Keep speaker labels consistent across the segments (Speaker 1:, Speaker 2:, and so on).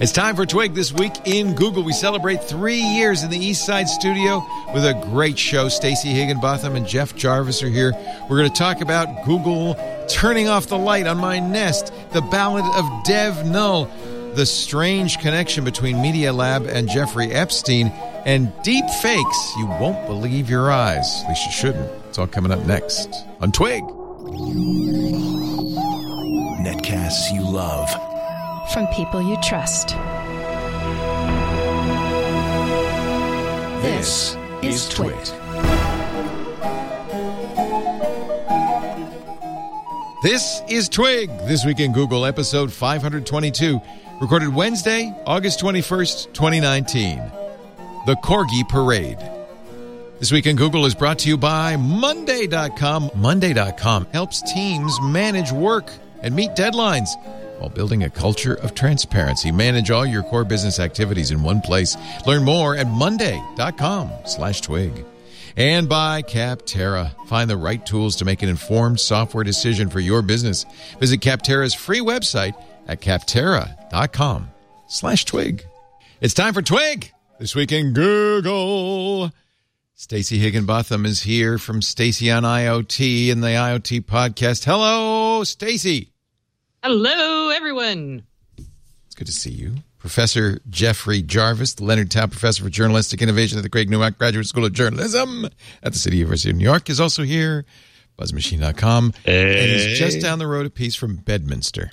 Speaker 1: It's time for Twig this week in Google. We celebrate three years in the East Side studio with a great show. Stacey Higginbotham and Jeff Jarvis are here. We're going to talk about Google turning off the light on my Nest, the ballad of Dev Null, the strange connection between Media Lab and Jeffrey Epstein, and deep fakes. You won't believe your eyes. At least you shouldn't. It's all coming up next on Twig.
Speaker 2: Netcasts you love
Speaker 3: from people you trust.
Speaker 2: This is Twit.
Speaker 1: This is Twig, This Week in Google, episode 522, recorded Wednesday, August 21st, 2019. The Corgi Parade. This Week in Google is brought to you by Monday.com. Monday.com helps teams manage work and meet deadlines while building a culture of transparency. Manage all your core business activities in one place. Learn more at monday.com slash twig. And by Capterra. Find the right tools to make an informed software decision for your business. Visit Capterra's free website at capterra.com slash twig. It's time for Twig this week in Google. Stacey Higginbotham is here from Stacey on IoT and the IoT podcast. Hello, Stacey.
Speaker 4: Hello, everyone.
Speaker 1: It's good to see you. Professor Jeffrey Jarvis, the Leonard Tow Professor for Journalistic Innovation at the Craig Newmark Graduate School of Journalism at the City University of New York, is also here. BuzzMachine.com. Hey. And he's just down the road a piece from Bedminster.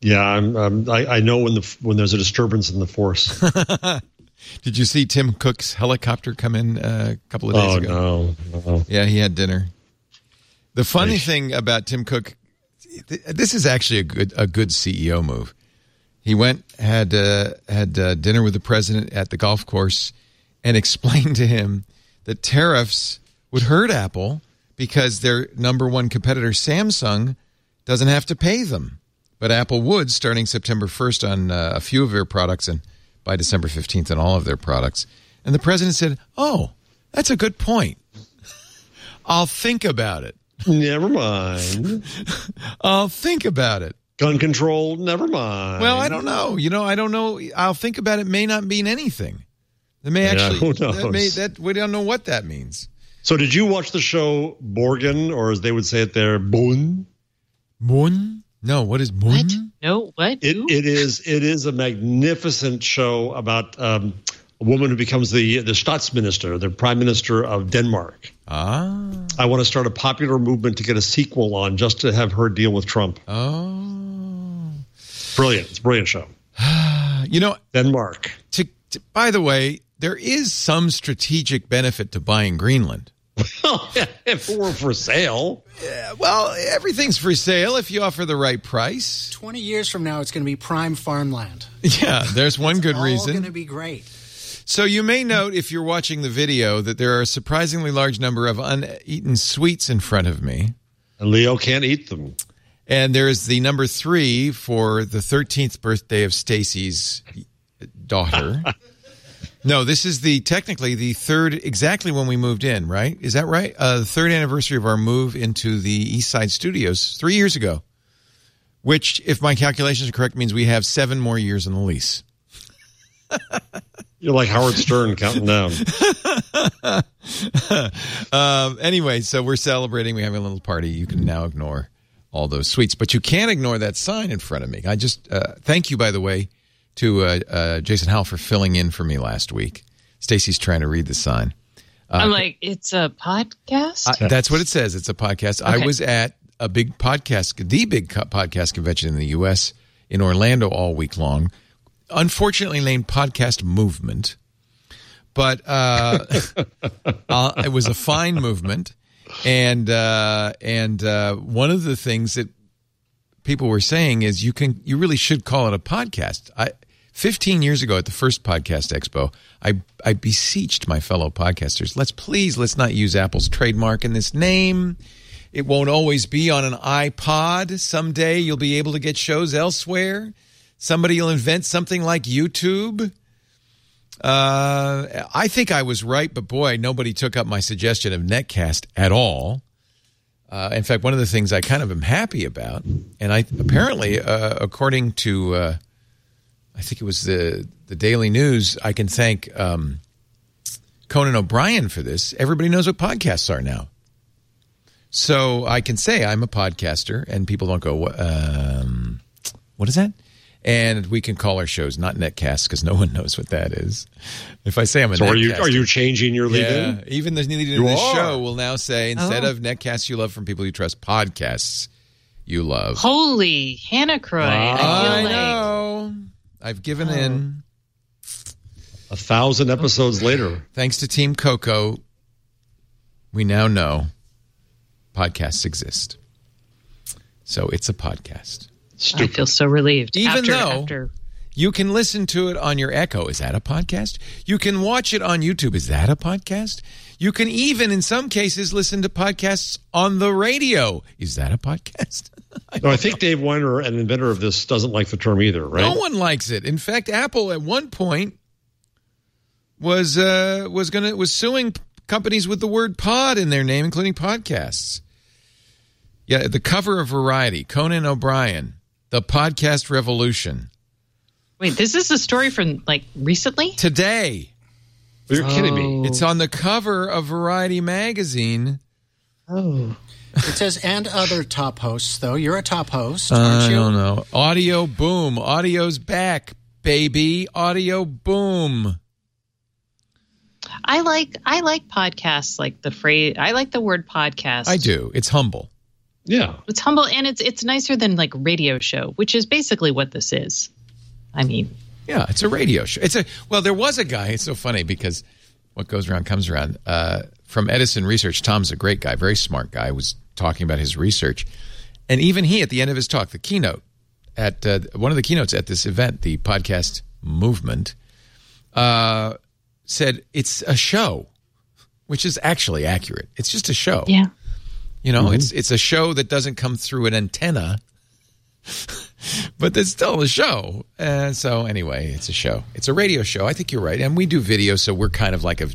Speaker 5: Yeah, I'm, I'm, I, I know when the when there's a disturbance in the force.
Speaker 1: Did you see Tim Cook's helicopter come in uh, a couple of days
Speaker 5: oh,
Speaker 1: ago?
Speaker 5: No, no.
Speaker 1: Yeah, he had dinner. The funny thing about Tim Cook this is actually a good a good CEO move. He went had uh, had uh, dinner with the president at the golf course and explained to him that tariffs would hurt Apple because their number one competitor Samsung doesn't have to pay them, but Apple would starting September first on uh, a few of their products and by December fifteenth on all of their products. And the president said, "Oh, that's a good point. I'll think about it."
Speaker 5: Never mind.
Speaker 1: I'll think about it.
Speaker 5: Gun control, never mind.
Speaker 1: Well, I don't know. You know, I don't know. I'll think about it may not mean anything. It may actually.
Speaker 5: Yeah, who knows?
Speaker 1: That may, that, we don't know what that means.
Speaker 5: So, did you watch the show Borgen, or as they would say it there, Boon?
Speaker 1: Boon? No. What is Boon?
Speaker 4: What? No. What?
Speaker 5: It, it is. It is a magnificent show about um, a woman who becomes the the Statsminister, the Prime Minister of Denmark.
Speaker 1: Ah.
Speaker 5: I want to start a popular movement to get a sequel on just to have her deal with Trump.
Speaker 1: Oh.
Speaker 5: Brilliant. It's a brilliant show.
Speaker 1: you know,
Speaker 5: Denmark.
Speaker 1: To, to, by the way, there is some strategic benefit to buying Greenland.
Speaker 5: Well, if it were for sale.
Speaker 1: Yeah, well, everything's for sale if you offer the right price.
Speaker 6: 20 years from now, it's going to be prime farmland.
Speaker 1: Yeah, there's one
Speaker 6: it's
Speaker 1: good
Speaker 6: all
Speaker 1: reason.
Speaker 6: going to be great.
Speaker 1: So you may note if you're watching the video that there are a surprisingly large number of uneaten sweets in front of me.
Speaker 5: And Leo can't eat them.
Speaker 1: And there is the number three for the 13th birthday of Stacey's daughter. no, this is the technically the third, exactly when we moved in, right? Is that right? Uh, the third anniversary of our move into the East Side Studios three years ago, which, if my calculations are correct, means we have seven more years on the lease.
Speaker 5: You're like Howard Stern counting down.
Speaker 1: um, anyway, so we're celebrating. We're having a little party. You can now ignore all those sweets, but you can't ignore that sign in front of me. I just uh, thank you, by the way, to uh, uh, Jason Howell for filling in for me last week. Stacey's trying to read the sign.
Speaker 4: Uh, I'm like, it's a podcast.
Speaker 1: I, that's what it says. It's a podcast. Okay. I was at a big podcast, the big podcast convention in the U.S. in Orlando all week long unfortunately named Podcast Movement, but uh, uh, it was a fine movement, and uh, and uh, one of the things that people were saying is you can you really should call it a podcast. I. 15 years ago at the first podcast expo, I, I beseeched my fellow podcasters, let's please, let's not use Apple's trademark in this name. It won't always be on an iPod. Someday you'll be able to get shows elsewhere. Somebody will invent something like YouTube. Uh, I think I was right, but boy, nobody took up my suggestion of Netcast at all. Uh, in fact, one of the things I kind of am happy about, and I apparently, uh, according to uh, I think it was the the Daily News. I can thank um, Conan O'Brien for this. Everybody knows what podcasts are now. So I can say I'm a podcaster, and people don't go, um, "What is that?" And we can call our shows not netcast because no one knows what that is. If I say I'm a
Speaker 5: So are you are you changing your lead
Speaker 1: yeah,
Speaker 5: in?
Speaker 1: even the lead in
Speaker 5: You
Speaker 1: this show will now say instead
Speaker 4: Oh.
Speaker 1: of netcasts you love from people you trust, podcasts you love.
Speaker 4: Holy Hannah Croy. I ah, feel
Speaker 1: I
Speaker 4: like
Speaker 1: know. I've given in.
Speaker 5: A thousand episodes later.
Speaker 1: Thanks to Team Coco, we now know podcasts exist. So it's a podcast.
Speaker 4: I feel so relieved.
Speaker 1: Even
Speaker 4: after,
Speaker 1: though-
Speaker 4: after
Speaker 1: You can listen to it on your Echo. Is that a podcast? You can watch it on YouTube. Is that a podcast? You can even, in some cases, listen to podcasts on the radio. Is that a podcast?
Speaker 5: No, I think Dave Winer, an inventor of this, doesn't like the term either, right?
Speaker 1: No one likes it. In fact, Apple at one point was uh, was gonna was suing companies with the word pod in their name, including podcasts. Yeah, the cover of Variety, Conan O'Brien, the podcast revolution.
Speaker 4: wait, this is a story from like recently.
Speaker 1: Today,
Speaker 5: You're kidding me. Oh.
Speaker 1: it's on the cover of Variety magazine.
Speaker 4: Oh,
Speaker 6: It says, and other top hosts, though. You're a top host, aren't you?
Speaker 1: don't know. Audio boom. Audio's back, baby. Audio boom.
Speaker 4: I like I like podcasts. Like the phrase, I like the word podcast.
Speaker 1: I do. It's humble.
Speaker 5: Yeah.
Speaker 4: It's humble and it's it's nicer than like radio show, which is basically what this is. I mean,
Speaker 1: Yeah, it's a radio show. It's a well, there was a guy. It's so funny because what goes around comes around. Uh, from Edison Research, Tom's a great guy, very smart guy. Was talking about his research, and even he, at the end of his talk, the keynote at uh, one of the keynotes at this event, the podcast movement, uh, said it's a show, which is actually accurate. It's just a show.
Speaker 4: yeah.
Speaker 1: You know, it's it's a show that doesn't come through an antenna, but it's still a show. Uh, so anyway, it's a show. It's a radio show. I think you're right, and we do video, so we're kind of like a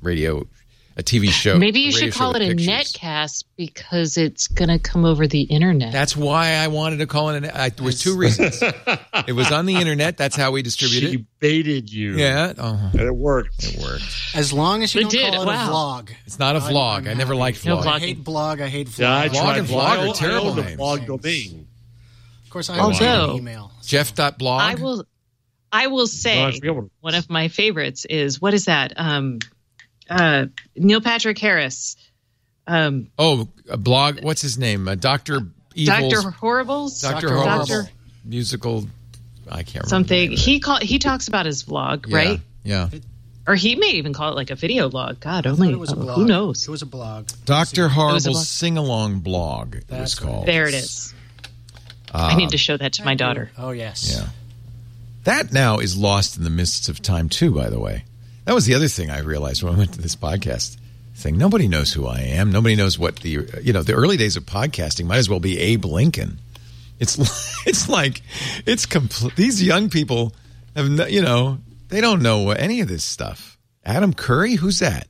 Speaker 1: radio, a TV show.
Speaker 4: Maybe you should call it a
Speaker 1: pictures.
Speaker 4: netcast because it's going to come over the internet.
Speaker 1: That's why I wanted to call it. An, I, there was two reasons. it was on the internet. That's how we distributed.
Speaker 5: She
Speaker 1: it.
Speaker 5: baited you.
Speaker 1: Yeah. Oh,
Speaker 5: And it worked.
Speaker 1: it worked.
Speaker 6: As long as you
Speaker 4: It
Speaker 6: don't
Speaker 4: did,
Speaker 6: call it
Speaker 4: wow.
Speaker 6: a vlog.
Speaker 1: It's not a
Speaker 6: I'm-
Speaker 1: vlog.
Speaker 6: I'm
Speaker 1: I never
Speaker 6: happy.
Speaker 1: liked
Speaker 4: No
Speaker 1: vlog.
Speaker 6: I hate blog. I hate vlog.
Speaker 5: Yeah, I
Speaker 1: Blog
Speaker 5: tried.
Speaker 1: and vlog are terrible
Speaker 5: I owned
Speaker 1: names.
Speaker 5: blog domain.
Speaker 6: Of course, I
Speaker 4: Although-
Speaker 6: have an email.
Speaker 1: Jeff dot blog.
Speaker 4: I will I will
Speaker 5: No, I
Speaker 4: say
Speaker 5: forget what it
Speaker 4: one of my favorites is what is that? Um uh Neil Patrick Harris. Um
Speaker 1: Oh, a blog. What's his name? Uh, Doctor Evils.
Speaker 4: Dr. Horribles.
Speaker 1: Doctor
Speaker 6: Dr.
Speaker 1: Horrible.
Speaker 4: Doctor
Speaker 1: musical. I can't remember
Speaker 4: something.
Speaker 1: the name of
Speaker 4: He call he talks about his vlog,
Speaker 1: it.
Speaker 4: right?
Speaker 1: Yeah.
Speaker 4: Or he may even call it like a video log. God
Speaker 6: I
Speaker 4: only
Speaker 6: thought it was a
Speaker 4: oh,
Speaker 6: blog.
Speaker 4: who knows?
Speaker 6: It was a blog.
Speaker 1: Doctor Horrible's sing along blog. It was
Speaker 6: That's what
Speaker 1: called.
Speaker 4: There it is. I need to show that to my daughter.
Speaker 6: Oh yes.
Speaker 1: Yeah. That now is lost in the mists of time too. By the way, that was the other thing I realized when I went to this podcast thing. Nobody knows who I am. Nobody knows what the you know the early days of podcasting might as well be Abe Lincoln. It's it's like it's complete. These young people have no, you know they don't know any of this stuff. Adam Curry, who's that?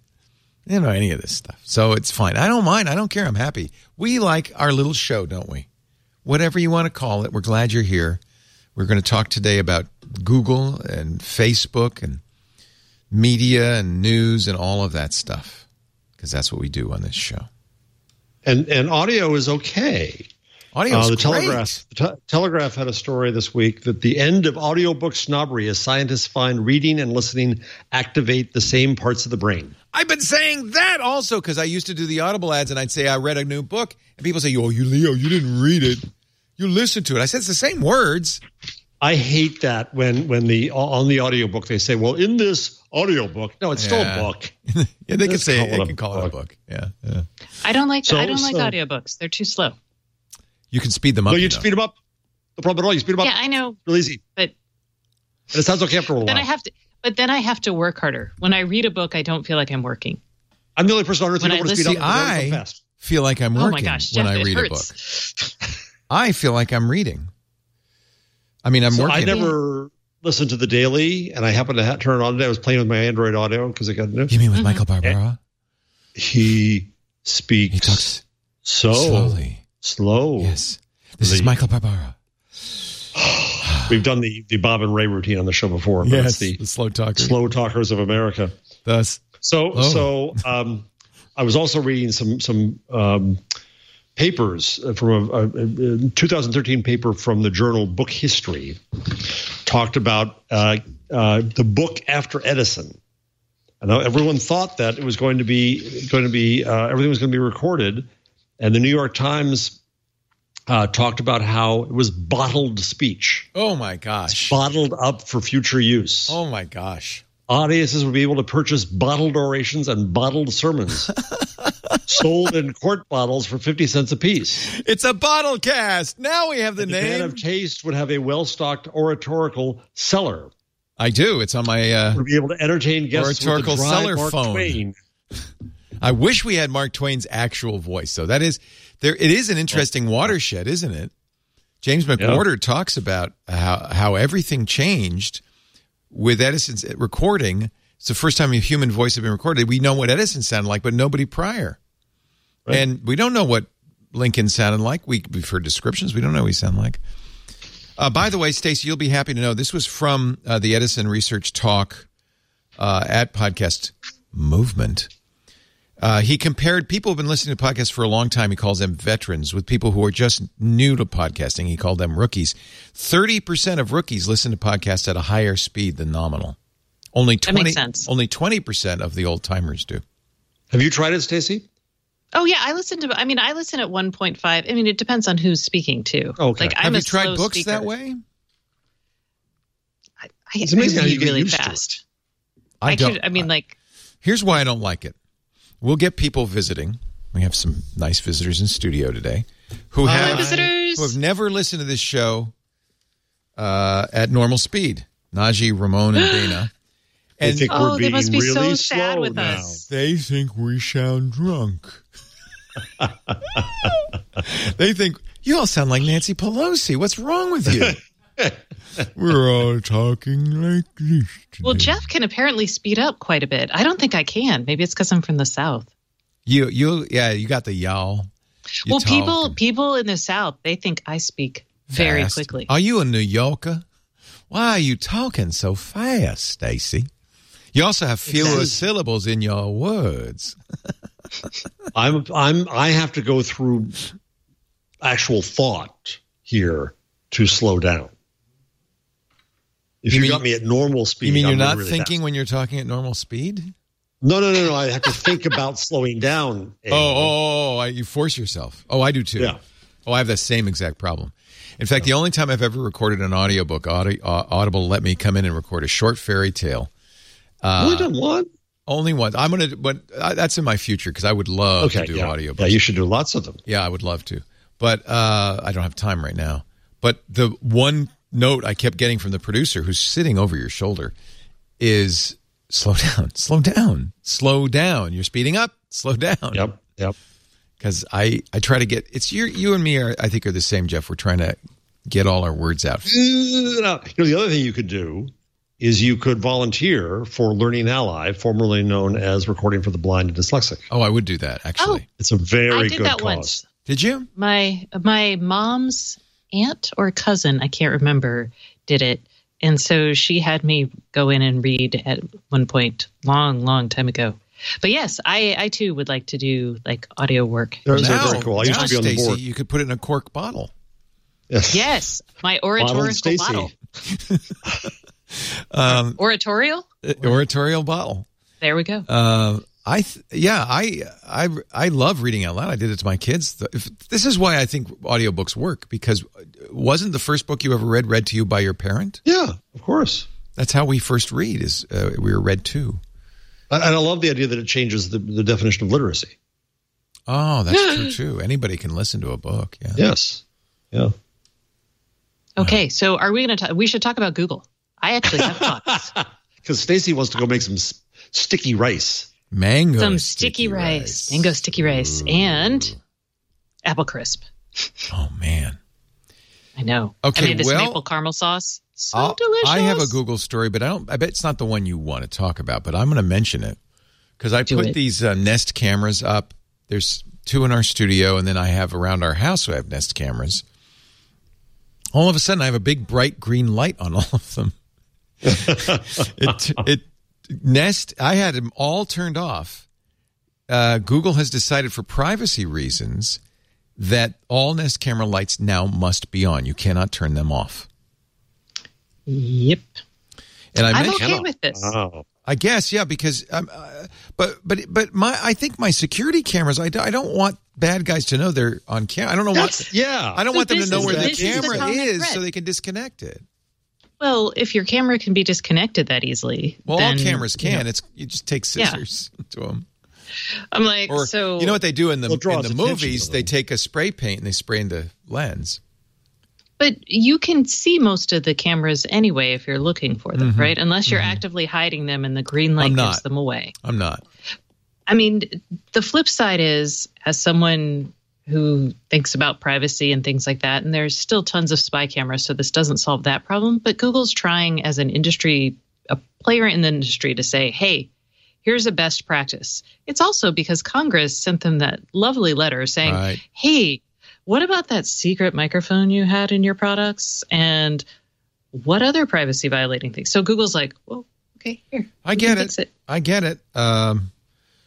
Speaker 1: They don't know any of this stuff. So it's fine. I don't mind. I don't care. I'm happy. We like our little show, don't we? Whatever you want to call it. We're glad you're here. We're going to talk today about Google and Facebook and media and news and all of that stuff because that's what we do on this show.
Speaker 5: And and audio is okay.
Speaker 1: Audio
Speaker 5: Uh,
Speaker 1: is
Speaker 5: the
Speaker 1: great.
Speaker 5: Telegraph. The Te- Telegraph had a story this week that the end of audiobook snobbery as scientists find reading and listening activate the same parts of the brain.
Speaker 1: I've been saying that also because I used to do the Audible ads and I'd say I read a new book and people say, "Oh, you Leo, you didn't read it. You listened to it." I said it's the same words.
Speaker 5: I hate that when when the on the audiobook they say, "Well, in this audiobook, no, it's still a book."
Speaker 1: yeah, they can
Speaker 5: Let's
Speaker 1: say
Speaker 5: call
Speaker 1: they
Speaker 5: it a
Speaker 1: can call it a
Speaker 5: book.
Speaker 1: book. Yeah, yeah.
Speaker 4: I don't like
Speaker 5: So-
Speaker 4: I don't like
Speaker 5: so-
Speaker 4: audiobooks. They're too slow.
Speaker 1: You can speed them up.
Speaker 5: No, you
Speaker 1: you
Speaker 5: just
Speaker 1: know.
Speaker 5: speed them up. No problem at all. You speed them up
Speaker 4: Yeah, I know,
Speaker 5: real easy,
Speaker 4: but
Speaker 5: and it sounds okay after a while. then.
Speaker 4: I have to but then I have to work harder. When I read a book, I don't feel like I'm working.
Speaker 5: I'm the only person on earth who
Speaker 4: When
Speaker 5: knows
Speaker 4: I
Speaker 5: to speed up
Speaker 1: listen-
Speaker 5: and
Speaker 1: I-
Speaker 5: go
Speaker 1: feel like I'm working
Speaker 4: oh my gosh,
Speaker 1: when
Speaker 4: Jeff,
Speaker 1: I
Speaker 4: it
Speaker 1: read a book.
Speaker 4: hurts.
Speaker 1: I feel like I'm reading. I mean, I'm
Speaker 5: So
Speaker 1: working.
Speaker 5: I never listened to the daily, and I happened to ha- turn it on today. I was playing with my Android audio because I got new.
Speaker 1: You mean with Michael Barbaro?
Speaker 5: He speaks
Speaker 1: He talks
Speaker 5: so
Speaker 1: slowly.
Speaker 5: slow.
Speaker 1: Yes. This is Michael Barbaro.
Speaker 5: We've done the, the Bob and Ray routine on the show before. But
Speaker 1: Yes,
Speaker 5: it's the,
Speaker 1: the slow talker.
Speaker 5: slow talkers of America.
Speaker 1: Thus,
Speaker 5: So
Speaker 1: Oh.
Speaker 5: so um, I was also reading some some um, papers from a, a, a 2013 paper from the journal Book History talked about uh, uh, the book after Edison. I know everyone thought that it was going to be going to be uh, everything was going to be recorded, and the New York Times uh, talked about how it was bottled speech,
Speaker 1: oh my gosh.
Speaker 5: bottled up for future use
Speaker 1: Oh my gosh.
Speaker 5: Audiences would be able to purchase bottled orations and bottled sermons sold in quart bottles for 50 cents apiece.
Speaker 1: It's a bottle cast. Now we have the
Speaker 5: The man of taste would have a well-stocked oratorical cellar.
Speaker 1: I do. It's on my. Uh,
Speaker 5: Would be able to entertain guests
Speaker 1: Oratorical
Speaker 5: with
Speaker 1: cellar
Speaker 5: Mark
Speaker 1: phone.
Speaker 5: Twain.
Speaker 1: I wish we had Mark Twain's actual voice, though. That is there. It is an interesting watershed, isn't it? James McWhorter talks about how how everything changed with Edison's recording. It's the first time a human voice had been recorded. We know what Edison sounded like, but nobody prior. And we don't know what Lincoln sounded like. We, we've heard descriptions. We don't know what he sounded like. Uh, by the way, Stacey, you'll be happy to know this was from uh, the Edison Research Talk uh, at Podcast Movement. Uh, he compared people who've been listening to podcasts for a long time. He calls them veterans with people who are just new to podcasting. He called them rookies. Thirty percent of rookies listen to podcasts at a higher speed than nominal. Only
Speaker 4: 20, sense.
Speaker 1: only 20% of the old timers do.
Speaker 5: Have you tried it, Stacey?
Speaker 4: Oh yeah, I listen to. I mean, I listen at 1.5. I mean, it depends on who's speaking too.
Speaker 5: Okay.
Speaker 4: Like I'm
Speaker 1: Have you tried books
Speaker 4: speaker.
Speaker 1: that way?
Speaker 4: I, I
Speaker 5: It's amazing
Speaker 4: I
Speaker 5: how you get
Speaker 4: really
Speaker 5: used to it.
Speaker 1: I,
Speaker 4: I,
Speaker 1: don't.
Speaker 4: could. I mean, like
Speaker 1: Here's why I don't like it. We'll get people visiting. We have some nice visitors in studio today who
Speaker 4: Hi,
Speaker 1: have
Speaker 4: visitors.
Speaker 1: who have never listened to this show uh, at normal speed. Najee, Ramon, and Dana.
Speaker 5: I
Speaker 1: And
Speaker 5: think
Speaker 4: Oh,
Speaker 5: we're
Speaker 4: they
Speaker 5: being
Speaker 4: must be so
Speaker 5: really
Speaker 4: sad
Speaker 5: slow
Speaker 4: with
Speaker 5: now.
Speaker 4: us.
Speaker 1: they think we sound drunk. they think you all sound like Nancy Pelosi. What's wrong with you? We're all talking like this. Today.
Speaker 4: well, Jeff can apparently speed up quite a bit. I don't think I can. Maybe it's because I'm from the South.
Speaker 1: you, you, yeah, you got the y'all. You
Speaker 4: well, people
Speaker 1: and
Speaker 4: people in the South they think I speak very
Speaker 1: fast.
Speaker 4: quickly.
Speaker 1: Are you a New Yorker? Why are you talking so fast, Stacey? You also have fewer
Speaker 5: Exactly.
Speaker 1: syllables in your words.
Speaker 5: I'm I'm I have to go through actual thought here to slow down. If
Speaker 1: You
Speaker 5: you,
Speaker 1: mean-
Speaker 5: got me at normal speed,
Speaker 1: You mean you're
Speaker 5: I'm
Speaker 1: not
Speaker 5: really
Speaker 1: thinking
Speaker 5: fast.
Speaker 1: when you're talking at normal speed?
Speaker 5: No, no, no, no. I have to think about slowing down.
Speaker 1: Oh, oh, oh, oh, I- you force yourself. Oh, I do too.
Speaker 5: Yeah.
Speaker 1: Oh, I have the same exact problem. In fact, the only time I've ever recorded an audiobook, Audi, uh, Audible let me come in and record a short fairy tale. Uh,
Speaker 5: More than one.
Speaker 1: Only once. I'm going to, but uh, that's in my future because I would love
Speaker 5: Okay,
Speaker 1: to do
Speaker 5: yeah.
Speaker 1: audiobooks.
Speaker 5: Yeah, you should do lots of them.
Speaker 1: Yeah, I would love to, but uh, I don't have time right now. But the one note I kept getting from the producer, who's sitting over your shoulder, is slow down, slow down, slow down. You're speeding up, slow down.
Speaker 5: Yep, yep.
Speaker 1: Because I I try to get it's you you and me are I think are the same, Jeff. We're trying to get all our words out.
Speaker 5: You know, the other thing you could do is you could volunteer for Learning Ally, formerly known as Recording for the Blind and Dyslexic.
Speaker 1: Oh, I would do that actually.
Speaker 5: It's a very
Speaker 4: I did
Speaker 5: good
Speaker 4: that
Speaker 5: cause.
Speaker 4: once.
Speaker 1: Did you?
Speaker 4: My my mom's aunt or cousin, I can't remember, did it. And so she had me go in and read at one point long, long time ago. But yes, I, I too would like to do like audio work.
Speaker 5: They're, they're very cool. I used
Speaker 1: now,
Speaker 5: to be on the
Speaker 1: Stacey,
Speaker 5: board.
Speaker 1: You could put it in a cork bottle.
Speaker 5: Yes.
Speaker 4: Yes, my
Speaker 5: Bottled
Speaker 4: oratorical
Speaker 5: Stacey.
Speaker 4: bottle.
Speaker 1: Um,
Speaker 4: Oratorial?
Speaker 1: oratorial bottle.
Speaker 4: There we go.
Speaker 1: Uh, I th- yeah, I I I love reading out loud. I did it to my kids. If, this is why I think audiobooks work because wasn't the first book you ever read read to you by your parent?
Speaker 5: Yeah, of course.
Speaker 1: That's how we first read. Is uh, we were read to.
Speaker 5: And and I love the idea that it changes the, the definition of literacy.
Speaker 1: Oh, that's true too. Anybody can listen to a book. Yeah.
Speaker 5: Yes. Yeah.
Speaker 4: Okay, so are we going to talk? We should talk about Google. I actually have thoughts.
Speaker 5: Because Stacey wants to go make some sticky rice.
Speaker 1: Mango.
Speaker 4: Some sticky, rice, mango sticky rice, and apple crisp.
Speaker 1: Oh man.
Speaker 4: I know.
Speaker 1: Okay,
Speaker 4: I made this
Speaker 1: well,
Speaker 4: maple caramel sauce. So
Speaker 1: I'll-
Speaker 4: delicious.
Speaker 1: I have a Google story, but I don't. I bet it's not the one you want to talk about. But I'm going to mention it because I
Speaker 4: Do
Speaker 1: put
Speaker 4: it.
Speaker 1: these uh, Nest cameras up. There's two in our studio, and then I have around our house. who have Nest cameras, All of a sudden, I have a big bright green light on all of them. it, it Nest, I had them all turned off. Uh, Google has decided for privacy reasons that all Nest camera lights now must be on. You cannot turn them off.
Speaker 4: Yep.
Speaker 1: And I
Speaker 4: I'm
Speaker 1: mentioned,
Speaker 4: okay with this.
Speaker 5: Oh.
Speaker 1: I guess, yeah, because, um, uh, but but but my, I think my security cameras. I, do, I don't want bad guys to know they're on camera. I don't know
Speaker 5: That's,
Speaker 1: what.
Speaker 5: yeah.
Speaker 1: I don't
Speaker 4: So
Speaker 1: want them to know
Speaker 4: is-
Speaker 1: where the
Speaker 4: this is the
Speaker 1: camera is, so they can disconnect it.
Speaker 4: Well, if your camera can be disconnected that easily,
Speaker 1: Well,
Speaker 4: then,
Speaker 1: all cameras
Speaker 4: you know,
Speaker 1: can. It's you just take
Speaker 4: Yeah.
Speaker 1: scissors to them.
Speaker 4: I'm like,
Speaker 1: Or
Speaker 4: so
Speaker 1: you know what they do in the
Speaker 5: Well, it draws
Speaker 1: in the movies? They take a spray paint and they spray in the lens.
Speaker 4: But you can see most of the cameras anyway if you're looking for them, right? Unless you're actively hiding them and the green light
Speaker 1: Mm-hmm.
Speaker 4: Gives them away.
Speaker 1: I'm not.
Speaker 4: I mean, the flip side is, as someone who thinks about privacy and things like that, and there's still tons of spy cameras, so this doesn't solve that problem. But Google's trying, as an industry, a player in the industry, to say, hey, here's a best practice. It's also because Congress sent them that lovely letter saying,
Speaker 1: Right.
Speaker 4: hey, what about that secret microphone you had in your products? And what other privacy violating things? So Google's like, well, okay, here.
Speaker 1: I get it.
Speaker 4: it.
Speaker 1: I get it. Um,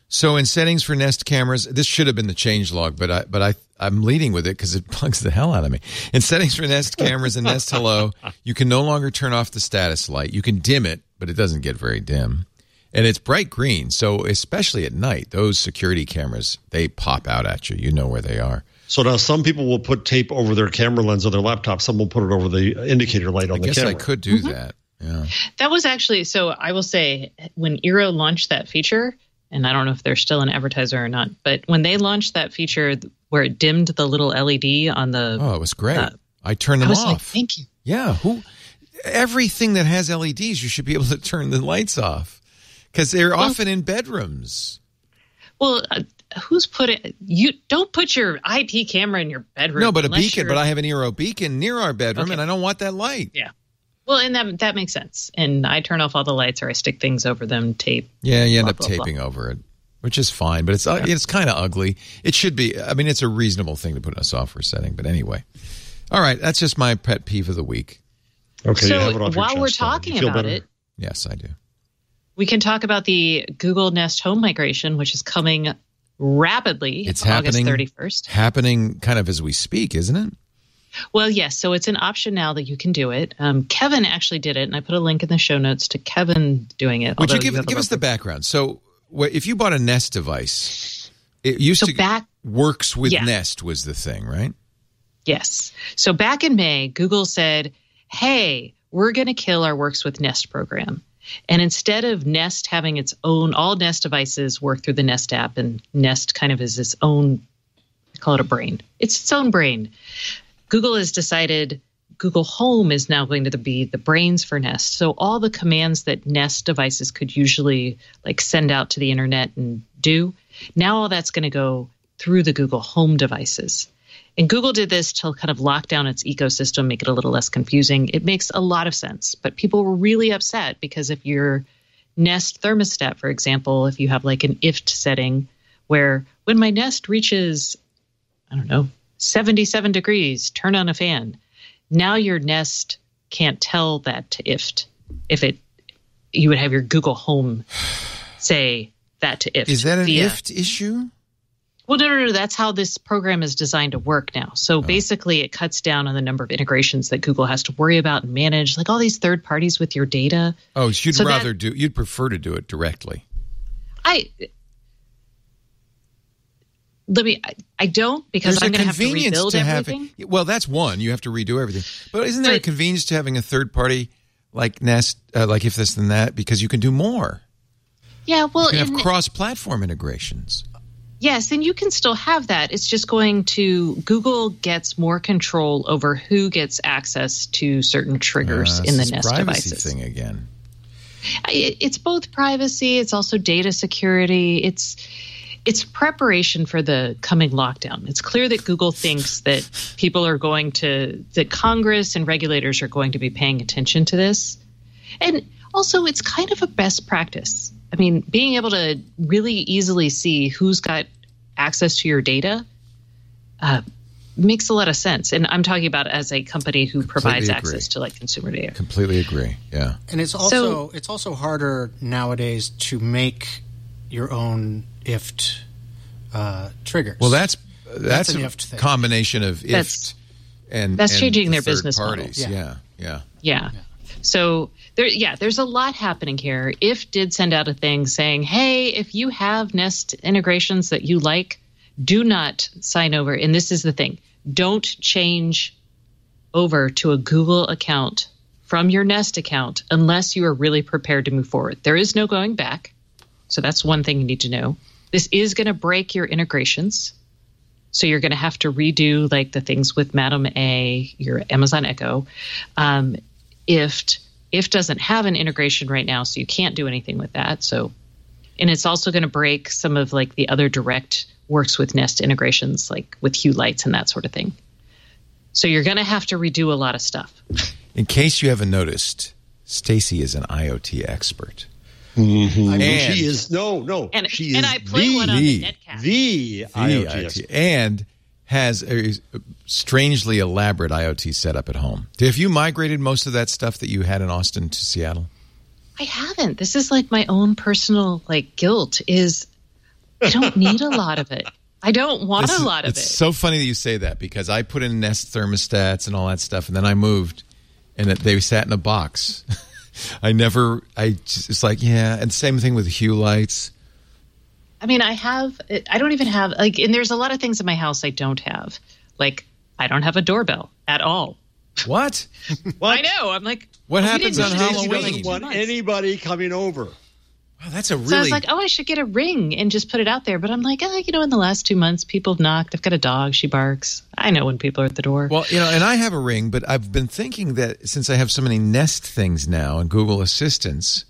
Speaker 1: so in settings for Nest cameras, this should have been the change log, but I but I I'm leading with it because it bugs the hell out of me. In settings for Nest cameras and Nest Hello, you can no longer turn off the status light. You can dim it, but it doesn't get very dim, and it's bright green. So especially at night, those security cameras they pop out at you. You know where they are.
Speaker 5: So now some people will put tape over their camera lens on their laptop. Some will put it over the indicator light on the camera.
Speaker 1: I
Speaker 5: the
Speaker 1: guess
Speaker 5: camera.
Speaker 1: I could do mm-hmm. that. Yeah.
Speaker 4: That was actually so. I will say when Eero launched that feature, and I don't know if they're still an advertiser or not, but when they launched that feature where it dimmed the little LED on the,
Speaker 1: Oh, it was great.
Speaker 4: Uh,
Speaker 1: I turned
Speaker 4: I
Speaker 1: them
Speaker 4: was
Speaker 1: off.
Speaker 4: like, thank you.
Speaker 1: Yeah, who? Everything that has LEDs, you should be able to turn the lights off because they're often in bedrooms.
Speaker 4: Well, uh, who's put it? You don't put your IP camera in your bedroom.
Speaker 1: No, but a beacon. But I have an Eero beacon near our bedroom,
Speaker 4: Okay.
Speaker 1: and I don't want that light.
Speaker 4: yeah. Well, and that that makes sense. And I turn off all the lights, or I stick things over them, tape.
Speaker 1: Yeah, you end
Speaker 4: Blah,
Speaker 1: up
Speaker 4: blah, blah.
Speaker 1: taping over it, which is fine. But it's uh, it's kind of ugly. It should be. I mean, it's a reasonable thing to put in a software setting. But anyway, all right. That's just my pet peeve of the week.
Speaker 5: Okay, you have it
Speaker 4: so
Speaker 5: off your
Speaker 4: while we're
Speaker 5: chest now. You
Speaker 4: talking
Speaker 5: feel
Speaker 4: about
Speaker 5: better?
Speaker 4: it,
Speaker 1: Yes, I do.
Speaker 4: we can talk about the Google Nest Home migration, which is coming rapidly.
Speaker 1: It's
Speaker 4: August
Speaker 1: happening.
Speaker 4: thirty first.
Speaker 1: Happening kind of as we speak, isn't it?
Speaker 4: Well, yes. So it's an option now that you can do it. Um, Kevin actually did it, and I put a link in the show notes to Kevin doing it.
Speaker 1: Would you give
Speaker 4: have
Speaker 1: give us the background? So, if you bought a Nest device, it used
Speaker 4: So
Speaker 1: to
Speaker 4: back-
Speaker 1: works with
Speaker 4: Yeah.
Speaker 1: Nest was the thing, right?
Speaker 4: Yes. So back in May, Google said, hey, we're going to kill our Works with Nest program. And instead of Nest having its own, all Nest devices work through the Nest app, and Nest kind of is its own, I call it a brain. It's its own brain. Google has decided Google Home is now going to be the brains for Nest. So all the commands that Nest devices could usually like send out to the internet and do, now all that's going to go through the Google Home devices. And Google did this to kind of lock down its ecosystem, make it a little less confusing. It makes a lot of sense, but people were really upset because if your Nest thermostat, for example, if you have like an IFTTT setting where when my Nest reaches, I don't know, 77 degrees, turn on a fan. Now your Nest can't tell that to IFTTT. If it, you would have your Google Home say that to IFTTT.
Speaker 1: Is that an
Speaker 4: via-
Speaker 1: IFTTT issue?
Speaker 4: well, no, no, no. That's how this program is designed to work now. So oh. basically, it cuts down on the number of integrations that Google has to worry about and manage, like all these third parties with your data.
Speaker 1: Oh, so you'd
Speaker 4: So that-
Speaker 1: rather do you'd prefer to do it directly.
Speaker 4: I let me. I, don't because
Speaker 1: There's
Speaker 4: I'm going to have to rebuild
Speaker 1: to
Speaker 4: everything.
Speaker 1: having. Well, that's one. You have to redo everything. But isn't there a convenience to having a third party like Nest, uh, like if this then that, because you can do more.
Speaker 4: Yeah, well,
Speaker 1: You can have cross-platform integrations.
Speaker 4: Yes, and you can still have that. It's just going to Google gets more control over who gets access to certain triggers
Speaker 1: Uh,
Speaker 4: in the Nest
Speaker 1: privacy
Speaker 4: devices.
Speaker 1: thing again.
Speaker 4: It's both privacy, it's also data security. It's it's preparation for the coming lockdown. It's clear that Google thinks that people are going to that Congress and regulators are going to be paying attention to this. And also it's kind of a best practice. I mean, being able to really easily see who's got access to your data uh, makes a lot of sense. And I'm talking about as a company who provides
Speaker 1: agree.
Speaker 4: access to like consumer data.
Speaker 1: Completely agree. Yeah.
Speaker 6: And it's also it's also harder nowadays to make your own IFTTT uh, triggers.
Speaker 1: Well, that's that's,
Speaker 6: an
Speaker 1: a
Speaker 6: IFTTT thing.
Speaker 1: combination of
Speaker 4: That's-
Speaker 1: IFTTT and
Speaker 4: that's
Speaker 1: and
Speaker 4: changing
Speaker 1: the
Speaker 4: their
Speaker 1: third
Speaker 4: business model.
Speaker 1: parties.
Speaker 6: Yeah.
Speaker 1: Yeah. Yeah.
Speaker 4: Yeah. So there, yeah, there's a lot happening here. If did send out a thing saying, "Hey, if you have Nest integrations that you like, do not sign over." And this is the thing: don't change over to a Google account from your Nest account unless you are really prepared to move forward. There is no going back. So that's one thing you need to know. This is going to break your integrations. So you're going to have to redo like the things with Madam A, your Amazon Echo. Um, IFTTT IFTTT doesn't have an integration right now, so you can't do anything with that. So, and it's also going to break some of like the other direct works with Nest integrations, like with Hue lights and that sort of thing. So you're going to have to redo a lot of stuff.
Speaker 1: In case you haven't noticed, Stacey is an IoT expert. Mm-hmm.
Speaker 6: I mean,
Speaker 1: And-
Speaker 5: she is no, no.
Speaker 4: And
Speaker 5: she is
Speaker 4: and
Speaker 5: is
Speaker 4: I play
Speaker 5: the,
Speaker 4: one on
Speaker 1: the-
Speaker 4: the Netcast.
Speaker 5: the
Speaker 1: The
Speaker 5: IoT.
Speaker 1: IoT, and has a strangely elaborate IoT setup at home. Have you migrated most of that stuff that you had in Austin to Seattle?
Speaker 4: I haven't. This is like my own personal like guilt. Is I don't need a lot of it. I don't want
Speaker 1: This
Speaker 4: a
Speaker 1: is-
Speaker 4: lot of
Speaker 1: it's
Speaker 4: it.
Speaker 1: so funny that you say that because I put in Nest thermostats and all that stuff, and then I moved, and it, they sat in a box. I never. I just, it's like yeah, and same thing with Hue lights.
Speaker 4: I mean, I have. I don't even have like, and there's a lot of things in my house I don't have. Like, I don't have a doorbell at all.
Speaker 1: What?
Speaker 4: Well I know. I'm like,
Speaker 1: What
Speaker 4: oh,
Speaker 1: happens on
Speaker 4: use it
Speaker 5: Stacey
Speaker 4: for
Speaker 1: Halloween?
Speaker 5: doesn't want anybody coming over.
Speaker 1: Wow, that's a really.
Speaker 4: So I was like, oh, I should get a ring and just put it out there. But I'm like, oh, you know, in the last two months, people have knocked. I've got a dog. She barks. I know when people are at the door.
Speaker 1: Well, you know, and I have a ring, but I've been thinking that since I have so many Nest things now and Google Assistants,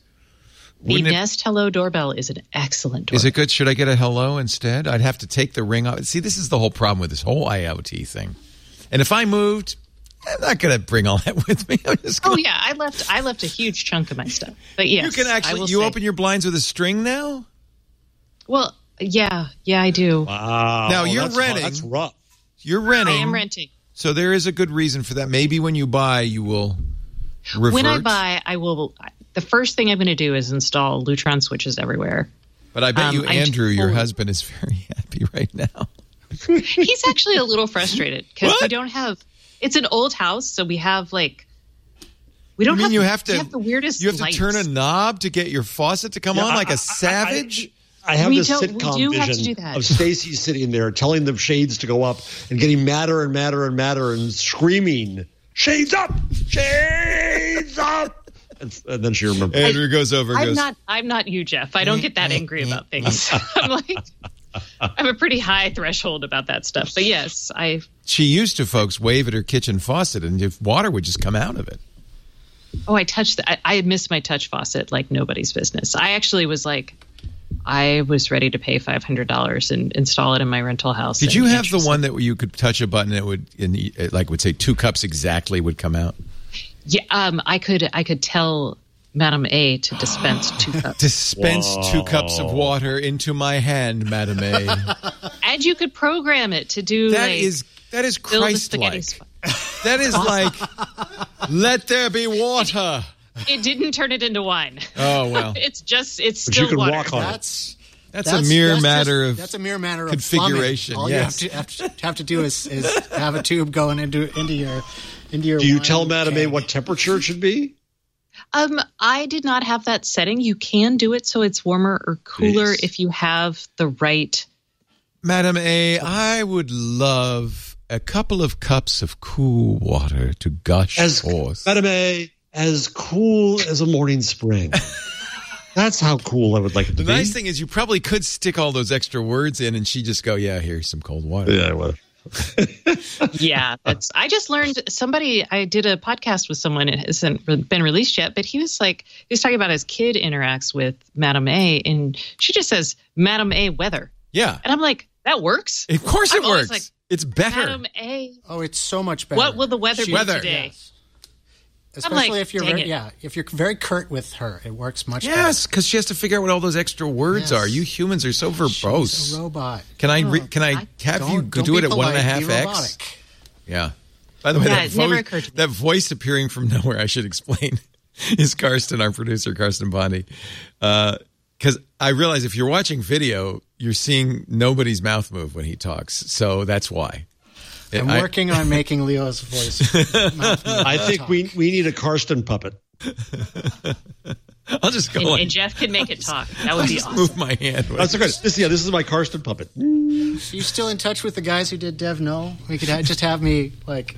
Speaker 4: the
Speaker 1: wouldn't it-
Speaker 4: Nest Hello doorbell is an excellent doorbell.
Speaker 1: is it good? Should I get a hello instead? I'd have to take the ring off. See, this is the whole problem with this whole IoT thing. And if I moved, I'm not going to bring all that with me. I'm just
Speaker 4: Oh
Speaker 1: gonna,
Speaker 4: yeah, I left. I left a huge chunk of my stuff. But yes,
Speaker 1: you can actually you
Speaker 4: say-
Speaker 1: open your blinds with a string now.
Speaker 4: Well, yeah, yeah, I do.
Speaker 5: Wow.
Speaker 1: Now, you're
Speaker 5: that's,
Speaker 1: renting.
Speaker 5: That's rough.
Speaker 1: You're renting.
Speaker 4: I am renting.
Speaker 1: So there is a good reason for that. Maybe when you buy, you will revert.
Speaker 4: When I buy, I will. The first thing I'm going to do is install Lutron switches everywhere.
Speaker 1: but I bet
Speaker 4: um,
Speaker 1: you,
Speaker 4: I
Speaker 1: Andrew, your husband, is very happy right now.
Speaker 4: He's actually a little frustrated because we don't have. It's an old house, so we have like. We don't
Speaker 1: I mean,
Speaker 4: have.
Speaker 1: you have to
Speaker 4: we have the weirdest.
Speaker 1: You have to
Speaker 4: lights.
Speaker 1: turn a knob to get your faucet to come
Speaker 5: Yeah,
Speaker 1: on
Speaker 5: I-
Speaker 1: like
Speaker 5: I- I-
Speaker 1: a savage.
Speaker 5: I have
Speaker 4: We
Speaker 5: this
Speaker 4: don't- we
Speaker 5: sitcom
Speaker 4: do have to
Speaker 5: vision
Speaker 4: do that.
Speaker 5: of Stacey sitting there telling the shades to go up and getting madder and madder and madder and screaming, "Shades up! Shades up!" And, and then she remembers.
Speaker 1: Andrew goes over.
Speaker 4: I'm
Speaker 1: goes,
Speaker 4: not. I'm not you, Jeff. I don't get that angry about things. I'm like. I have a pretty high threshold about that stuff, but yes, I
Speaker 1: She used to, folks, wave at her kitchen faucet, and if water would just come out of it.
Speaker 4: Oh, I touched. The, I, I miss my touch faucet like nobody's business. I actually was like, I was ready to pay five hundred dollars and install it in my rental house.
Speaker 1: Did you have the one that you could touch a button, and it would, and it, like, would say two cups exactly would come out?
Speaker 4: Yeah, um, I could. I could tell Madam A to dispense two cups,
Speaker 1: Dispense two cups of water into my hand, Madame A.
Speaker 4: and you could program it to do
Speaker 1: That
Speaker 4: like,
Speaker 1: is that is
Speaker 4: build a spaghetti.
Speaker 1: Christ-like.
Speaker 4: sp-
Speaker 1: That is like, let there be water.
Speaker 4: It didn't turn it into wine.
Speaker 1: Oh well,
Speaker 4: It's just. It's
Speaker 5: But
Speaker 4: still
Speaker 5: you can
Speaker 4: water.
Speaker 5: walk on it.
Speaker 6: That's
Speaker 1: that's, a mere
Speaker 6: that's
Speaker 1: matter
Speaker 6: just-
Speaker 1: of
Speaker 6: that's a mere matter of
Speaker 1: configuration,
Speaker 6: plumbing. All
Speaker 1: yes.
Speaker 6: you have to, have to have to do is, is have a tube going into into your into your.
Speaker 5: Do you tell Madame A what temperature it should be?
Speaker 4: Um, I did not have that setting. You can do it so it's warmer or cooler
Speaker 5: Jeez.
Speaker 4: if you have the right.
Speaker 1: Madam A. I would love a couple of cups of cool water to gush
Speaker 5: As
Speaker 1: forth.
Speaker 5: Madame A, as cool as a morning spring. That's how cool I would like it to
Speaker 1: The
Speaker 5: be.
Speaker 1: nice thing is, you probably could stick all those extra words in, and she just go, "Yeah, here's some cold water."
Speaker 5: Yeah, well,
Speaker 4: Yeah, that's. I just learned somebody. I did a podcast with someone. It hasn't been released yet, but he was like, he was talking about his kid interacts with Madame A, and she just says Madame A weather,
Speaker 1: Yeah,
Speaker 4: and I'm like, that works.
Speaker 1: of course it
Speaker 4: I'm
Speaker 1: works.
Speaker 4: like,
Speaker 1: it's better.
Speaker 4: Madame A.
Speaker 6: Oh, it's so much better.
Speaker 4: What will the weather be
Speaker 1: Weather.
Speaker 4: today?
Speaker 6: Yes. Especially
Speaker 4: like,
Speaker 6: if you're very,
Speaker 4: it.
Speaker 6: yeah, if you're very curt with her, it works much better.
Speaker 1: Yes, because she has to figure out what all those extra words
Speaker 6: Yes.
Speaker 1: are. You humans are so
Speaker 6: better.
Speaker 1: verbose.
Speaker 6: She's a robot.
Speaker 1: can I re- oh, can I
Speaker 4: I-
Speaker 1: have you
Speaker 6: don't
Speaker 1: do
Speaker 6: be
Speaker 1: it at one and a
Speaker 6: polite,
Speaker 1: half
Speaker 6: be
Speaker 1: x? Yeah. By the way,
Speaker 4: Yeah,
Speaker 1: that,
Speaker 4: it never
Speaker 1: voice,
Speaker 4: occurred to me.
Speaker 1: that voice appearing from nowhere, I should explain, is Karsten, our producer, Karsten Bondy. Uh, Because I realize if you're watching video, you're seeing nobody's mouth move when he talks. So that's why.
Speaker 6: I'm
Speaker 1: I-
Speaker 6: working on making Leo's voice.
Speaker 5: I think
Speaker 6: talk.
Speaker 5: we we need a Karsten puppet.
Speaker 1: I'll just go
Speaker 4: And,
Speaker 1: on.
Speaker 4: and Jeff can make it talk. That would be
Speaker 1: just
Speaker 4: awesome.
Speaker 1: move my hand.
Speaker 5: That's okay. This yeah, this is my Karsten puppet.
Speaker 6: Are you still in touch with the guys who did Dev Null? We could ha- just have me like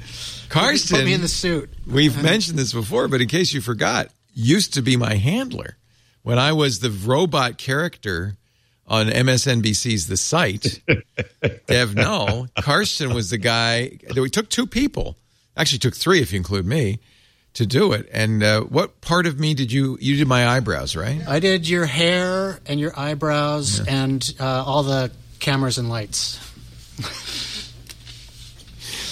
Speaker 1: Karsten,
Speaker 6: put me in the suit.
Speaker 1: we've mentioned this before, but in case you forgot, used to be my handler when I was the robot character on MSNBC's The Site. Dev Null, Karsten was the guy. We took two people, actually took three if you include me, to do it. And uh, what part of me did you? You did my eyebrows, right?
Speaker 6: I did your hair and your eyebrows and uh, all the cameras and lights.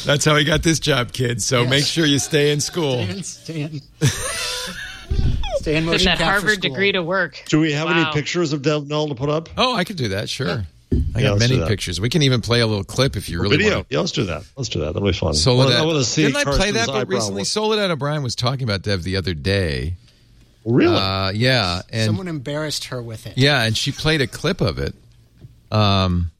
Speaker 1: That's how he got this job, kids. So
Speaker 6: Yes.
Speaker 1: make sure you stay in school.
Speaker 6: Stay in, stay in
Speaker 4: Putting
Speaker 6: motion
Speaker 4: that Harvard
Speaker 6: school.
Speaker 4: degree to work.
Speaker 5: Do we have any pictures of Dev Null to put up?
Speaker 1: Oh, I could do that. Sure. I
Speaker 5: Yeah,
Speaker 1: got many pictures. We can even play a little clip if you really
Speaker 5: Video.
Speaker 1: want.
Speaker 5: Yeah, let's do that. Let's do that. That'll be fun.
Speaker 1: Soledad.
Speaker 5: I want to see.
Speaker 1: Didn't I play that bit
Speaker 5: eyebrow
Speaker 1: recently?
Speaker 5: work.
Speaker 1: Soledad O'Brien was talking about Dev the other day.
Speaker 5: Really?
Speaker 1: Uh, yeah, and
Speaker 6: Someone embarrassed her with it.
Speaker 1: yeah, and she played a clip of it. Um,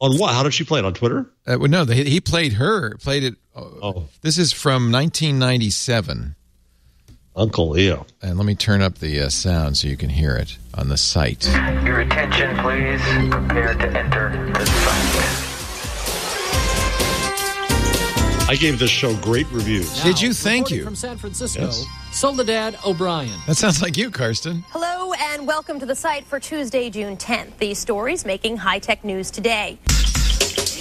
Speaker 5: on what? How did she play it on Twitter?
Speaker 1: uh, well, no, the, he played her. Played it. Uh,
Speaker 5: Oh,
Speaker 1: This is from 1997,
Speaker 5: Uncle Leo.
Speaker 1: and let me turn up the uh, sound so you can hear it on the site.
Speaker 7: Your attention, please. Prepare to enter the site.
Speaker 5: I gave this show great reviews.
Speaker 1: Did you? Thank you.
Speaker 8: From San Francisco,
Speaker 5: Yes.
Speaker 8: Soledad O'Brien.
Speaker 1: That sounds like you, Karsten.
Speaker 9: Hello and welcome to the site for Tuesday, June 10th. These stories making high tech news today.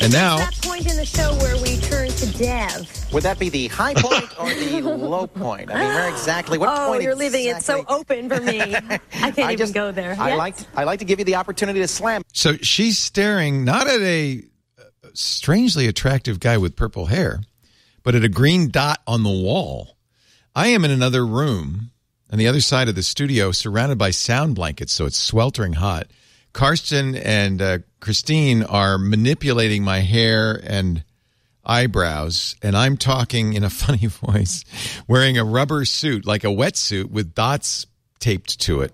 Speaker 1: And now,
Speaker 9: That point in the show where we turn to Dev.
Speaker 10: Would that be the high point or the low point? I mean, where exactly? What point exactly?
Speaker 9: oh,
Speaker 10: point?
Speaker 9: you're leaving it so open for me. I can't
Speaker 10: I
Speaker 9: even
Speaker 10: just-
Speaker 9: go there.
Speaker 10: I
Speaker 9: Yes?
Speaker 10: like I like to give you the opportunity to slam.
Speaker 1: so she's staring not at a uh, strangely attractive guy with purple hair, but at a green dot on the wall. I am in another room on the other side of the studio, surrounded by sound blankets, so it's sweltering hot. Karsten and uh, Christine are manipulating my hair and eyebrows, and I'm talking in a funny voice, wearing a rubber suit, like a wetsuit with dots taped to it.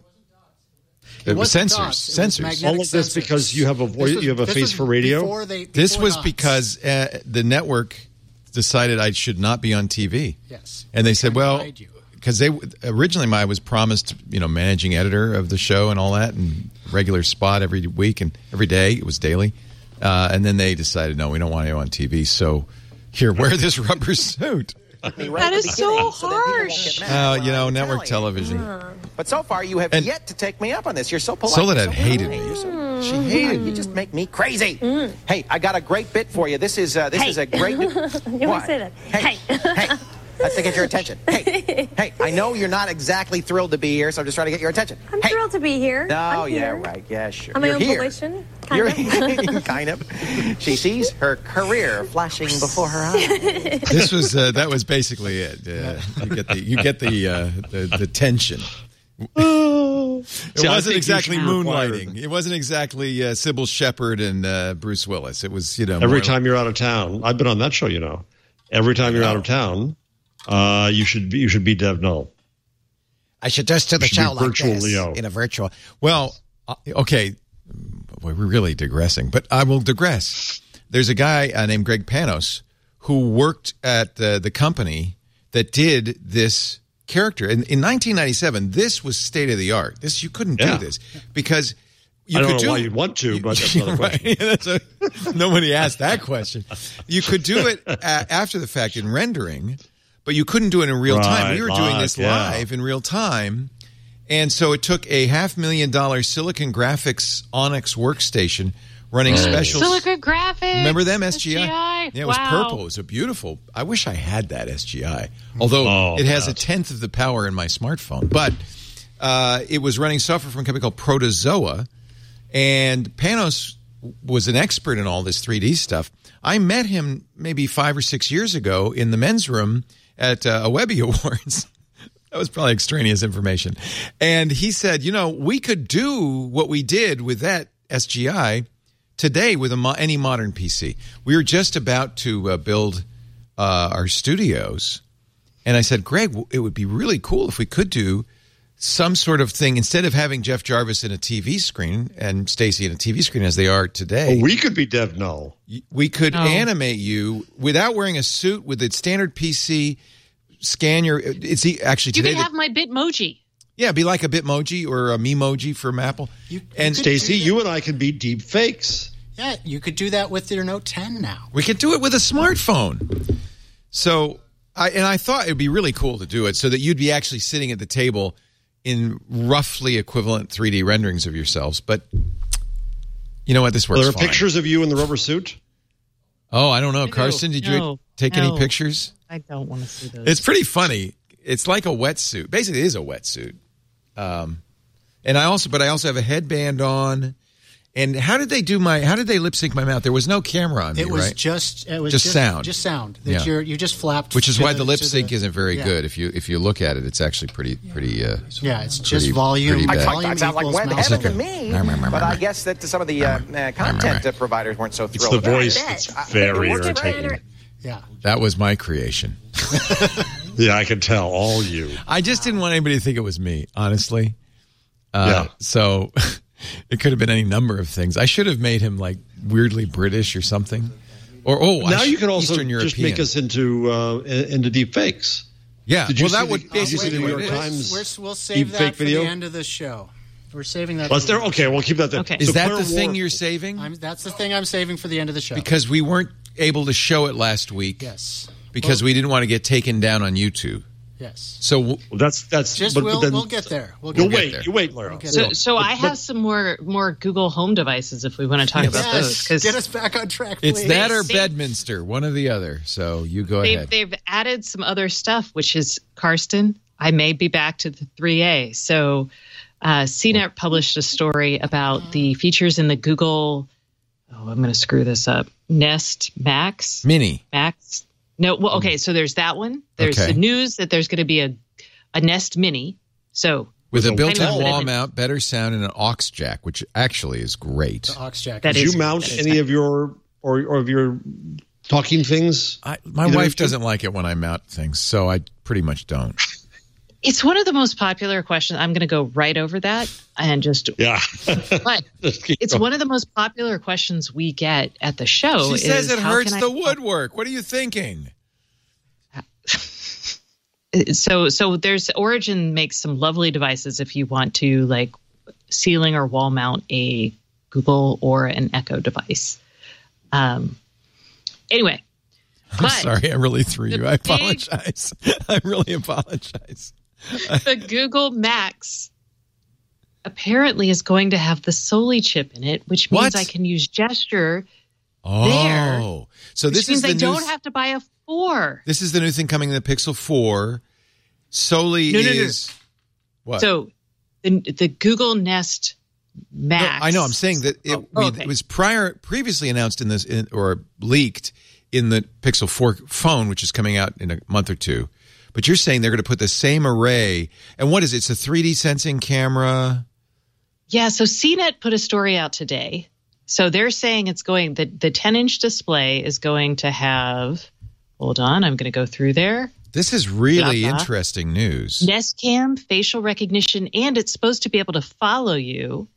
Speaker 1: It was
Speaker 6: wasn't
Speaker 1: sensors.
Speaker 6: dots, it
Speaker 1: Sensors.
Speaker 6: magnetic
Speaker 5: All of this
Speaker 6: sensors.
Speaker 5: because you have a voice-
Speaker 6: was-
Speaker 5: you have a face for radio?
Speaker 6: before they-
Speaker 1: This was
Speaker 6: dots.
Speaker 1: because uh, the network decided I should not be on TV.
Speaker 6: Yes.
Speaker 1: And they said, well, because they originally I was promised, you know, managing editor of the show and all that, and regular spot every week and every day. It was daily, uh, and then they decided, no, we don't want you on TV. So here, wear this rubber suit.
Speaker 10: That
Speaker 4: is so harsh.
Speaker 1: Uh, you know, network television.
Speaker 10: But so far, you have
Speaker 1: And-
Speaker 10: yet to take me up on this. You're so polite.
Speaker 1: Soledad
Speaker 10: You're so
Speaker 1: hated me.
Speaker 10: You're so- she hated. You just make me crazy. Hey, I got a great bit for you. This is uh, this
Speaker 9: Hey.
Speaker 10: is a great.
Speaker 9: You
Speaker 10: What?
Speaker 9: always say that.
Speaker 10: Hey, hey. That's to get your attention. Hey, hey. I know you're not exactly thrilled to be here, so I'm just trying to get your attention.
Speaker 9: I'm
Speaker 10: hey.
Speaker 9: thrilled to be here.
Speaker 10: Oh,
Speaker 9: I'm
Speaker 10: yeah,
Speaker 9: here.
Speaker 10: right. Yeah, sure.
Speaker 9: On my
Speaker 10: You're
Speaker 9: own
Speaker 10: here.
Speaker 9: volition. Kind
Speaker 10: You're
Speaker 9: of.
Speaker 10: kind of. She sees her career flashing before her eyes.
Speaker 1: This was uh, that was basically it. Uh, you get the you get the uh, the, the tension. It
Speaker 5: See,
Speaker 1: wasn't
Speaker 5: think you
Speaker 1: exactly
Speaker 5: should be required.
Speaker 1: moonlighting. It wasn't exactly uh, Cybill Shepherd and uh, Bruce Willis. It was you know
Speaker 5: Every
Speaker 1: more-
Speaker 5: time you're out of town, I've been on that show. You know, every time you're out of town, uh, you should be you should be Dev Null.
Speaker 11: I should just do the show like
Speaker 5: virtual
Speaker 11: this
Speaker 5: Leo.
Speaker 11: in a virtual.
Speaker 1: Well, uh, okay, Boy, we're really digressing, but I will digress. There's a guy uh, named Greg Panos who worked at uh, the company that did this character in, in 1997. This was state of the art. This you couldn't
Speaker 5: Yeah.
Speaker 1: do this because you
Speaker 5: I don't
Speaker 1: could
Speaker 5: know
Speaker 1: do
Speaker 5: why you'd want to, but that's another
Speaker 1: Right.
Speaker 5: question.
Speaker 1: A- nobody asked that question. You could do it a- after the fact in rendering, but you couldn't do it in real time. We were doing
Speaker 5: live,
Speaker 1: this
Speaker 5: yeah.
Speaker 1: live in real time. And so it took a half million dollar Silicon Graphics Onyx workstation running special.
Speaker 4: Silicon Graphics.
Speaker 1: Remember them SGI?
Speaker 4: SGI?
Speaker 1: Yeah, it was
Speaker 4: Wow.
Speaker 1: purple. It was a beautiful. I wish I had that SGI. Although
Speaker 5: Oh,
Speaker 1: it has a tenth of the power in my smartphone, but uh, it was running software from a company called Protozoa, and Panos was an expert in all this 3D stuff. I met him maybe five or six years ago in the men's room at uh, a Webby Awards. That was probably extraneous information. And he said, you know, we could do what we did with that SGI today with mo- any modern PC. We were just about to uh, build uh, our studios, and I said, Greg, it would be really cool if we could do some sort of thing instead of having Jeff Jarvis in a TV screen and Stacey in a TV screen as they are today.
Speaker 5: Oh, we could be Dev Null.
Speaker 1: We could
Speaker 4: No.
Speaker 1: animate you without wearing a suit with a standard PC. Scan your. It's e- actually
Speaker 4: You
Speaker 1: today.
Speaker 4: can have my Bitmoji.
Speaker 1: yeah, be like a Bitmoji or a Memoji from Apple. and
Speaker 5: Stacey, you and I can be deep fakes.
Speaker 6: Yeah, you could do that with your Note 10 now.
Speaker 1: We could do it with a smartphone. So I and I thought it'd be really cool to do it so that you'd be actually sitting at the table in roughly equivalent 3D renderings of yourselves. But you know what? This works.
Speaker 5: there are
Speaker 1: fine.
Speaker 5: pictures of you in the rubber suit.
Speaker 1: Oh, I don't know,
Speaker 4: No,
Speaker 1: Karsten. Did you
Speaker 4: no,
Speaker 1: take
Speaker 4: no.
Speaker 1: any pictures?
Speaker 4: I don't want to see those.
Speaker 1: It's pretty funny. It's like a wetsuit. Basically, it is a wetsuit. Um, and I also, but I also have a headband on. And how did they do my? How did they lip sync my mouth? There was no camera on me,
Speaker 6: It was
Speaker 1: right?
Speaker 6: just it was
Speaker 1: Just
Speaker 6: just,
Speaker 1: sound.
Speaker 6: Just sound. That
Speaker 1: Yeah.
Speaker 6: you're, you just flapped.
Speaker 1: Which is why the lip
Speaker 6: to
Speaker 1: sync isn't very
Speaker 6: yeah.
Speaker 1: good. If you if you look at it, it's actually pretty pretty. Uh,
Speaker 6: Yeah, it's
Speaker 1: pretty-
Speaker 6: just volume.
Speaker 1: pretty
Speaker 10: I
Speaker 1: bad.
Speaker 10: talk, I sound like
Speaker 6: equals
Speaker 10: web
Speaker 6: mouse
Speaker 10: heaven to
Speaker 6: speed.
Speaker 10: me, but I guess that some of the uh, uh, content uh, providers weren't so thrilled.
Speaker 5: It's
Speaker 10: the
Speaker 5: voice
Speaker 10: it.
Speaker 5: that's
Speaker 10: I-
Speaker 5: very
Speaker 10: it works great.
Speaker 5: irritating.
Speaker 6: Yeah.
Speaker 1: That was my creation.
Speaker 5: Yeah, I can tell all you.
Speaker 1: I just didn't want anybody to think it was me, honestly. Uh,
Speaker 5: Yeah.
Speaker 1: So it could have been any number of things. I should have made him like weirdly British or something. Or oh, I
Speaker 5: now
Speaker 1: should-
Speaker 5: you can also
Speaker 1: Eastern
Speaker 5: just
Speaker 1: European.
Speaker 5: make us into uh, into deep fakes.
Speaker 1: Yeah.
Speaker 5: Did you
Speaker 1: well, that would
Speaker 5: the- did you
Speaker 1: basically
Speaker 5: the New York
Speaker 1: it is.
Speaker 5: Times
Speaker 6: We're, we'll
Speaker 5: deep
Speaker 6: save that
Speaker 5: fake
Speaker 6: for
Speaker 5: video?
Speaker 6: the end of the show. We're saving that.
Speaker 5: Let's
Speaker 6: for the
Speaker 5: there. Okay, we'll keep that there.
Speaker 4: Okay.
Speaker 1: Is
Speaker 5: So
Speaker 1: that
Speaker 5: Claire
Speaker 1: the thing you're saving?
Speaker 6: I'm, that's the thing I'm saving for the end of the show.
Speaker 1: because we weren't able to show it last week.
Speaker 6: yes,
Speaker 1: Because we didn't want to get taken down on YouTube.
Speaker 6: Yes.
Speaker 1: So
Speaker 5: Well, that's that's.
Speaker 6: Just
Speaker 5: but,
Speaker 6: we'll,
Speaker 5: but then,
Speaker 6: we'll get there. We'll
Speaker 5: You
Speaker 6: get
Speaker 1: get
Speaker 5: wait.
Speaker 1: there.
Speaker 5: You wait, Lara.
Speaker 6: get
Speaker 4: So,
Speaker 6: there.
Speaker 4: so I have some more more Google Home devices if we want to talk about
Speaker 6: yes.
Speaker 4: those because
Speaker 6: Get us back on track. Please.
Speaker 1: it's that or
Speaker 4: They-
Speaker 1: Bedminster, one or the other. So you go
Speaker 4: they've
Speaker 1: ahead.
Speaker 4: they've added some other stuff, which is Karsten. I may be back to the 3A. So uh, CNET published a story about the features in the Google. Oh, I'm going to screw this up. Nest Max.
Speaker 1: Mini.
Speaker 4: Max. No, well, okay. Mm-hmm. So there's that one. There's
Speaker 1: Okay.
Speaker 4: the news that there's going to be a a Nest Mini. So
Speaker 1: With a
Speaker 5: a
Speaker 1: built-in
Speaker 4: wall.
Speaker 1: wall mount, better sound, and an aux jack, which actually is great.
Speaker 6: The aux jack.
Speaker 4: That
Speaker 5: Did
Speaker 4: is-
Speaker 5: you mount
Speaker 4: that is
Speaker 5: any of your or, or of your talking things?
Speaker 1: I, my
Speaker 5: Either
Speaker 1: wife doesn't like it when I mount things, so I pretty much don't.
Speaker 4: It's one of the most popular questions. I'm going to go right over that and just.
Speaker 5: Yeah.
Speaker 4: But it's one of the most popular questions we get at the show.
Speaker 1: She says
Speaker 4: is,
Speaker 1: it hurts the
Speaker 4: I-
Speaker 1: woodwork. What are you thinking?
Speaker 4: so so there's origin makes some lovely devices if you want to like ceiling or wall mount a google or an echo device um anyway
Speaker 1: I'm
Speaker 4: but
Speaker 1: sorry, I really threw you. I
Speaker 4: big-
Speaker 1: apologize. I really apologize.
Speaker 4: the google max apparently is going to have the soli chip in it which means
Speaker 1: What?
Speaker 4: i can use gesture
Speaker 1: Oh, so
Speaker 4: which
Speaker 1: this
Speaker 4: means
Speaker 1: the
Speaker 4: i don't have to buy a four
Speaker 1: this is the new thing coming in the Pixel Four. Soli
Speaker 4: No, no, no.
Speaker 1: is what?
Speaker 4: so the, the google nest
Speaker 1: No,
Speaker 4: max
Speaker 1: I know. I'm saying that it,
Speaker 4: Oh,
Speaker 1: we-
Speaker 4: okay.
Speaker 1: it was prior, previously announced in this, in, or leaked in the Pixel 4 phone, which is coming out in a month or two. But you're saying they're going to put the same array, and what is it? It's a 3D sensing camera.
Speaker 4: Yeah, so CNET put a story out today. So they're saying it's going the the 10 inch display is going to have. Hold on, I'm going to go through there.
Speaker 1: This is really interesting news.
Speaker 4: Nest Cam, facial recognition, and it's supposed to be able to follow you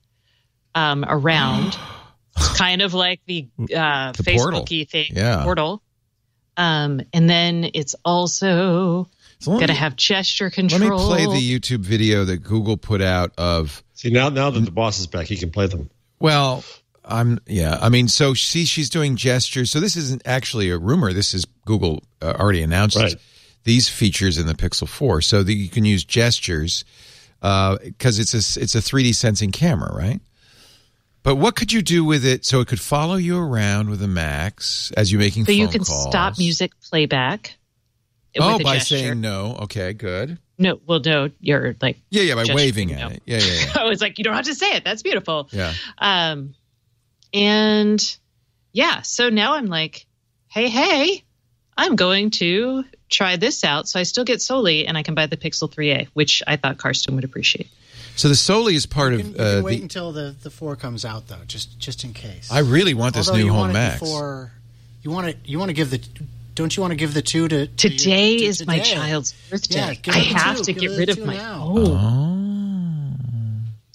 Speaker 4: um, around. it's kind of like the, uh,
Speaker 1: The portal.
Speaker 4: Facebooky thing,
Speaker 1: Yeah.
Speaker 4: portal. Um, and then it's also
Speaker 1: So let
Speaker 4: going to have gesture control.
Speaker 1: Let
Speaker 4: control.
Speaker 1: me play the YouTube video that Google put out of
Speaker 5: See now, now that the boss is back, he can play them.
Speaker 1: Well, I'm yeah. I mean, so see, she's doing gestures. So this isn't actually a rumor. This is Google uh, already announced
Speaker 5: Right.
Speaker 1: these features in the Pixel Four, so that you can use gestures because it's a it's a 3D sensing camera, right? But what could you do with it so it could follow you around with a Max as you're making
Speaker 4: so
Speaker 1: phone
Speaker 4: you can
Speaker 1: calls?
Speaker 4: stop music playback.
Speaker 1: Oh,
Speaker 4: a
Speaker 1: by
Speaker 4: gesture.
Speaker 1: saying no. Okay, good.
Speaker 4: No, well, no, you're like,
Speaker 1: Yeah, yeah, by
Speaker 4: Gesture,
Speaker 1: waving
Speaker 4: no.
Speaker 1: at it. Yeah, yeah, yeah.
Speaker 4: I was like, you don't have to say it. That's beautiful.
Speaker 1: yeah.
Speaker 4: Um, and yeah, so now I'm like, hey, hey, I'm going to try this out. So I still get Soli and I can buy the Pixel 3A, which I thought Karsten would appreciate.
Speaker 1: So the Soli is part
Speaker 6: You
Speaker 1: of
Speaker 6: can, you can
Speaker 1: uh,
Speaker 6: wait
Speaker 1: the.
Speaker 6: until the, the four comes out though, just just in case.
Speaker 1: I really want this
Speaker 6: Although
Speaker 1: new
Speaker 6: you
Speaker 1: Home
Speaker 6: want it
Speaker 1: Max.
Speaker 6: Before, you want to you want to give the don't you want to give the two to, to
Speaker 4: Today
Speaker 6: to
Speaker 4: is my child's birthday.
Speaker 6: Yeah,
Speaker 4: I have
Speaker 6: two.
Speaker 4: to
Speaker 6: Give
Speaker 4: get rid of my.
Speaker 6: now.
Speaker 4: Oh. oh.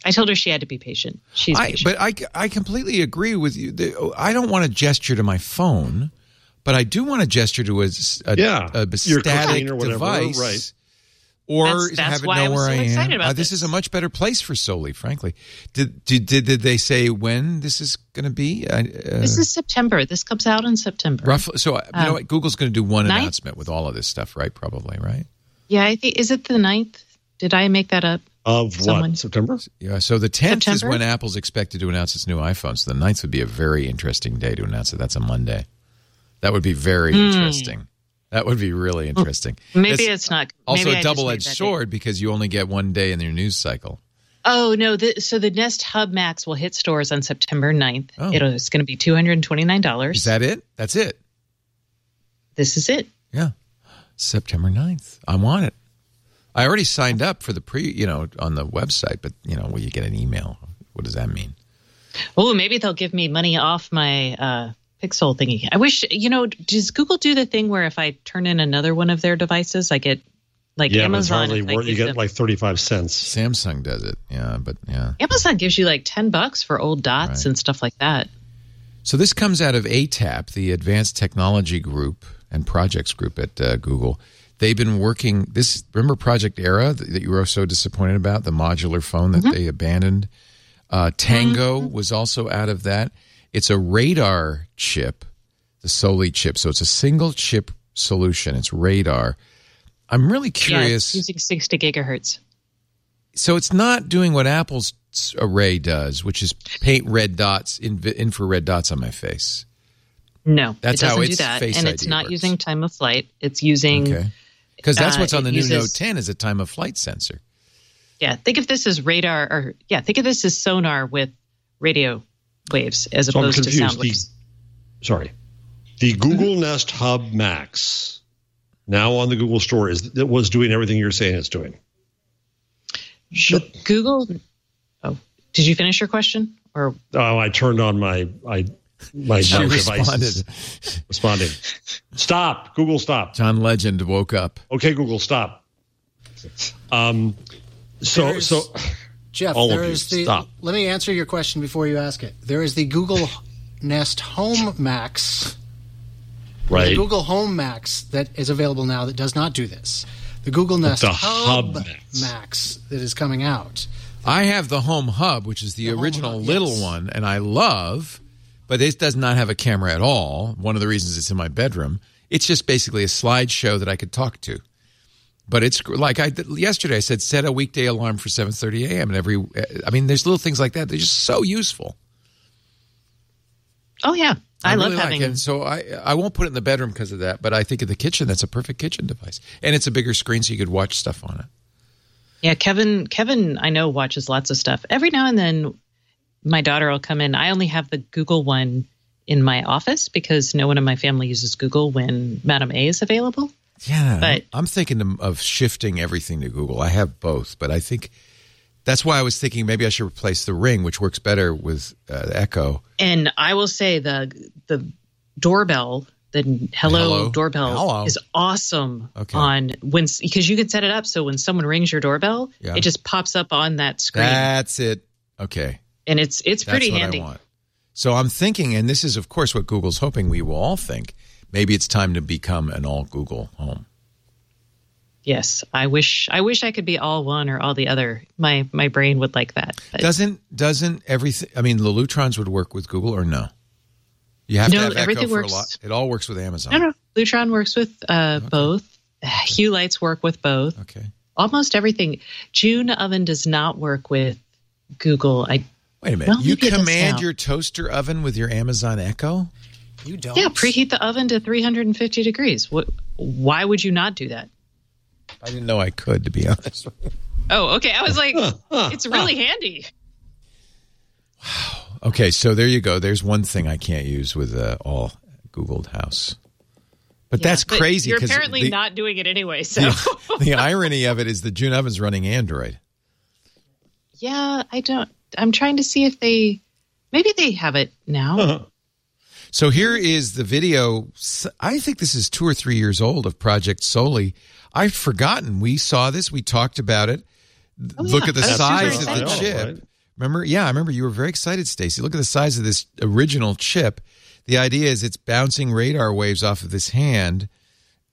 Speaker 4: I told her she had to be patient. She's
Speaker 1: I,
Speaker 4: patient.
Speaker 1: but I, I completely agree with you. Oh, I don't want to gesture to my phone, but I do want to gesture to a, s- a-
Speaker 5: Yeah,
Speaker 1: a
Speaker 5: your
Speaker 1: static
Speaker 5: cooking or whatever,
Speaker 1: device.
Speaker 5: right.
Speaker 1: Or
Speaker 4: That's- that's
Speaker 1: have it
Speaker 4: why
Speaker 1: know
Speaker 4: I
Speaker 1: where
Speaker 4: so
Speaker 1: I am.
Speaker 4: about
Speaker 1: Uh, this
Speaker 4: this.
Speaker 1: is a much better place for Soli, frankly. Did did, did, did they say when this is going to be? Uh,
Speaker 4: this is September. This comes out in September.
Speaker 1: roughly. So uh, you know
Speaker 4: Um,
Speaker 1: what? Google's going to do one
Speaker 4: ninth?
Speaker 1: announcement with all of this stuff, right? Probably, right?
Speaker 4: Yeah, I think is it the 9th? Did I make that up?
Speaker 5: Of
Speaker 4: Someone-
Speaker 5: what? September?
Speaker 1: Yeah. So the tenth is when Apple's expected to announce its new iPhone. So the 9th would be a very interesting day to announce it. That's a Monday. That would be very interesting. That would be really interesting.
Speaker 4: Hmm. Maybe
Speaker 1: It's
Speaker 4: it's not.
Speaker 1: also a double edged sword because you only get one day in your news cycle.
Speaker 4: Oh no! The, so the Nest Hub Max will hit stores on September 9th.
Speaker 1: Oh.
Speaker 4: It is going to be two hundred and twenty nine dollars.
Speaker 1: Is that it? That's it.
Speaker 4: This is it.
Speaker 1: Yeah. September 9th. I want it. I already signed up for the pre, you know, on the website, but, you know, will you get an email? What does that mean?
Speaker 4: Oh, maybe they'll give me money off my uh, Pixel thingy. I wish you know. Does Google do the thing where if I turn in another one of their devices, I get like
Speaker 5: yeah, but it's
Speaker 4: Amazon?
Speaker 5: hardly
Speaker 4: if I
Speaker 5: worth. You get
Speaker 4: them-
Speaker 5: like thirty-five cents.
Speaker 1: Samsung does it. Yeah, but yeah.
Speaker 4: Amazon gives you like ten bucks for old dots
Speaker 1: Right.
Speaker 4: and stuff like that.
Speaker 1: So this comes out of ATAP, the Advanced Technology Group and Projects Group at uh, Google. They've been working this. Remember Project Ara that that you were so disappointed about the modular phone that they abandoned. Uh, Tango was also out of that. It's a radar chip, the Soli chip. So it's a single chip solution. It's radar. I'm really
Speaker 4: Yeah,
Speaker 1: curious.
Speaker 4: it's using sixty gigahertz.
Speaker 1: so it's not doing what Apple's array does, which is paint red dots, inv- infrared dots on my face.
Speaker 4: No,
Speaker 1: That's
Speaker 4: it
Speaker 1: how
Speaker 4: doesn't
Speaker 1: its
Speaker 4: do that, and it's not
Speaker 1: works.
Speaker 4: using time of flight. It's using
Speaker 1: Okay. Because that's
Speaker 4: Uh,
Speaker 1: what's on the new
Speaker 4: uses-
Speaker 1: Note 10 is a time of flight sensor.
Speaker 4: yeah. Think of this as radar, or yeah, think of this as sonar with radio waves as
Speaker 5: So
Speaker 4: opposed to
Speaker 5: confused.
Speaker 4: sound
Speaker 5: The,
Speaker 4: waves.
Speaker 5: sorry, the Google Nest Hub Max now on the Google Store is that was doing everything you're saying it's doing. Sure.
Speaker 4: Google. Oh, did you finish your question? Or
Speaker 5: Oh, I turned on my I my
Speaker 1: She
Speaker 5: my
Speaker 1: responded.
Speaker 5: responding. Stop, Google, stop.
Speaker 1: John Legend woke up.
Speaker 5: Okay, Google, stop. Um, so
Speaker 6: There's-
Speaker 5: so
Speaker 6: Jeff,
Speaker 5: All of
Speaker 6: there
Speaker 5: you,
Speaker 6: the.
Speaker 5: stop.
Speaker 6: Let me answer your question before you ask it. There is the Google Nest Home Max,
Speaker 5: Right. the.
Speaker 6: Google Home Max that is available now that does not do this. The Google Nest
Speaker 5: the
Speaker 6: Hub,
Speaker 5: Hub Max.
Speaker 6: Max that is coming out.
Speaker 1: I have the Home Hub, which is the,
Speaker 6: The
Speaker 1: original
Speaker 6: Hub,
Speaker 1: little
Speaker 6: yes.
Speaker 1: one, and I love, but this does not have a camera at all. One of the reasons it's in my bedroom. It's just basically a slideshow that I could talk to. But it's like I yesterday. I said set a weekday alarm for seven thirty a.m. and every. I mean, there's little things like that. They're just so useful.
Speaker 4: oh yeah, I, love
Speaker 1: really like
Speaker 4: having.
Speaker 1: it. And so I I won't put it in the bedroom because of that. But I think in the kitchen that's a perfect kitchen device, and it's a bigger screen so you could watch stuff on it.
Speaker 4: Yeah, Kevin. Kevin, I know watches lots of stuff. Every now and then, my daughter will come in. I only have the Google one in my office because no one in my family uses Google when Madam A is available.
Speaker 1: Yeah,
Speaker 4: But-
Speaker 1: I'm thinking of- shifting everything to Google. I have both, but I think that's why I was thinking maybe I should replace the Ring, which works better with uh, Echo.
Speaker 4: And I will say the the doorbell, the hello,
Speaker 1: Hello?
Speaker 4: doorbell
Speaker 1: Hello.
Speaker 4: is awesome
Speaker 1: Okay.
Speaker 4: on when because you can set it up so when someone rings your doorbell,
Speaker 1: Yeah.
Speaker 4: it just pops up on that screen,
Speaker 1: That's it. Okay,
Speaker 4: and it's it's
Speaker 1: that's
Speaker 4: pretty handy.
Speaker 1: So I'm thinking, and this is of course what Google's hoping we will all think. Maybe it's time to become an all Google home.
Speaker 4: Yes, I wish I wish I could be all one or all the other. My my brain would like that. But
Speaker 1: Doesn't doesn't everything? I mean, the Lutrons would work with Google or no? You have to
Speaker 4: No,
Speaker 1: have Echo
Speaker 4: everything
Speaker 1: for
Speaker 4: works-
Speaker 1: a lot. It all works with Amazon.
Speaker 4: no, no, Lutron works with uh, both. Hue lights work with both.
Speaker 1: Okay.
Speaker 4: Almost everything. June oven does not work with Google. I
Speaker 1: Wait a minute.
Speaker 4: Well,
Speaker 1: you command your toaster oven with your Amazon Echo?
Speaker 6: You don't.
Speaker 4: yeah preheat the oven to 350 degrees. What? Why would you not do that?
Speaker 1: I didn't know I could, to be honest.
Speaker 4: Oh, okay. I was like, it's really handy. Wow.
Speaker 1: Okay, so there you go. There's one thing I can't use with uh, all Googled House. But
Speaker 4: Yeah,
Speaker 1: that's
Speaker 4: but
Speaker 1: crazy.
Speaker 4: You're apparently
Speaker 1: the,
Speaker 4: not doing it anyway. So
Speaker 1: The, the irony of it is the June oven's running Android.
Speaker 4: yeah, I don't. I'm trying to see if they maybe they have it now.
Speaker 5: Uh-huh.
Speaker 1: So here is the video. I think this is two or three years old of Project Soli. I've forgotten. We saw this. We talked about it.
Speaker 4: Oh,
Speaker 1: Look
Speaker 4: yeah.
Speaker 1: at the
Speaker 4: I was
Speaker 1: size of the
Speaker 5: excited.
Speaker 1: chip.
Speaker 5: Right.
Speaker 1: Remember? Yeah, I remember you were very excited, Stacey. Look at the size of this original chip. The idea is it's bouncing radar waves off of this hand,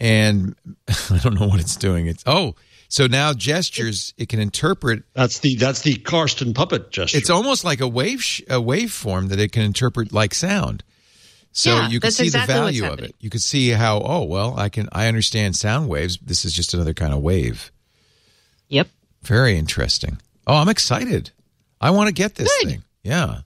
Speaker 1: and I don't know what it's doing. It's oh, so now gestures it can interpret.
Speaker 5: That's the that's the Karsten puppet gesture.
Speaker 1: It's almost like a wave sh- a waveform that it can interpret like sound. So
Speaker 4: Yeah,
Speaker 1: you can see
Speaker 4: exactly
Speaker 1: the value of it. You could see how oh well I can I understand sound waves. This is just another kind of wave.
Speaker 4: Yep.
Speaker 1: Very interesting. Oh, I'm excited. I want to get this
Speaker 4: Good.
Speaker 1: thing. Yeah.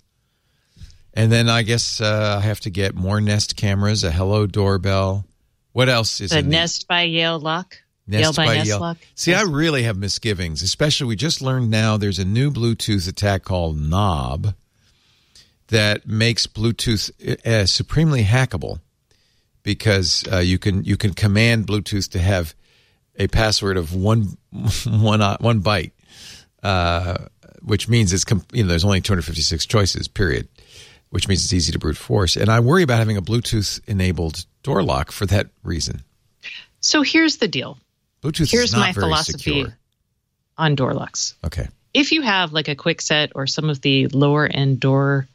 Speaker 1: And then I guess uh, I have to get more Nest cameras, a Hello doorbell. What else is
Speaker 4: The Nest by Yale lock.
Speaker 1: Nest
Speaker 4: Yale by,
Speaker 1: by
Speaker 4: Nest
Speaker 1: Yale.
Speaker 4: lock.
Speaker 1: See, I really have misgivings, especially we just learned now there's a new Bluetooth attack called Knob that makes Bluetooth uh, supremely hackable because uh, you can you can command Bluetooth to have a password of one one uh, one byte, uh, which means it's com- you know there's only 256 choices. Period. Which means it's easy to brute force, and I worry about having a Bluetooth enabled door lock for that reason.
Speaker 4: So here's the deal.
Speaker 1: Bluetooth
Speaker 4: Here's
Speaker 1: is not
Speaker 4: my
Speaker 1: very
Speaker 4: philosophy
Speaker 1: secure.
Speaker 4: on door locks.
Speaker 1: Okay.
Speaker 4: If you have like a Kwikset or some of the lower end door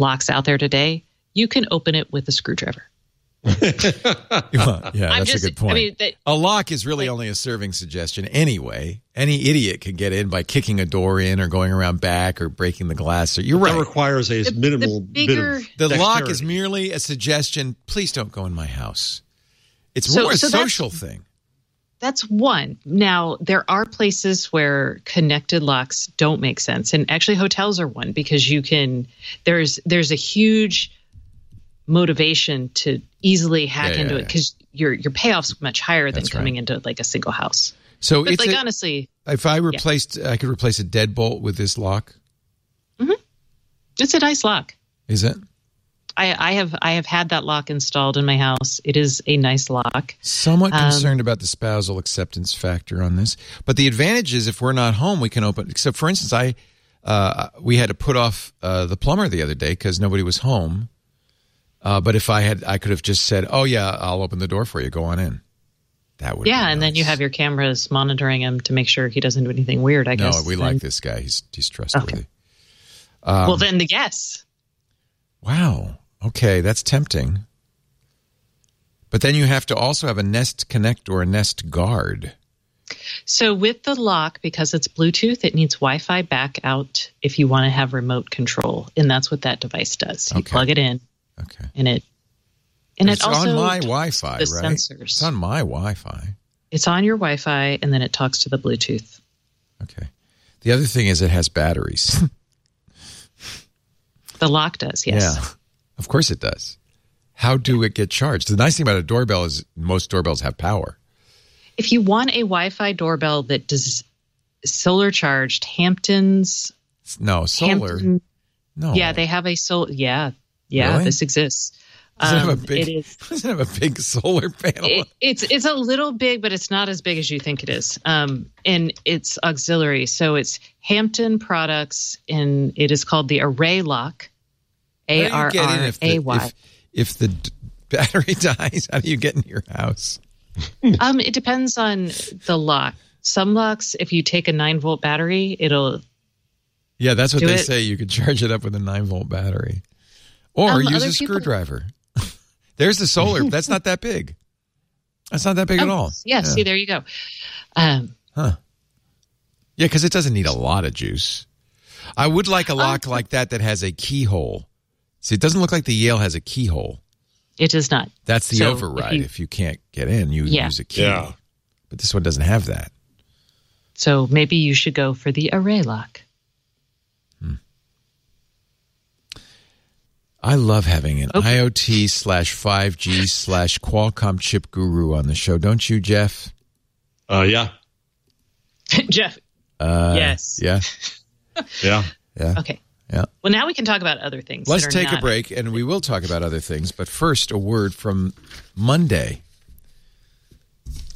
Speaker 4: locks out there today, you can open it with a screwdriver.
Speaker 1: Well, yeah,
Speaker 4: I'm
Speaker 1: that's
Speaker 4: just-
Speaker 1: a good point.
Speaker 4: I mean, that-
Speaker 1: a lock is really only a serving suggestion anyway. Any idiot can get in by kicking a door in or going around back or breaking the glass. So you're
Speaker 5: That
Speaker 1: right.
Speaker 5: requires a minimal bit
Speaker 4: bigger-
Speaker 5: of
Speaker 1: The lock is merely a suggestion. Please don't go in my house. It's
Speaker 4: So-
Speaker 1: more a
Speaker 4: so
Speaker 1: social thing.
Speaker 4: That's one. Now, there are places where connected locks don't make sense. And actually hotels are one because you can there's there's a huge motivation to easily hack
Speaker 1: Yeah, yeah,
Speaker 4: into it
Speaker 1: yeah.
Speaker 4: because your your payoff's much higher than
Speaker 1: That's
Speaker 4: coming
Speaker 1: right.
Speaker 4: into like a single house.
Speaker 1: So
Speaker 4: But
Speaker 1: it's
Speaker 4: like
Speaker 1: a-
Speaker 4: honestly,
Speaker 1: if I replaced, I could replace a deadbolt with this lock. Mhm.
Speaker 4: it's a nice lock.
Speaker 1: Is it?
Speaker 4: I, I have I have had that lock installed in my house. It is a nice lock.
Speaker 1: Somewhat
Speaker 4: Um,
Speaker 1: concerned about the spousal acceptance factor on this, but the advantage is if we're not home, we can open. Except, for instance, I uh, we had to put off uh, the plumber the other day because nobody was home. Uh, but if I had, I could have just said, "Oh yeah, I'll open the door for you. Go on in." That would.
Speaker 4: Yeah, and then you have your cameras monitoring him to make sure he doesn't do anything weird. I
Speaker 1: No,
Speaker 4: guess.
Speaker 1: No,
Speaker 4: we
Speaker 1: like this guy. He's he's trustworthy.
Speaker 4: well, then the yes.
Speaker 1: Wow. Okay, that's tempting. But then you have to also have a Nest Connect or a Nest Guard.
Speaker 4: So with the lock, because it's Bluetooth, it needs Wi-Fi back out if you want to have remote control, and that's what that device does. You
Speaker 1: Okay.
Speaker 4: plug it in,
Speaker 1: Okay.
Speaker 4: and it and
Speaker 1: it's
Speaker 4: it also
Speaker 1: on my Wi-Fi,
Speaker 4: the
Speaker 1: right?
Speaker 4: sensors.
Speaker 1: It's on my Wi-Fi.
Speaker 4: It's on your Wi-Fi, and then it talks to the Bluetooth.
Speaker 1: Okay. The other thing is it has batteries.
Speaker 4: The lock does, yes.
Speaker 1: Yeah. Of course it does. How do it get charged? The nice thing about a doorbell is most doorbells have power.
Speaker 4: If you want a Wi-Fi doorbell that does solar charged, Hamptons,
Speaker 1: No, solar.
Speaker 4: Hampton,
Speaker 1: no.
Speaker 4: yeah, they have a solar. Yeah, yeah,
Speaker 1: Really?
Speaker 4: this exists.
Speaker 1: Does it have a
Speaker 4: Um,
Speaker 1: big
Speaker 4: it is.
Speaker 1: does it have a big solar panel?
Speaker 4: It, it's it's a little big, but it's not as big as you think it is. Um, and it's auxiliary, so it's Hampton products, and it is called the Array Lock.
Speaker 1: How
Speaker 4: A
Speaker 1: do you
Speaker 4: R
Speaker 1: get in
Speaker 4: R
Speaker 1: if the-
Speaker 4: A Y.
Speaker 1: If, if the d- battery dies, how do you get in your house?
Speaker 4: Um, it depends on the lock. Some locks, if you take a nine volt battery, it'll.
Speaker 1: Yeah, that's what
Speaker 4: Do
Speaker 1: they
Speaker 4: it.
Speaker 1: say. You can charge it up with a nine volt battery, or
Speaker 4: Um,
Speaker 1: use a
Speaker 4: people-
Speaker 1: screwdriver. There's the solar. that's not that big. That's not that big at
Speaker 4: Oh,
Speaker 1: all.
Speaker 4: Yeah, see, there you go. Um,
Speaker 1: Yeah, because it doesn't need a lot of juice. I would like a lock
Speaker 4: Um,
Speaker 1: like that that has a keyhole. See, it doesn't look like the Yale has a keyhole.
Speaker 4: it does not.
Speaker 1: That's the
Speaker 4: So, if
Speaker 1: override.
Speaker 4: you-
Speaker 1: if you can't get in, you
Speaker 4: Yeah.
Speaker 1: use a key.
Speaker 5: Yeah.
Speaker 1: But this one doesn't have that.
Speaker 4: So maybe you should go for the Array Lock.
Speaker 1: I love having an
Speaker 4: Okay.
Speaker 1: IoT slash 5G slash Qualcomm chip guru on the show, don't you, Jeff?
Speaker 5: Uh, yeah,
Speaker 4: Jeff.
Speaker 1: Uh,
Speaker 4: Yes.
Speaker 1: Yeah.
Speaker 5: yeah.
Speaker 1: Yeah.
Speaker 4: Okay.
Speaker 1: Yeah.
Speaker 4: Well, now we can talk about other things.
Speaker 1: Let's take a break and we will talk about other things. But first, a word from Monday.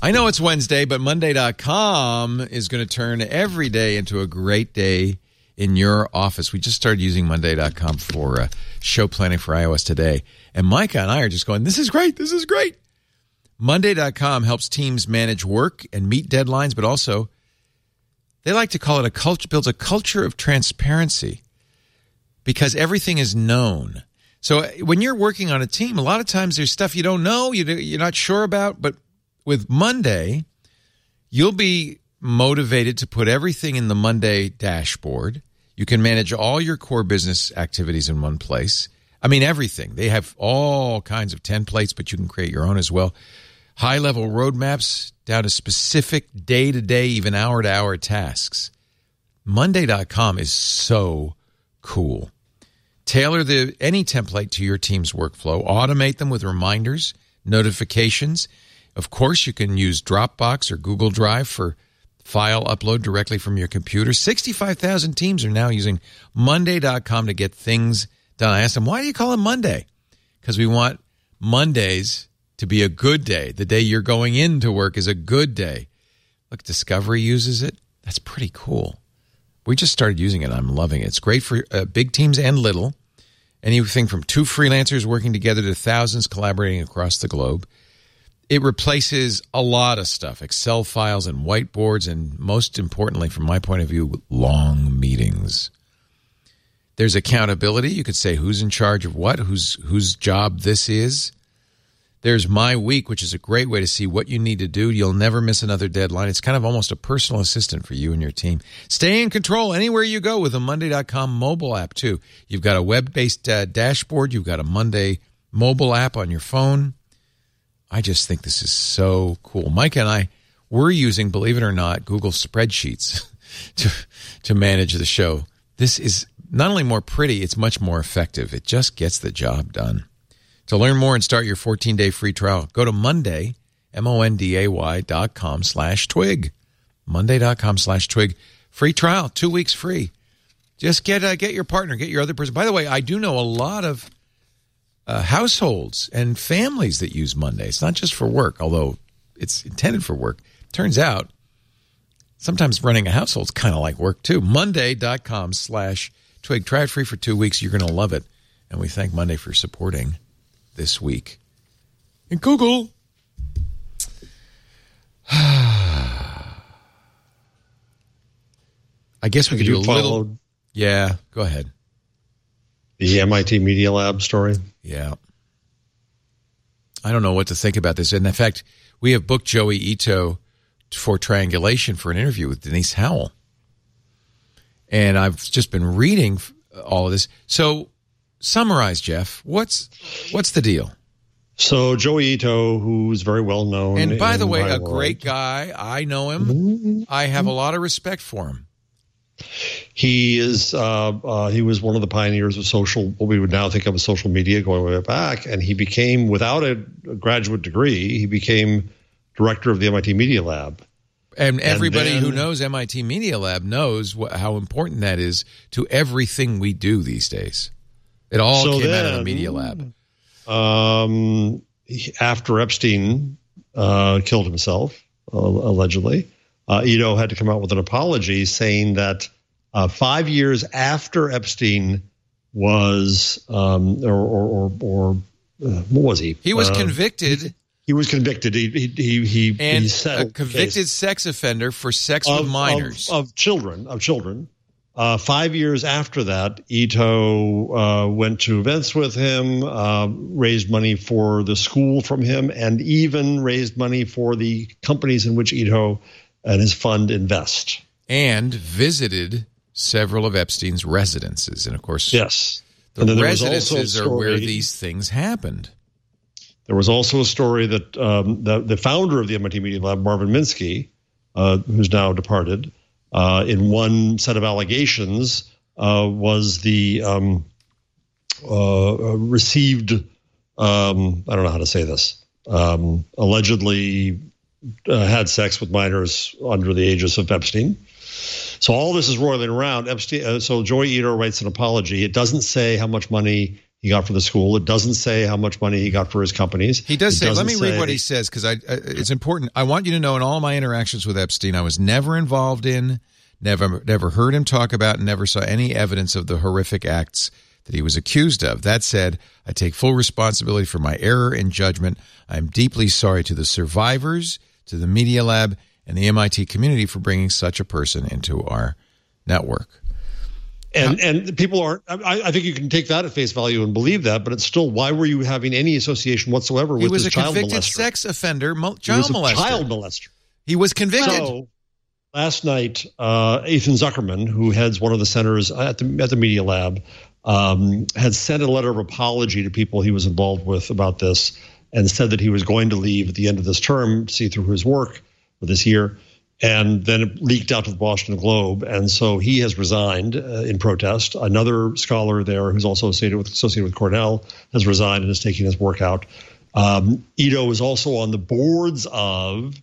Speaker 1: I know it's Wednesday, but Monday.com is going to turn every day into a great day in your office. We just started using Monday.com for uh, show planning for iOS today. And Micah and I are just going, this is great. This is great. Monday.com helps teams manage work and meet deadlines, but also they like to call it a culture, builds a culture of transparency because everything is known. So uh, when you're working on a team, a lot of times there's stuff you don't know, you're not sure about. But with Monday, you'll be motivated to put everything in the Monday dashboard. You can manage all your core business activities in one place. I mean, everything. They have all kinds of templates, but you can create your own as well. High level roadmaps down to specific day to day, even hour to hour tasks. Monday.com is so cool. Tailor the any template to your team's workflow. Automate them with reminders, notifications. Of course, you can use Dropbox or Google Drive for file upload directly from your computer. 65,000 teams are now using Monday.com to get things done. I asked them, why do you call it Monday? Because we want Mondays to be a good day. The day you're going into work is a good day. Look, Discovery uses it. That's pretty cool. We just started using it. I'm loving it. It's great for uh, big teams and little. Anything from two freelancers working together to thousands collaborating across the globe. It replaces a lot of stuff Excel files and whiteboards, and most importantly, from my point of view, long meetings. There's accountability. You could say who's in charge of what, whose whose job this is. There's My Week, which is a great way to see what you need to do. You'll never miss another deadline. It's kind of almost a personal assistant for you and your team. Stay in control anywhere you go with a Monday.com mobile app, too. You've got a web based uh, dashboard, you've got a Monday mobile app on your phone. I just think this is so cool. Mike and I, we're using, believe it or not, Google spreadsheets to, to manage the show. This is not only more pretty, it's much more effective. It just gets the job done. To learn more and start your 14 day free trial, go to Monday, M O N D A Y dot com slash twig. Monday.com slash twig. Free trial, two weeks free. Just get uh, get your partner, get your other person. By the way, I do know a lot of uh, households and families that use Monday. It's not just for work, although it's intended for work. Turns out sometimes running a household is kind of like work too. Monday.com slash twig. Try it free for two weeks. You're going to love it. And we thank Monday for supporting this week. And Google. I guess we
Speaker 5: Have
Speaker 1: could do
Speaker 5: you
Speaker 1: a little. Yeah, go ahead.
Speaker 5: the MIT Media Lab story?
Speaker 1: Yeah. I don't know what to think about this. And in fact, we have booked Joi Ito for triangulation for an interview with Denise Howell. And I've just been reading all of this. So, summarize, Jeff. What's what's the deal?
Speaker 5: So Joi Ito, who's very well known,
Speaker 1: And by the way, a
Speaker 5: world,
Speaker 1: great guy. I know him. I have a lot of respect for him.
Speaker 5: He is. Uh, uh, he was one of the pioneers of social, what we would now think of as social media, going way back. And he became, without a, graduate degree, he became director of the MIT Media Lab.
Speaker 1: And everybody
Speaker 5: then-
Speaker 1: who knows MIT Media Lab knows wh- how important that is to everything we do these days. It all
Speaker 5: So
Speaker 1: came out of the Media Lab.
Speaker 5: Um, after Epstein uh, killed himself, uh, allegedly, uh, Ito had to come out with an apology saying that uh, five years after Epstein was, um, or, or, or, or uh, what was he?
Speaker 1: He was
Speaker 5: Uh,
Speaker 1: convicted
Speaker 5: He was convicted. He he he, he,
Speaker 1: and
Speaker 5: he
Speaker 1: a convicted sex offender for sex
Speaker 5: of,
Speaker 1: with minors.
Speaker 5: of, of children of children. Uh, five years after that, Ito uh, went to events with him, uh, raised money for the school from him, and even raised money for the companies in which Ito and his fund invest.
Speaker 1: and visited several of Epstein's residences. And of course,
Speaker 5: Yes.
Speaker 1: the
Speaker 5: And then there was also a
Speaker 1: residences are where these things happened.
Speaker 5: There was also a story that um, the, the founder of the MIT Media Lab, Marvin Minsky, uh, who's now departed, uh, in one set of allegations uh, was the um, uh, received, um, I don't know how to say this, um, allegedly uh, had sex with minors under the aegis of Epstein. So all this is roiling around. Epstein. Uh, so Joi Ito writes an apology. It doesn't say how much money he got for the school. It doesn't say how much money he got for his companies.
Speaker 1: He does
Speaker 5: It
Speaker 1: say, let me read what he says because I, I, it's important. I want you to know in all my interactions with Epstein, I was never involved in, never never heard him talk about, and never saw any evidence of the horrific acts that he was accused of. That said, I take full responsibility for my error in judgment. I am deeply sorry to the survivors, to the Media Lab, and the MIT community for bringing such a person into our network.
Speaker 5: And and people are. I, I think you can take that at face value and believe that, but it's still. Why were you having any association whatsoever
Speaker 1: He
Speaker 5: with
Speaker 1: was
Speaker 5: this
Speaker 1: a
Speaker 5: child
Speaker 1: convicted
Speaker 5: molester?
Speaker 1: sex offender, mo-
Speaker 5: He
Speaker 1: child
Speaker 5: was a
Speaker 1: molester.
Speaker 5: child molester.
Speaker 1: He was convicted.
Speaker 5: So last night, uh, Ethan Zuckerman, who heads one of the centers at the at the Media Lab, um, had sent a letter of apology to people he was involved with about this, and said that he was going to leave at the end of this term, see through his work for this year. And then it leaked out to the Boston Globe, and so he has resigned uh, in protest. Another scholar there, who's also associated with associated with Cornell, has resigned and is taking his work out. Um, Ito is also on the boards of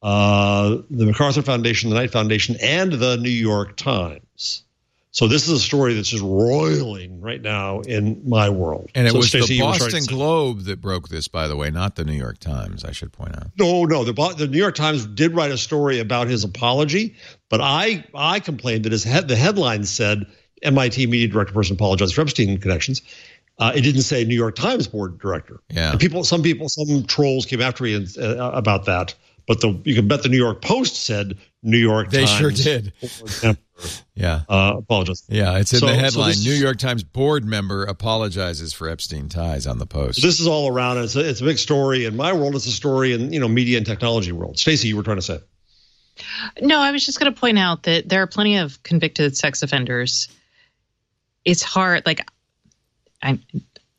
Speaker 5: uh, the MacArthur Foundation, the Knight Foundation, and the New York Times. So this is a story that's just roiling right now in my world.
Speaker 1: And it
Speaker 5: So,
Speaker 1: was
Speaker 5: Stacey,
Speaker 1: the
Speaker 5: you were trying to
Speaker 1: Boston Globe that broke this, by the way, not the New York Times, I should point out.
Speaker 5: No, no. The, the New York Times did write a story about his apology, but I I complained that his head the headline said MIT media director person apologized for Epstein connections. Uh, it didn't say New York Times board director.
Speaker 1: Yeah.
Speaker 5: And people, some people, some trolls came after me and, uh, about that. But the you can bet the New York Post said New York
Speaker 1: They
Speaker 5: Times.
Speaker 1: sure did. Yeah.
Speaker 5: Uh, apologize.
Speaker 1: Yeah, it's in
Speaker 5: So-
Speaker 1: the headline.
Speaker 5: this-
Speaker 1: New York Times board member apologizes for Epstein ties on the post.
Speaker 5: This is all around. It's a, it's a big story in my world. It's a story in you know media and technology world. Stacey, you were trying to say.
Speaker 4: No, I was just going to point out that there are plenty of convicted sex offenders. It's hard. Like, I'm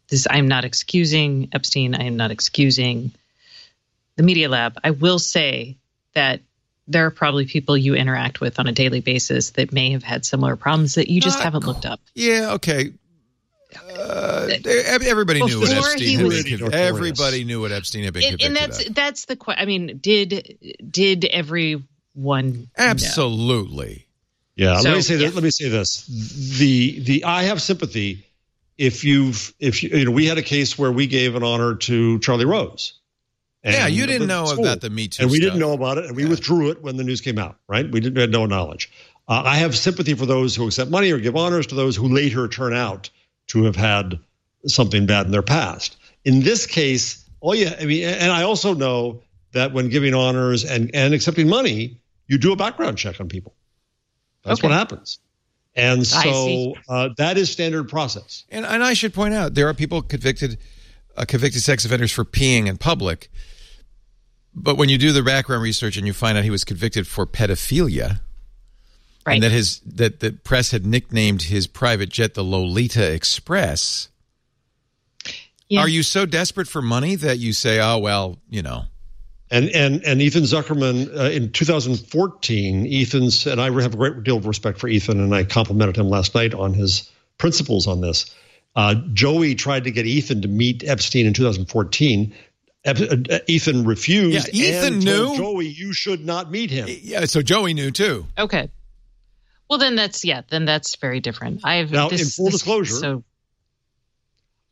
Speaker 4: this. I'm not excusing Epstein. I am not excusing the Media Lab. I will say that there are probably people you interact with on a daily basis that may have had similar problems that you just
Speaker 1: Not
Speaker 4: haven't looked up.
Speaker 1: yeah, okay. Uh, everybody knew what
Speaker 4: Before
Speaker 1: Epstein
Speaker 4: he
Speaker 1: had been.
Speaker 5: Pretty.
Speaker 1: Everybody knew what Epstein had been
Speaker 4: And,
Speaker 1: convicted
Speaker 4: and that's
Speaker 1: of.
Speaker 4: that's the question. I mean, did did everyone? know?
Speaker 1: Absolutely.
Speaker 5: Yeah,
Speaker 4: So,
Speaker 5: let me say
Speaker 4: yeah.
Speaker 5: this. Let me say this. The the I have sympathy if you've if you you know we had a case where we gave an honor to Charlie Rose.
Speaker 1: Yeah, you didn't know
Speaker 5: so-
Speaker 1: about the Me Too
Speaker 5: and we
Speaker 1: stuff.
Speaker 5: didn't know about it, and we withdrew it when the news came out. Right? We didn't had no knowledge. Uh, I have sympathy for those who accept money or give honors to those who later turn out to have had something bad in their past. In this case, oh yeah, I mean, and I also know that when giving honors and and accepting money, you do a background check on people. That's
Speaker 4: Okay.
Speaker 5: what happens. And so uh, that is standard process.
Speaker 1: And, and I should point out there are people convicted, uh, convicted sex offenders for peeing in public. But when you do the background research and you find out he was convicted for pedophilia,
Speaker 4: Right.
Speaker 1: and that his that the press had nicknamed his private jet the Lolita Express,
Speaker 4: Yeah.
Speaker 1: are you so desperate for money that you say, "Oh well, you know"?
Speaker 5: And and and Ethan Zuckerman uh, in 2014, Ethan's and I have a great deal of respect for Ethan, and I complimented him last night on his principles on this. Uh, Joi tried to get Ethan to meet Epstein in 2014. Ep- uh, Ethan refused.
Speaker 1: Yeah, Ethan
Speaker 5: and told
Speaker 1: knew.
Speaker 5: Joi you should not meet him.
Speaker 1: Yeah, so Joi knew too.
Speaker 4: Okay. Well, then that's yeah. Then that's very different. I've
Speaker 5: Now,
Speaker 4: this,
Speaker 5: in full
Speaker 4: this-
Speaker 5: disclosure,
Speaker 4: So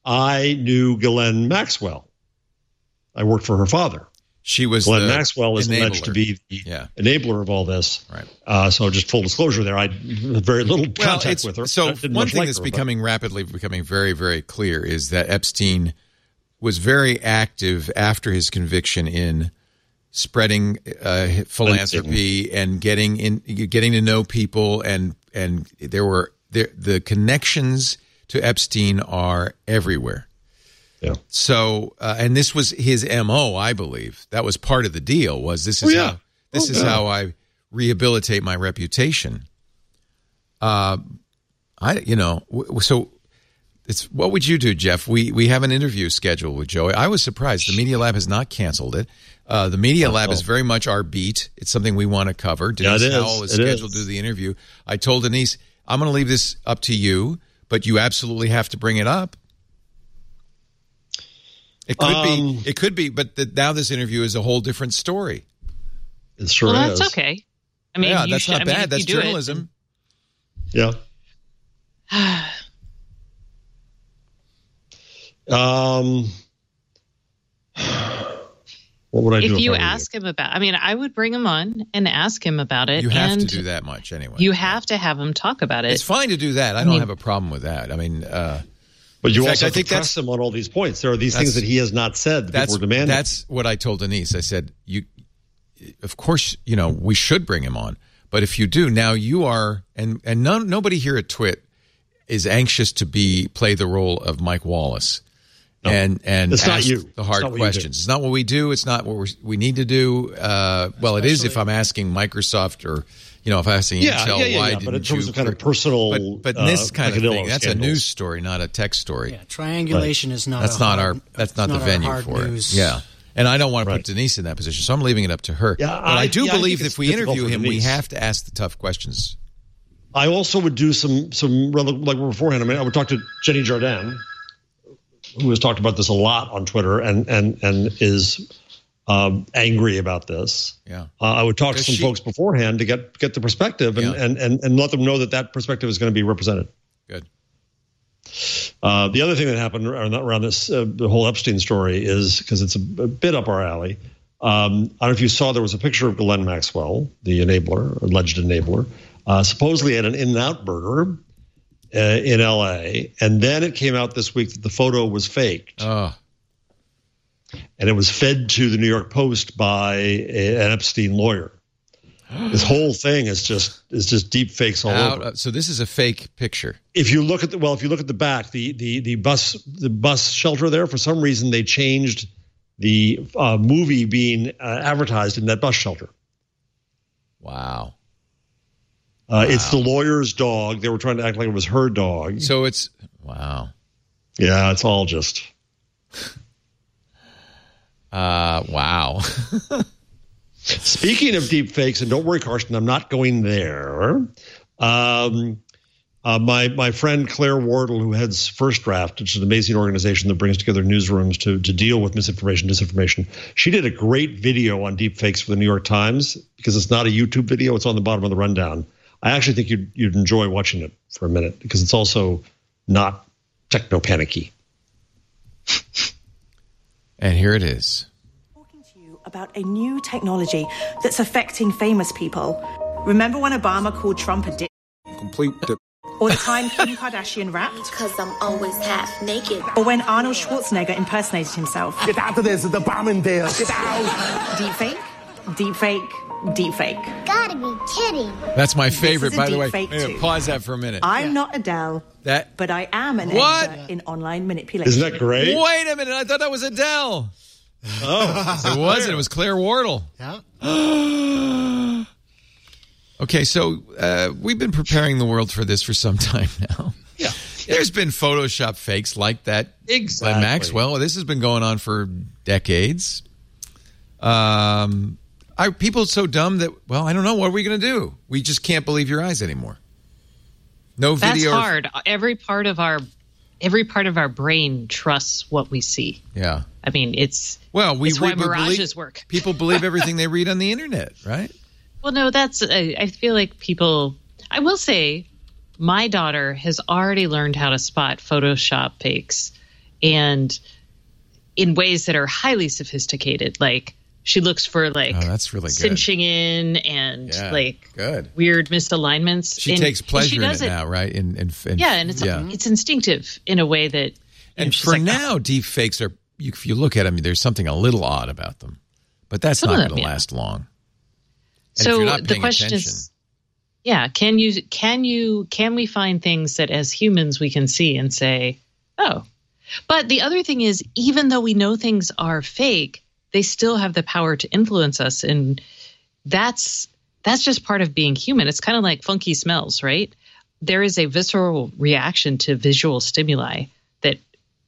Speaker 5: I knew Ghislaine Maxwell. I worked for her father.
Speaker 1: She was
Speaker 5: Ghislaine
Speaker 1: the
Speaker 5: Maxwell is
Speaker 1: enabler.
Speaker 5: alleged to be the
Speaker 1: Yeah.
Speaker 5: enabler of all this.
Speaker 1: Right.
Speaker 5: Uh, so just full disclosure there, I very little
Speaker 1: Well,
Speaker 5: contact
Speaker 1: it's,
Speaker 5: with her.
Speaker 1: so one thing
Speaker 5: like
Speaker 1: that's
Speaker 5: her, but-
Speaker 1: becoming rapidly becoming very very clear is that Epstein was very active after his conviction in spreading uh, philanthropy and getting in getting to know people and and there were there, the connections to Epstein are everywhere.
Speaker 5: Yeah.
Speaker 1: So, uh, and this was his mo, I believe. That was part of the deal. Was this is
Speaker 5: Oh, yeah.
Speaker 1: how this
Speaker 5: Oh,
Speaker 1: is
Speaker 5: yeah.
Speaker 1: how I rehabilitate my reputation. Uh, I you know w- so it's what would you do, Jeff? We we have an interview scheduled with Joi. I was surprised. The Media Lab has not canceled it. Uh, the Media Lab is very much our beat. It's something we want to cover.
Speaker 5: Yeah, it
Speaker 1: Denise
Speaker 5: is.
Speaker 1: Howell is
Speaker 5: It
Speaker 1: scheduled
Speaker 5: is.
Speaker 1: to do the interview. I told Denise, I'm going to leave this up to you, but you absolutely have to bring it up. It could
Speaker 5: Um,
Speaker 1: be. It could be. But the, now this interview is a whole different story.
Speaker 5: It sure
Speaker 4: well,
Speaker 5: is.
Speaker 4: that's okay. I mean,
Speaker 1: yeah,
Speaker 4: you
Speaker 1: that's
Speaker 4: should-
Speaker 1: not
Speaker 4: I mean,
Speaker 1: bad. That's
Speaker 4: you do it-
Speaker 1: journalism.
Speaker 5: Yeah. Um, What would I do
Speaker 4: if you
Speaker 5: I were
Speaker 4: ask him about, I mean, I would bring him on and ask him about it.
Speaker 1: You have
Speaker 4: and
Speaker 1: to do that much anyway.
Speaker 4: You have to have him talk about it.
Speaker 1: It's fine to do that. I,
Speaker 4: I
Speaker 1: don't
Speaker 4: mean-
Speaker 1: have a problem with that. I mean, uh,
Speaker 5: But you
Speaker 1: in
Speaker 5: also
Speaker 1: fact,
Speaker 5: have to press him on all these points. There are these things that he has not said that
Speaker 1: that's
Speaker 5: people are demanding.
Speaker 1: that's what I told Denise. I said, "You, of course, you know we should bring him on, but if you do now, you are and and none, nobody here at Twit is anxious to be play the role of Mike Wallace." And and
Speaker 5: It's not
Speaker 1: ask
Speaker 5: you.
Speaker 1: the
Speaker 5: It's
Speaker 1: hard
Speaker 5: not what you do.
Speaker 1: questions. It's not what we do. It's not what we're, we need to do. Uh, well, it is if I'm asking Microsoft or you know if I'm asking
Speaker 5: Yeah,
Speaker 1: Intel
Speaker 5: yeah, yeah,
Speaker 1: why
Speaker 5: yeah,
Speaker 1: didn't
Speaker 5: but in terms
Speaker 1: you
Speaker 5: of kind of personal,
Speaker 1: but, but
Speaker 5: uh,
Speaker 1: this kind of thing that's
Speaker 5: scandals.
Speaker 1: a news story, not a tech story.
Speaker 6: Yeah, triangulation is not.
Speaker 1: That's
Speaker 6: a
Speaker 1: not
Speaker 6: hard-
Speaker 1: our. That's
Speaker 6: it's
Speaker 1: not the venue
Speaker 6: hard
Speaker 1: for
Speaker 6: news.
Speaker 1: it. Yeah, and I don't want to put Denise in that position, so I'm leaving it up to her.
Speaker 5: Yeah,
Speaker 1: but I,
Speaker 5: I-
Speaker 1: do
Speaker 5: yeah,
Speaker 1: believe
Speaker 5: think
Speaker 1: if we interview
Speaker 5: for
Speaker 1: him, we have to ask the tough questions.
Speaker 5: I also would do some some like beforehand. I mean, I would talk to Xeni Jardin, who has talked about this a lot on Twitter and and and is um, angry about this.
Speaker 1: Yeah,
Speaker 5: Uh, I would talk
Speaker 1: Does
Speaker 5: to some
Speaker 1: she-
Speaker 5: folks beforehand to get get the perspective and,
Speaker 1: Yeah.
Speaker 5: and and and let them know that that perspective is going to be represented.
Speaker 1: Good.
Speaker 5: Uh, the other thing that happened around, around this, uh, the whole Epstein story, is because it's a, a bit up our alley. Um, I don't know if you saw there was a picture of Ghislaine Maxwell, the enabler, alleged enabler, uh, supposedly at an In-N-Out Burger uh, in L.A. And then it came out this week that the photo was faked,
Speaker 1: Oh,
Speaker 5: and it was fed to the New York Post by a, an Epstein lawyer. This whole thing is just is just deep fakes all
Speaker 1: out,
Speaker 5: over.
Speaker 1: uh, so this is a fake picture.
Speaker 5: if you look at the well, if you look at the back, the the the bus the bus shelter there, for some reason they changed the uh, movie being uh, advertised in that bus shelter.
Speaker 1: Wow.
Speaker 5: Uh, It's the lawyer's dog. They were trying to act like it was her dog.
Speaker 1: So it's wow.
Speaker 5: Yeah, it's all just.
Speaker 1: Uh, wow.
Speaker 5: Speaking of deep fakes, and don't worry, Karsten, I'm not going there. Um, uh, my my friend Claire Wardle, who heads First Draft, which is an amazing organization that brings together newsrooms to to deal with misinformation, disinformation. She did a great video on deep fakes for the New York Times because it's not a YouTube video; it's on the bottom of the rundown. I actually think you'd you'd enjoy watching it for a minute because it's also not techno panicky.
Speaker 1: and here it is.
Speaker 8: Talking to you about a new technology that's affecting famous people. Remember when Obama called Trump a dick?
Speaker 12: Complete.
Speaker 8: Or the time Kim Kardashian rapped?
Speaker 13: Because I'm always half naked.
Speaker 8: Or when Arnold Schwarzenegger impersonated himself?
Speaker 14: Get out of this, the a bomb in there. Get out.
Speaker 8: Deep fake. Deep fake, deep fake.
Speaker 13: Gotta be kidding.
Speaker 1: That's my favorite, by the way.
Speaker 8: fake
Speaker 1: Wait
Speaker 8: too.
Speaker 1: pause that for a minute.
Speaker 8: I'm not Adele,
Speaker 1: that
Speaker 8: but I am an
Speaker 1: What?
Speaker 8: expert in online manipulation.
Speaker 5: Isn't that great?
Speaker 1: Wait a minute. I thought that was Adele.
Speaker 5: Oh,
Speaker 1: it wasn't. It was Claire Wardle.
Speaker 6: Yeah.
Speaker 1: Okay, so uh, we've been preparing the world for this for some time now.
Speaker 5: Yeah.
Speaker 1: There's been Photoshop fakes like that.
Speaker 5: Exactly.
Speaker 1: Ghislaine Maxwell. This has been going on for decades. Um, are people so dumb that well, I don't know. What are we going to do? We just can't believe your eyes anymore. No video.
Speaker 4: That's hard. Every part of our every part of our brain trusts what we see.
Speaker 1: Yeah.
Speaker 4: I mean, it's
Speaker 1: Well, we
Speaker 4: it's why
Speaker 1: we
Speaker 4: mirages
Speaker 1: believe-
Speaker 4: work.
Speaker 1: People believe everything they read on the internet, right?
Speaker 4: Well, no, that's. I, I feel like people. I will say, my daughter has already learned how to spot Photoshop fakes, and in ways that are highly sophisticated. Like she looks for like
Speaker 1: Oh, that's really good.
Speaker 4: cinching in and
Speaker 1: Yeah,
Speaker 4: like
Speaker 1: good.
Speaker 4: weird misalignments.
Speaker 1: She
Speaker 4: And-
Speaker 1: takes pleasure
Speaker 4: she
Speaker 1: in
Speaker 4: does
Speaker 1: it, now, right? In, in, in
Speaker 4: yeah, and it's
Speaker 1: yeah.
Speaker 4: it's instinctive in a way that.
Speaker 1: And for
Speaker 4: like,
Speaker 1: now, oh. deep fakes are. You, if you look at them, there's something a little odd about them, but that's
Speaker 4: Some
Speaker 1: not going to
Speaker 4: yeah.
Speaker 1: last long. And
Speaker 4: so the question is yeah can you can you can we find things that as humans we can see and say oh but the other thing is even though we know things are fake they still have the power to influence us and that's that's just part of being human it's kind of like funky smells right there is a visceral reaction to visual stimuli that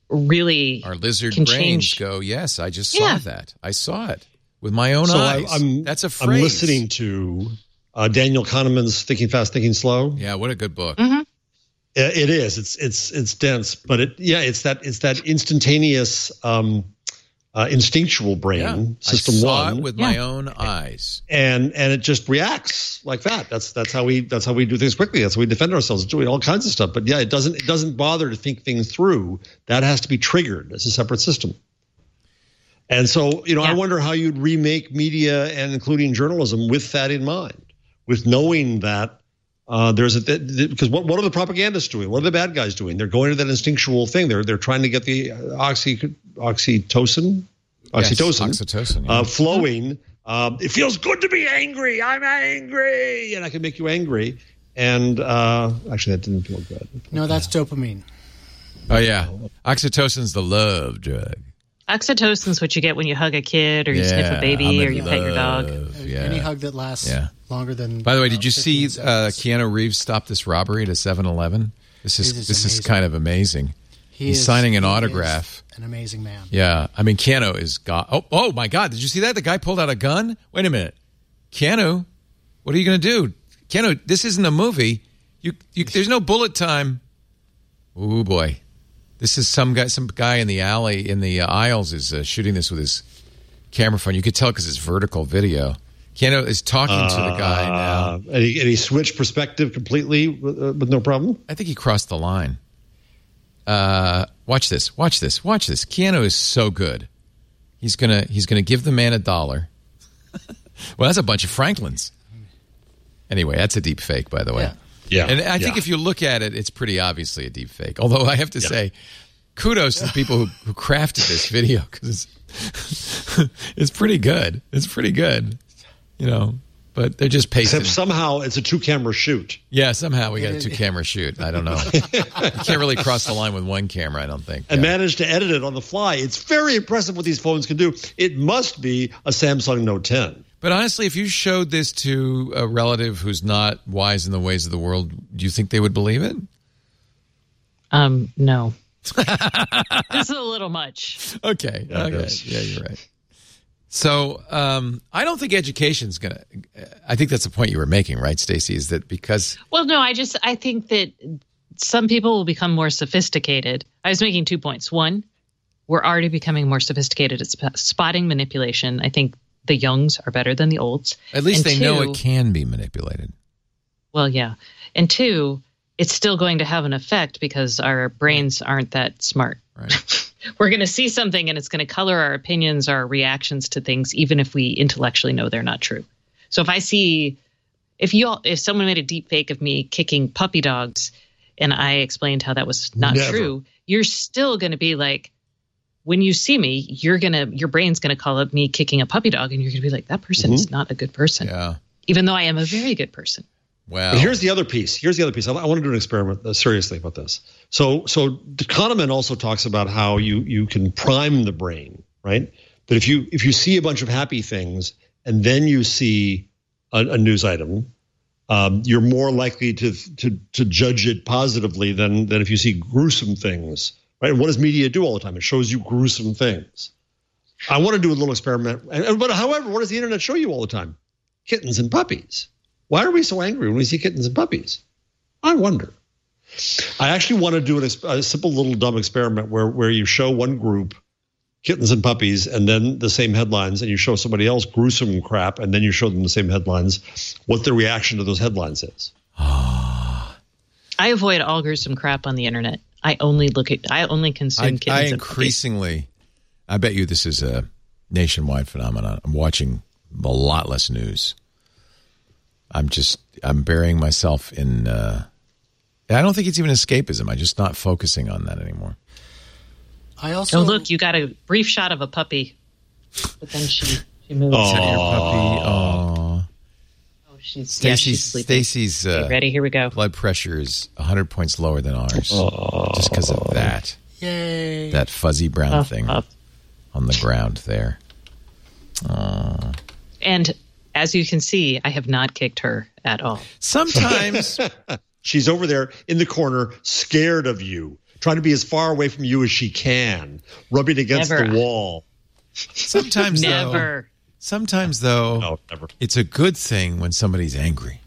Speaker 4: really
Speaker 1: our lizard
Speaker 4: can
Speaker 1: brains
Speaker 4: change.
Speaker 1: go, "Yes, I just
Speaker 4: Yeah.
Speaker 1: saw that. I saw it with my own
Speaker 5: so I,
Speaker 1: eyes."
Speaker 5: I'm
Speaker 1: that's a
Speaker 5: I'm listening to uh, Daniel Kahneman's Thinking Fast, Thinking Slow.
Speaker 1: Yeah, what a good book.
Speaker 4: Mhm.
Speaker 5: It it is. It's it's it's dense, but it yeah, it's that it's that instantaneous um, uh, instinctual brain
Speaker 1: Yeah,
Speaker 5: system
Speaker 1: I saw
Speaker 5: one,
Speaker 1: it with my own eyes.
Speaker 5: and and it just reacts like that. That's that's how we that's how we do things quickly. That's how we defend ourselves, doing all kinds of stuff. But yeah, it doesn't it doesn't bother to think things through. That has to be triggered as a separate system. And so, you know, yeah. I wonder how you'd remake media and including journalism with that in mind, with knowing that uh, there's a because what what are the propagandists doing? What are the bad guys doing? They're going to that instinctual thing. They're they're trying to get the oxy oxytocin, oxytocin,
Speaker 1: yes, oxytocin
Speaker 5: yeah. uh, flowing. Um, it feels good to be angry. I'm angry, and I can make you angry. And uh, actually, that didn't feel good.
Speaker 6: No, that's dopamine.
Speaker 1: Oh yeah, oxytocin's the love drug.
Speaker 4: Oxytocin's what you get when you hug a kid or you yeah, sniff a baby or you love. pet your dog.
Speaker 6: Yeah. Any hug that lasts yeah. longer than.
Speaker 1: By the way, did you see uh, Keanu Reeves stop this robbery at a 7-Eleven? This is, is this amazing. is kind of amazing. He He's is, signing an he autograph.
Speaker 6: An amazing man.
Speaker 1: Yeah, I mean Keanu is God. Oh, oh my God! Did you see that? The guy pulled out a gun. Wait a minute, Keanu, what are you going to do? Keanu, this isn't a movie. You, you, there's no bullet time. Oh boy. This is some guy, some guy in the alley in the uh, aisles is uh, shooting this with his camera phone. You could tell because it's vertical video. Keanu is talking uh, to the guy now,
Speaker 5: and he, and he switched perspective completely with, uh, with, no problem.
Speaker 1: I think he crossed the line. Uh, watch this. Watch this. Watch this. Keanu is so good. He's gonna he's gonna give the man a dollar. well, that's a bunch of Franklins. Anyway, that's a deep fake, by the way.
Speaker 5: Yeah. Yeah.
Speaker 1: And I think if you look at it, it's pretty obviously a deep fake. Although I have to yeah. say, kudos to the people who, who crafted this video because it's, it's pretty good. It's pretty good. You know, but they're just pasting.
Speaker 5: Except somehow it's a two camera shoot.
Speaker 1: Yeah, somehow we got a two camera shoot. I don't know. you can't really cross the line with one camera, I don't think.
Speaker 5: And yeah. manage to edit it on the fly. It's very impressive what these phones can do. It must be a Samsung Note 10.
Speaker 1: But honestly, if you showed this to a relative who's not wise in the ways of the world, do you think they would believe it?
Speaker 4: Um, no. this is a little much.
Speaker 1: Okay. Yeah, okay. Yeah, you're right. So um, I don't think education's going to. I think that's the point you were making, right, Stacey? Is that because?
Speaker 4: Well, no. I just I think that some people will become more sophisticated. I was making two points. One, we're already becoming more sophisticated at sp- spotting manipulation. I think the youngs are better than the olds.
Speaker 1: At least and they two, know it can be manipulated.
Speaker 4: Well, yeah. And two, it's still going to have an effect because our brains aren't that smart.
Speaker 1: Right.
Speaker 4: We're going to see something and it's going to color our opinions, our reactions to things, even if we intellectually know they're not true. So if I see, if you all, if someone made a deep fake of me kicking puppy dogs and I explained how that was not Never. true, you're still going to be like, when you see me, you're gonna your brain's gonna call up me kicking a puppy dog, and you're gonna be like, that person mm-hmm. is not a good person.
Speaker 1: Yeah.
Speaker 4: Even though I am a very good person.
Speaker 1: Well,
Speaker 5: here's the other piece. Here's the other piece. I, I want to do an experiment uh, seriously about this. So, so Kahneman also talks about how you you can prime the brain, right? But if you if you see a bunch of happy things and then you see a, a news item, um, you're more likely to to to judge it positively than than if you see gruesome things Right? And what does media do all the time? It shows you gruesome things. I want to do a little experiment. But however, what does the internet show you all the time? Kittens and puppies. Why are we so angry when we see kittens and puppies? I wonder. I actually want to do an, a simple little dumb experiment where, where you show one group kittens and puppies and then the same headlines, and you show somebody else gruesome crap, and then you show them the same headlines, what their reaction to those headlines is.
Speaker 4: I avoid all gruesome crap on the internet. I only look at I only consume
Speaker 1: I, I increasingly I bet you this is a nationwide phenomenon. I'm watching a lot less news. I'm just I'm burying myself in uh I don't think it's even escapism. I'm just not focusing on that anymore.
Speaker 6: I also
Speaker 4: Oh look, you got a brief shot of a puppy. But then she she moves.
Speaker 1: Oh, your puppy. Oh
Speaker 4: she's Stacey's,
Speaker 1: yeah, Stacey's uh,
Speaker 4: ready. Here we go.
Speaker 1: Blood pressure is 100 points lower than ours, oh. just because of that.
Speaker 6: Yay!
Speaker 1: That fuzzy brown oh, thing oh. on the ground there. Oh.
Speaker 4: And as you can see, I have not kicked her at all.
Speaker 1: Sometimes
Speaker 5: she's over there in the corner, scared of you, trying to be as far away from you as she can, rubbing against Never. the wall.
Speaker 1: Sometimes,
Speaker 4: Never.
Speaker 1: Though, Sometimes, though, no, it's a good thing when somebody's angry.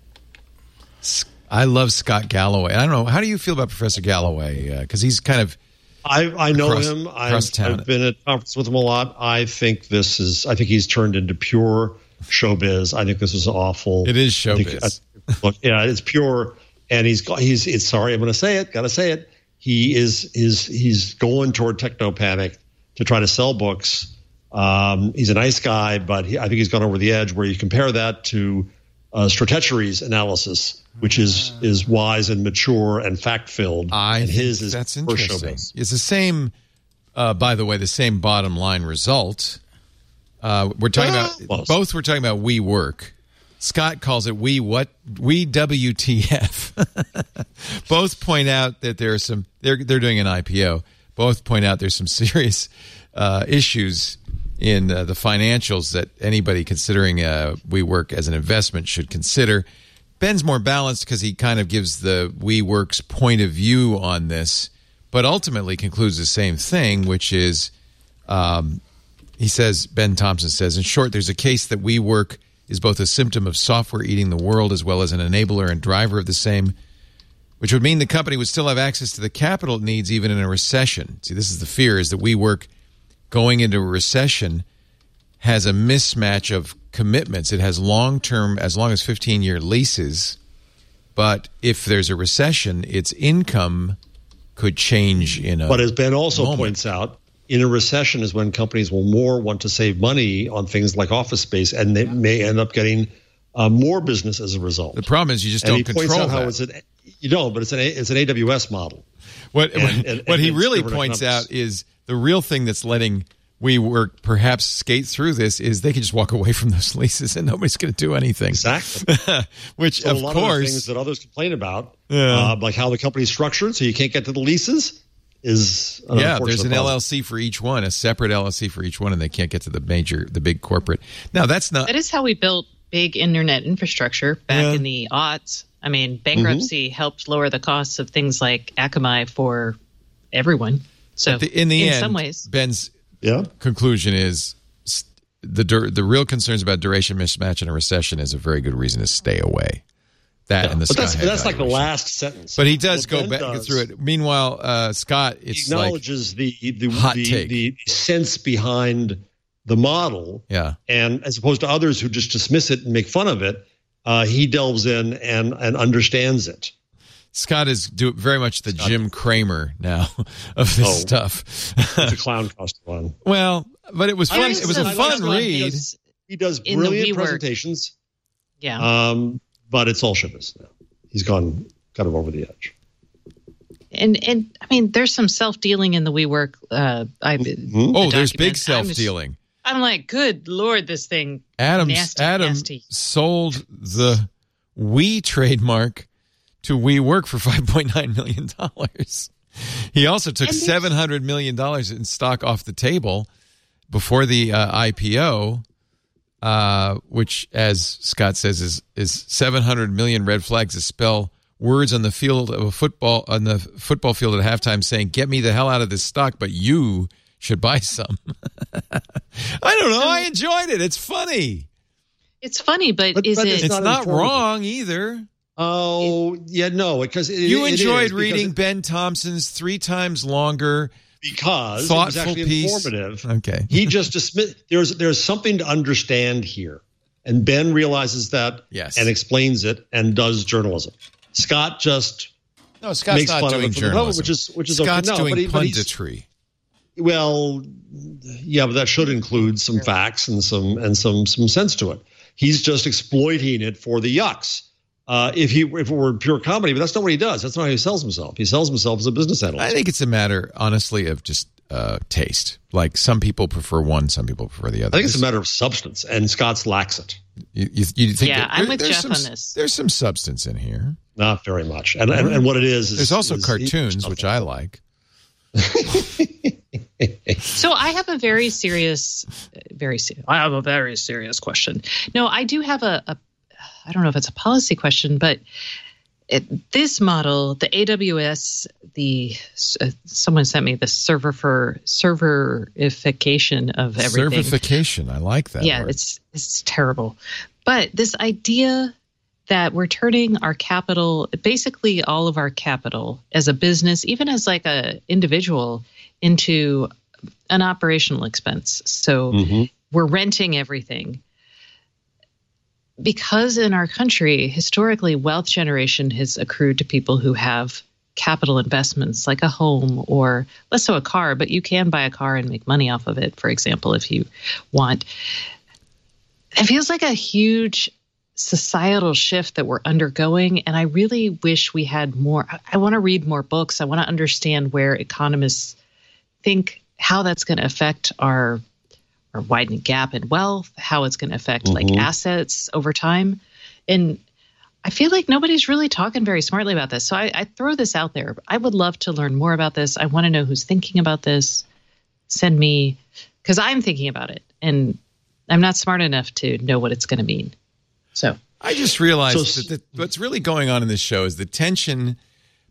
Speaker 1: I love Scott Galloway. I don't know. How do you feel about Professor Galloway? Because uh, he's kind of.
Speaker 5: I, I know across, him. I've, I've, been at conference with him a lot. I think this is. I think he's turned into pure showbiz. I think this is awful.
Speaker 1: It is showbiz.
Speaker 5: Think, look, yeah, it's pure. And he's he's. It's sorry. I'm going to say it. Got to say it. He is is he's going toward techno panic to try to sell books Um, he's a nice guy, but he, I think he's gone over the edge. Where you compare that to uh, Stratechery's analysis, which is is wise and mature and fact filled,
Speaker 1: I
Speaker 5: and his is
Speaker 1: that's interesting. It's the same. Uh, by the way, the same bottom line result. Uh, we're talking
Speaker 5: Ah,
Speaker 1: about both. We're talking about WeWork. Scott calls it we what we WTF. both point out that there are some. They're they're doing an IPO. Both point out there's some serious uh, issues in uh, the financials that anybody considering uh, WeWork as an investment should consider. Ben's more balanced because he kind of gives the WeWork's point of view on this, but ultimately concludes the same thing, which is um, he says, Ben Thompson says, in short, there's a case that WeWork is both a symptom of software eating the world as well as an enabler and driver of the same, which would mean the company would still have access to the capital it needs even in a recession. See, this is the fear is that WeWork going into a recession has a mismatch of commitments. It has long term, as long as 15 year leases. But if there's a recession, its income could change in a.
Speaker 5: But as Ben also
Speaker 1: moment.
Speaker 5: points out, in a recession is when companies will more want to save money on things like office space, and they may end up getting uh, more business as a result.
Speaker 1: The problem is you just
Speaker 5: and
Speaker 1: don't
Speaker 5: he points
Speaker 1: control
Speaker 5: out how
Speaker 1: that.
Speaker 5: it's an you don't, but it's an it's an AWS model.
Speaker 1: What
Speaker 5: And-
Speaker 1: what,
Speaker 5: and-
Speaker 1: what
Speaker 5: and
Speaker 1: he really points
Speaker 5: economics.
Speaker 1: out is the real thing that's letting WeWork perhaps skate through this is they can just walk away from those leases and nobody's going to do anything.
Speaker 5: Exactly.
Speaker 1: Which
Speaker 5: So
Speaker 1: of
Speaker 5: a lot of the things that others complain about,
Speaker 1: Yeah.
Speaker 5: uh, like how the company's structured, so you can't get to the leases, is an
Speaker 1: yeah, there's an
Speaker 5: problem.
Speaker 1: LLC for each one, a separate LLC for each one, and they can't get to the major, the big corporate. Now that's not.
Speaker 4: That is how we built big internet infrastructure back
Speaker 1: Yeah.
Speaker 4: in the aughts. I mean, bankruptcy helped lower the costs of things like Akamai for everyone. So,
Speaker 1: the- in the
Speaker 4: in
Speaker 1: end,
Speaker 4: some ways,
Speaker 1: Ben's
Speaker 5: yeah.
Speaker 1: conclusion is the dur- the real concerns about duration mismatch in a recession is a very good reason to stay away. That and the
Speaker 5: But that's
Speaker 1: Sky
Speaker 5: that's like the last sentence.
Speaker 1: But he does
Speaker 5: What
Speaker 1: go
Speaker 5: Ben
Speaker 1: back
Speaker 5: does-
Speaker 1: through it. Meanwhile, uh, Scott,
Speaker 5: He
Speaker 1: it's like
Speaker 5: acknowledges the the
Speaker 1: hot
Speaker 5: the,
Speaker 1: take.
Speaker 5: the sense behind the model,
Speaker 1: yeah,
Speaker 5: and as opposed to others who just dismiss it and make fun of it, uh, he delves in and and understands it.
Speaker 1: Scott is do very much the Jim Cramer now of this
Speaker 5: Oh.
Speaker 1: stuff.
Speaker 5: With the clown costume on.
Speaker 1: well, but it was fun. It was a
Speaker 5: the- I like
Speaker 1: fun read.
Speaker 5: He does
Speaker 4: In the
Speaker 5: brilliant presentations,
Speaker 4: yeah.
Speaker 5: um, but it's all shivers now. He's gone kind of over the edge.
Speaker 4: and and I mean, there's some self dealing in the WeWork. Uh, I,
Speaker 1: Oh,
Speaker 4: the
Speaker 1: there's
Speaker 4: document.
Speaker 1: big
Speaker 4: I'm
Speaker 1: self dealing.
Speaker 4: I'm like, good lord, this thing.
Speaker 1: Adam
Speaker 4: nasty,
Speaker 1: Adam
Speaker 4: nasty.
Speaker 1: sold the We trademark to WeWork for 5.9 million dollars. He also took 700 million dollars in stock off the table before the uh, IPO, uh, which, as Scott says, is is 700 million red flags to spell words on the field of a football on the football field at halftime saying, "Get me the hell out of this stock," but you should buy some. I don't know. I enjoyed it. It's funny.
Speaker 4: It's funny, but,
Speaker 5: But-
Speaker 4: is
Speaker 5: but
Speaker 4: it?
Speaker 5: it's
Speaker 1: It's
Speaker 5: not
Speaker 1: not wrong either.
Speaker 5: Oh yeah, no, because it,
Speaker 1: You
Speaker 5: it
Speaker 1: enjoyed
Speaker 5: because
Speaker 1: reading
Speaker 5: it-
Speaker 1: Ben Thompson's three times longer,
Speaker 5: because it was
Speaker 1: thoughtful
Speaker 5: actually
Speaker 1: piece.
Speaker 5: informative.
Speaker 1: Okay.
Speaker 5: he just dismissed. There's there's something to understand here, and Ben realizes that.
Speaker 1: Yes.
Speaker 5: and explains it and does journalism. Scott just
Speaker 1: No, Scott's
Speaker 5: makes
Speaker 1: not
Speaker 5: fun
Speaker 1: doing
Speaker 5: it the public,
Speaker 1: journalism.
Speaker 5: which is which is
Speaker 1: Scott's
Speaker 5: okay. No,
Speaker 1: doing
Speaker 5: but he- but
Speaker 1: punditry.
Speaker 5: Well, yeah, but that should include some facts and some and some some sense to it. He's just exploiting it for the yucks. Uh, if he if it were pure comedy, but that's not what he does. That's not how he sells himself. He sells himself as a business analyst.
Speaker 1: I think it's a matter, honestly, of just uh, taste. Like some people prefer one, some people prefer the other.
Speaker 5: I think it's a matter of substance, and Scott's lacks it.
Speaker 1: You, you, you think
Speaker 4: Yeah,
Speaker 1: that
Speaker 4: I'm
Speaker 1: there-
Speaker 4: with
Speaker 1: there's
Speaker 4: Jeff
Speaker 1: some,
Speaker 4: on this.
Speaker 1: There's some substance in here.
Speaker 5: Not very much. And and, and what it is is
Speaker 1: There's also
Speaker 5: is-
Speaker 1: cartoons, which I like.
Speaker 4: So I have a very serious, very serious. I have a very serious question. No, I do have a, a I don't know if it's a policy question, but it, this model, the AWS, the uh, someone sent me the server for serverification of everything.
Speaker 1: Servification. I like that.
Speaker 4: yeah,
Speaker 1: word.
Speaker 4: it's it's terrible. But this idea that we're turning our capital, basically all of our capital as a business, even as like a individual, into an operational expense. So
Speaker 5: Mhm.
Speaker 4: we're renting everything. Because in our country, historically, wealth generation has accrued to people who have capital investments like a home or less so a car, but you can buy a car and make money off of it, for example, if you want. It feels like a huge societal shift that we're undergoing. And I really wish we had more. I, I want to read more books. I want to understand where economists think how that's going to affect our our widening gap in wealth, how it's going to affect like
Speaker 5: Mhm.
Speaker 4: assets over time. And I feel like nobody's really talking very smartly about this. So I, I throw this out there. I would love to learn more about this. I want to know who's thinking about this. Send me, because I'm thinking about it and I'm not smart enough to know what it's going to mean. So
Speaker 1: I just realized
Speaker 5: So-
Speaker 1: that the, what's really going on in this show is the tension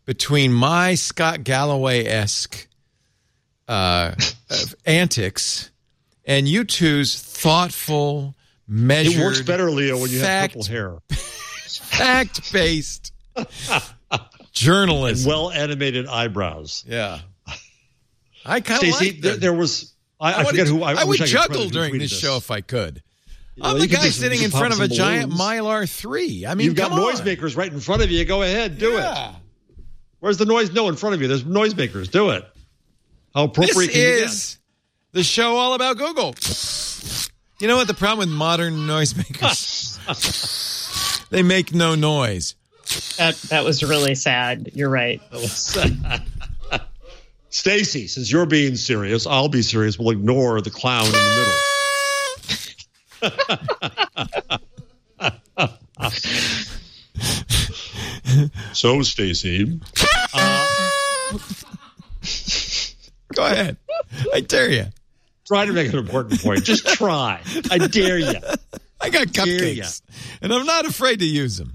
Speaker 1: between my Scott Galloway esque uh, of antics and you two's thoughtful, measured,
Speaker 5: It works better, Leo, when you
Speaker 1: fact,
Speaker 5: have purple hair.
Speaker 1: fact based journalism.
Speaker 5: well animated eyebrows.
Speaker 1: Yeah. I kind of like
Speaker 5: there,
Speaker 1: that.
Speaker 5: there was I, I,
Speaker 1: would-
Speaker 5: forget who I,
Speaker 1: I would
Speaker 5: I
Speaker 1: juggle during
Speaker 5: tweeted
Speaker 1: this show if I could.
Speaker 5: Well,
Speaker 1: I'm the guy sitting in front of a giant. Mylar 3. I mean,
Speaker 5: You've got noisemakers right in front of you. Go ahead, do
Speaker 1: Yeah.
Speaker 5: it. Where's the noise? No, in front of you. There's noisemakers. Do it. How appropriate
Speaker 1: This
Speaker 5: can you get?
Speaker 1: is the show all about Google. You know what the problem with modern noisemakers? they make no noise.
Speaker 4: that that was really sad. You're right.
Speaker 5: Stacey, since you're being serious, I'll be serious. We'll ignore the clown in the middle. so, Stacey, uh,
Speaker 1: Go ahead. I dare you.
Speaker 5: Try to make an important point. Just try. I dare you.
Speaker 1: I got cupcakes, and I'm not afraid to use them.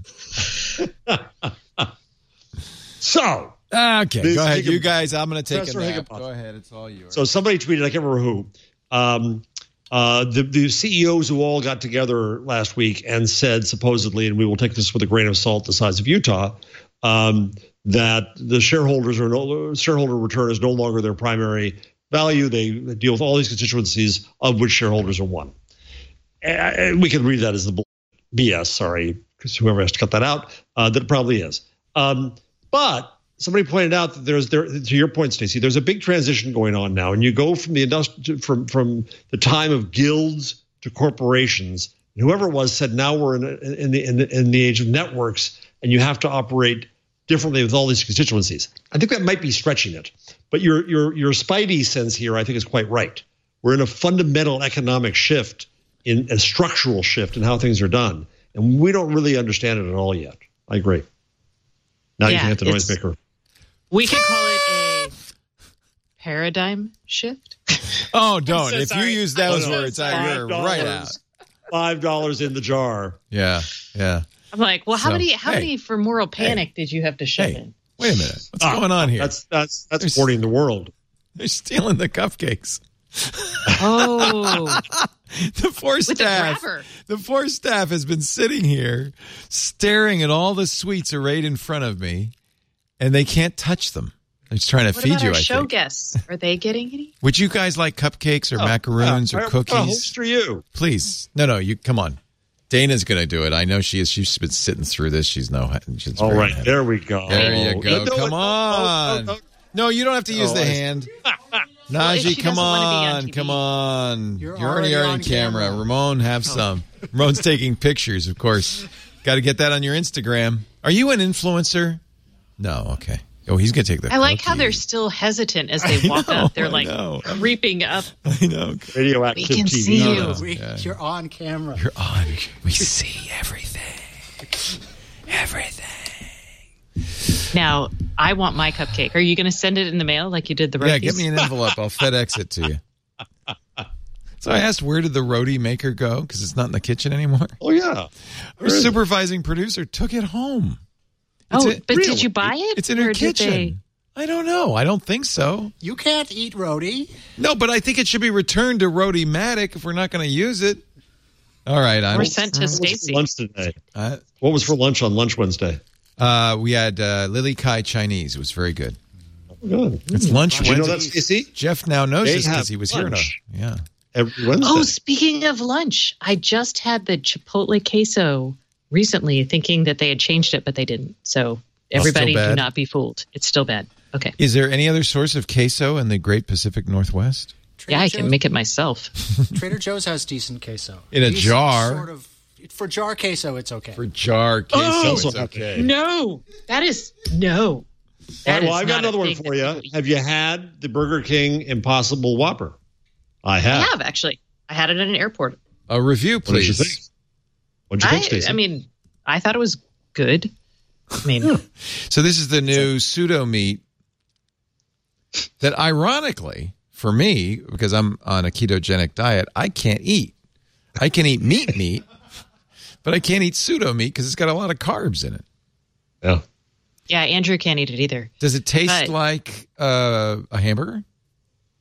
Speaker 5: So,
Speaker 1: Okay, go ahead.
Speaker 5: Higgin-
Speaker 1: You guys, I'm going to take
Speaker 5: Professor
Speaker 1: a nap. Go ahead. It's all yours.
Speaker 5: So somebody tweeted, I can't remember who. Um, uh, the, the CEOs who all got together last week and said, supposedly, and we will take this with a grain of salt, the size of Utah, um, that the shareholders are no shareholder return is no longer their primary value. They deal with all these constituencies of which shareholders are one. And we can read that as the BS. Sorry, because whoever has to cut that out, uh, that it probably is. Um, but somebody pointed out that there's there to your point, Stacey. There's a big transition going on now, and you go from the industri- from from the time of guilds to corporations. And whoever it was said, now we're in, in the in the in the age of networks, and you have to operate differently with all these constituencies. I think that might be stretching it, but your your your Spidey sense here, I think, is quite right. We're in a fundamental economic shift, in a structural shift in how things are done, and we don't really understand it at all yet. I agree. Now you can hit the
Speaker 4: it's-
Speaker 5: noisemaker.
Speaker 4: We could call it a paradigm shift.
Speaker 1: oh, don't.
Speaker 4: so
Speaker 1: if
Speaker 4: sorry.
Speaker 1: you use those
Speaker 5: Oh, no.
Speaker 1: words, I, you're right out.
Speaker 5: Five dollars in the jar.
Speaker 1: Yeah, yeah.
Speaker 4: I'm like, well, how
Speaker 1: So,
Speaker 4: many how
Speaker 1: hey,
Speaker 4: many for moral panic did you have to shove
Speaker 1: Hey.
Speaker 4: in?
Speaker 1: Wait a minute. What's
Speaker 5: Ah,
Speaker 1: going on here?
Speaker 5: That's that's that's
Speaker 1: There's-
Speaker 5: supporting the world.
Speaker 1: They're stealing the cupcakes.
Speaker 4: Oh,
Speaker 1: The four
Speaker 4: with the
Speaker 1: staff.
Speaker 4: grabber.
Speaker 1: The four staff has been sitting here staring at all the sweets arrayed in front of me, and they can't touch them. They're just trying to
Speaker 4: What
Speaker 1: feed
Speaker 4: about
Speaker 1: you.
Speaker 4: our
Speaker 1: I
Speaker 4: show
Speaker 1: think.
Speaker 4: guests? Are they getting any?
Speaker 1: Would you guys like cupcakes or macaroons
Speaker 5: Yeah.
Speaker 1: or
Speaker 5: What kind of
Speaker 1: cookies?
Speaker 5: host are you?
Speaker 1: Please, no, no. You come on. Dana's going to do it. I know she is. She's been sitting through this. She's no. She's
Speaker 5: All
Speaker 1: very happy.
Speaker 5: there we go.
Speaker 1: There you go.
Speaker 5: No, no,
Speaker 1: Come
Speaker 5: no, oh, oh, oh,
Speaker 1: on.
Speaker 5: no, no.
Speaker 1: No, you don't have to use
Speaker 5: Oh,
Speaker 1: the
Speaker 5: I
Speaker 1: hand.
Speaker 4: Well,
Speaker 1: Najee,
Speaker 4: she
Speaker 1: come
Speaker 4: doesn't wanna be on
Speaker 1: on, come on.
Speaker 6: You're
Speaker 1: You're, already,
Speaker 6: already
Speaker 1: on
Speaker 6: on
Speaker 1: camera.
Speaker 6: camera.
Speaker 1: Ramon, have some. Ramon's taking pictures, of course. Got to get that on your Instagram. Are you an influencer? No. Okay. Oh, he's going to take the.
Speaker 4: I like how they're still hesitant as they
Speaker 1: I
Speaker 4: walk
Speaker 1: know,
Speaker 4: up. They're
Speaker 1: I
Speaker 4: like
Speaker 1: know.
Speaker 4: creeping up.
Speaker 1: I know.
Speaker 5: Radioactive
Speaker 4: We can
Speaker 5: TV.
Speaker 4: see you.
Speaker 1: No,
Speaker 6: We,
Speaker 1: yeah.
Speaker 6: You're on camera.
Speaker 1: You're on. We see everything. Everything.
Speaker 4: Now, I want my cupcake. Are you going to send it in the mail like you did the
Speaker 1: Yeah,
Speaker 4: rotis?
Speaker 1: get me an envelope. I'll FedEx it to you. So I asked, where did the roti maker go? Because it's not in the kitchen anymore.
Speaker 5: Oh yeah.
Speaker 1: Our supervising producer took it home. It's
Speaker 4: Oh,
Speaker 1: in-
Speaker 4: but
Speaker 5: really?
Speaker 4: did you buy it?
Speaker 1: It's in her kitchen.
Speaker 4: they-
Speaker 1: I don't know. I don't think so.
Speaker 6: You can't eat roti.
Speaker 1: No, but I think it should be returned to Rotimatic if we're not going to use it. All right. I
Speaker 4: Or
Speaker 1: don't,
Speaker 4: sent to
Speaker 5: What was for
Speaker 4: Stacey.
Speaker 5: lunch today?
Speaker 1: uh,
Speaker 5: What was for lunch on lunch Wednesday?
Speaker 1: uh, we had uh, Lily Kai Chinese. It was very good.
Speaker 5: Good.
Speaker 1: It's lunch
Speaker 5: Did you know
Speaker 1: Wednesday.
Speaker 5: that, Stacey?
Speaker 1: Jeff now knows
Speaker 5: They
Speaker 1: this because he was here. To, yeah.
Speaker 5: Every Wednesday.
Speaker 4: Oh, speaking of lunch, I just had the Chipotle queso recently, thinking that they had changed it, but they didn't. So Everybody, do not be fooled. It's still bad. Okay.
Speaker 1: Is there any other source of queso in the Great Pacific Northwest?
Speaker 4: yeah, I
Speaker 6: Joe's-
Speaker 4: can make it myself.
Speaker 6: Trader Joe's has decent queso.
Speaker 1: In a
Speaker 6: Decent
Speaker 1: jar.
Speaker 6: Sort of, for jar queso, it's okay.
Speaker 1: For jar queso,
Speaker 4: Oh,
Speaker 1: it's okay.
Speaker 4: No, that is no. That
Speaker 5: right, well,
Speaker 4: is
Speaker 5: I've got another one for you. Have you had the Burger King Impossible Whopper? I have.
Speaker 4: I
Speaker 5: have.
Speaker 4: have actually. I had it at an airport.
Speaker 1: A review,
Speaker 5: What did you
Speaker 1: please.
Speaker 5: Think? What'd you think,
Speaker 4: I,
Speaker 5: Stacey?
Speaker 4: I mean, I thought it was good. I mean,
Speaker 1: So this is the new pseudo meat that, ironically, for me, because I'm on a ketogenic diet, I can't eat. I can eat meat meat, but I can't eat pseudo meat because it's got a lot of carbs in it.
Speaker 5: yeah.
Speaker 4: yeah, Andrew can't eat it either.
Speaker 1: Does it taste
Speaker 4: But-
Speaker 1: like uh, a hamburger?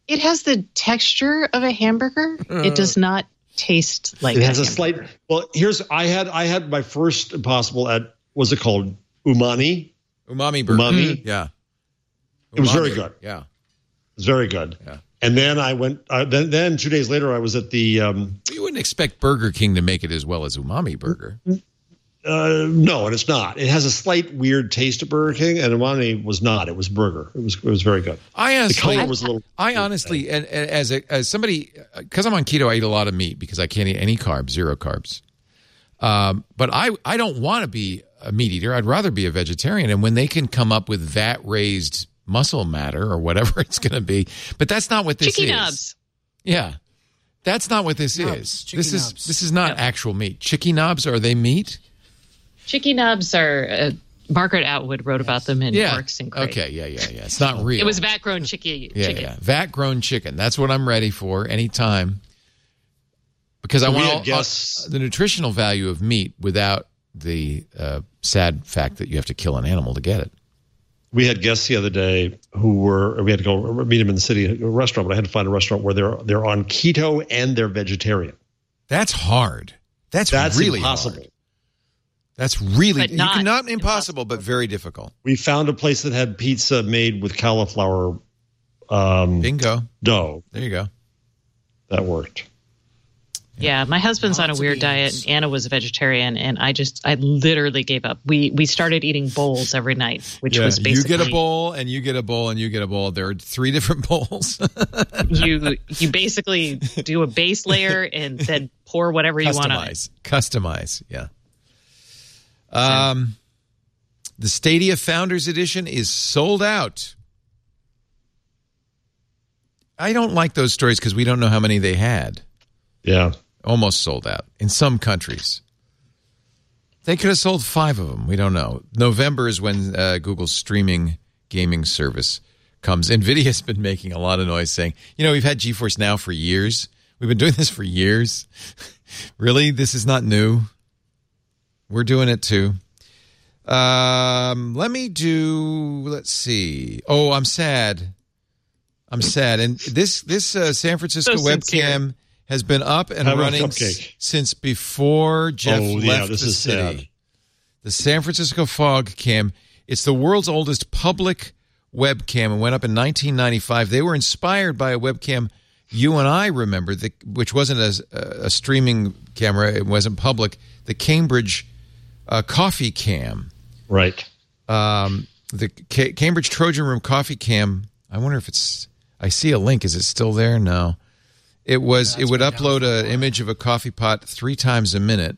Speaker 4: It has the texture of a hamburger. it does not taste like
Speaker 5: it has a slight. Well, here's I had I had my first Impossible at was it called? Umani.
Speaker 1: Umami burger.
Speaker 5: Umami.
Speaker 1: Yeah.
Speaker 5: It was very good.
Speaker 1: Yeah.
Speaker 5: It was very good.
Speaker 1: Yeah.
Speaker 5: And then I went. Uh, then then two days later, I was at the. Um,
Speaker 1: You wouldn't expect Burger King to make it as well as Umami Burger.
Speaker 5: Uh, no, and it's not. It has a slight weird taste of Burger King, and Umami was not. It was burger. It was it was very good.
Speaker 1: I
Speaker 5: The
Speaker 1: honestly,
Speaker 5: color was a little.
Speaker 1: I honestly, and, and as a as somebody, because I'm on keto, I eat a lot of meat because I can't eat any carbs, zero carbs. Um, but I I don't want to be a meat eater. I'd rather be a vegetarian. And when they can come up with vat raised muscle matter or whatever it's going to be, but that's not what this
Speaker 4: Chicky
Speaker 1: is.
Speaker 4: knobs.
Speaker 1: Yeah, that's not what this
Speaker 6: Knobs,
Speaker 1: is.
Speaker 6: chicky
Speaker 1: This is
Speaker 6: knobs.
Speaker 1: this is not actual meat. ChickieNobs are they meat?
Speaker 4: ChickieNobs are. Uh, Margaret Atwood wrote about them in
Speaker 1: Yeah.
Speaker 4: Oryx and Crake.
Speaker 1: Okay. Yeah. Yeah. Yeah. It's not real.
Speaker 4: It was vat grown chicky.
Speaker 1: Yeah,
Speaker 4: chicken.
Speaker 1: yeah. Vat grown chicken. That's what I'm ready for anytime. Because I
Speaker 5: So we
Speaker 1: want
Speaker 5: had
Speaker 1: all- the nutritional value of meat without the uh, sad fact that you have to kill an animal to get it.
Speaker 5: We had guests the other day who were. We had to go meet them in the city at a restaurant, but I had to find a restaurant where they're they're on keto and they're vegetarian.
Speaker 1: That's hard. That's,
Speaker 5: That's
Speaker 1: really
Speaker 5: impossible.
Speaker 1: hard. That's really
Speaker 4: But
Speaker 1: you
Speaker 4: not
Speaker 1: can not impossible, but very difficult.
Speaker 5: We found a place that had pizza made with cauliflower um,
Speaker 1: Bingo.
Speaker 5: dough.
Speaker 1: There you go.
Speaker 5: That worked.
Speaker 4: Yeah, my husband's on a weird diet, and Anna was a vegetarian, and I just, I literally gave up. We we started eating bowls every night, which
Speaker 1: Yeah,
Speaker 4: was basically you
Speaker 1: get a bowl, and you get a bowl, and you get a bowl. There are three different bowls.
Speaker 4: you you basically do a base layer and then pour whatever you want on it.
Speaker 1: customize customize yeah um the stadia founders edition is sold out. I don't like those stories because we don't know how many they had.
Speaker 5: Yeah.
Speaker 1: almost sold out in some countries. They could have sold five of them we don't know. November is when uh, google's streaming gaming service comes. Nvidia's been making a lot of noise saying you know we've had geforce now for years. We've been doing this for years. Really? This is not new we're doing it too. Um let me do let's see. Oh i'm sad. I'm sad. And this this uh, san francisco
Speaker 4: So
Speaker 1: webcam has been up and
Speaker 5: Have
Speaker 1: running s- since before jeff
Speaker 5: Oh, yeah,
Speaker 1: left
Speaker 5: this
Speaker 1: the
Speaker 5: is
Speaker 1: city.
Speaker 5: sad.
Speaker 1: the San Francisco Fog Cam. It's the world's oldest public webcam and went up in 1995. They were inspired by a webcam you and I remember, the, which wasn't a, a streaming camera, it wasn't public, the Cambridge uh, Coffee Cam.
Speaker 5: Right.
Speaker 1: Um, the Ca- Cambridge Trojan Room Coffee Cam. I wonder if it's. I see a link. Is it still there? No. It was. it would upload an image of a coffee pot three times a minute.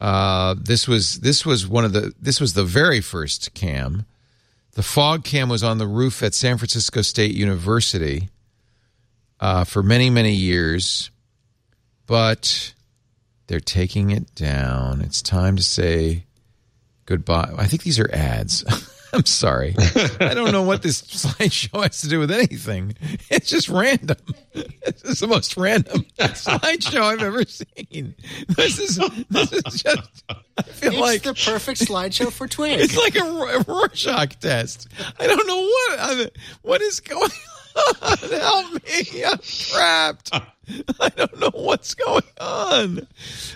Speaker 1: Uh, this was this was one of the this was the very first cam. The fog cam was on the roof at San Francisco State University uh, for many many years, but they're taking it down. It's time to say goodbye. I think these are ads. I'm sorry. I don't know what this slideshow has to do with anything. It's just random. It's the most random slideshow I've ever seen. This is this is just. I feel
Speaker 6: It's
Speaker 1: like
Speaker 6: the perfect slideshow for Twig.
Speaker 1: it's like a, a Rorschach test. I don't know what I- what is going on. Help me! I'm trapped. I don't know what's going on.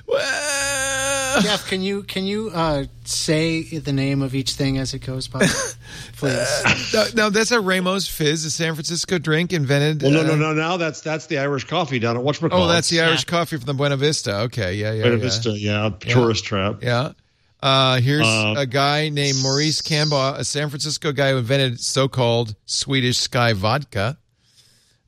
Speaker 1: Well,
Speaker 6: Jeff, can you can you uh, say the name of each thing as it goes by, please?
Speaker 1: no, no, that's a Ramos Fizz, a San Francisco drink invented.
Speaker 5: Well, no,
Speaker 1: uh,
Speaker 5: no, no. Now that's that's the Irish coffee down at whatchamacallit.
Speaker 1: Oh, that's the Irish coffee from the Buena Vista. Okay, yeah, yeah,
Speaker 5: Buena
Speaker 1: yeah.
Speaker 5: Vista, yeah, tourist trap.
Speaker 1: Yeah. Uh, here's
Speaker 5: Uh,
Speaker 1: a guy named Maurice Kanbar, a San Francisco guy who invented so-called Swedish Skyy vodka.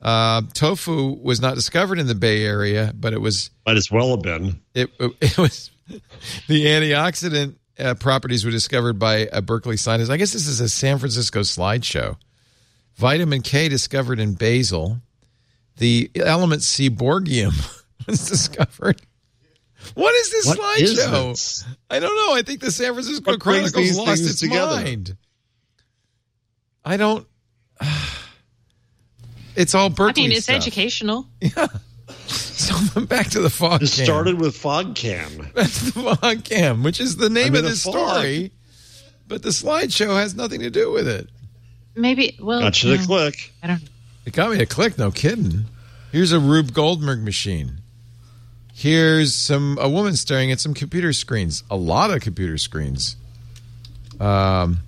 Speaker 1: Uh, tofu was not discovered in the Bay Area, but it was.
Speaker 5: Might as well have been.
Speaker 1: It, it was the antioxidant uh, properties were discovered by a Berkeley scientist. I guess this is a San Francisco slideshow. Vitamin K discovered in basil. The element seaborgium was discovered. What is this slideshow? I don't know. I think the San Francisco
Speaker 5: What
Speaker 1: Chronicles lost its
Speaker 5: together?
Speaker 1: mind. I don't. It's all Berkeley.
Speaker 4: I mean, it's
Speaker 1: stuff.
Speaker 4: educational. Yeah.
Speaker 1: So back to the fog.
Speaker 5: It
Speaker 1: cam.
Speaker 5: started with FogCam.
Speaker 1: That's the fog cam, which is the name
Speaker 5: I'm
Speaker 1: of
Speaker 5: in a
Speaker 1: this
Speaker 5: fog.
Speaker 1: story. But the slideshow has nothing to do with it.
Speaker 4: Maybe. Well,
Speaker 5: Got you to
Speaker 4: no,
Speaker 5: click.
Speaker 4: I don't.
Speaker 1: It got me to click. No kidding. Here's a Rube Goldberg machine. Here's some a woman staring at some computer screens. A lot of computer screens. Um.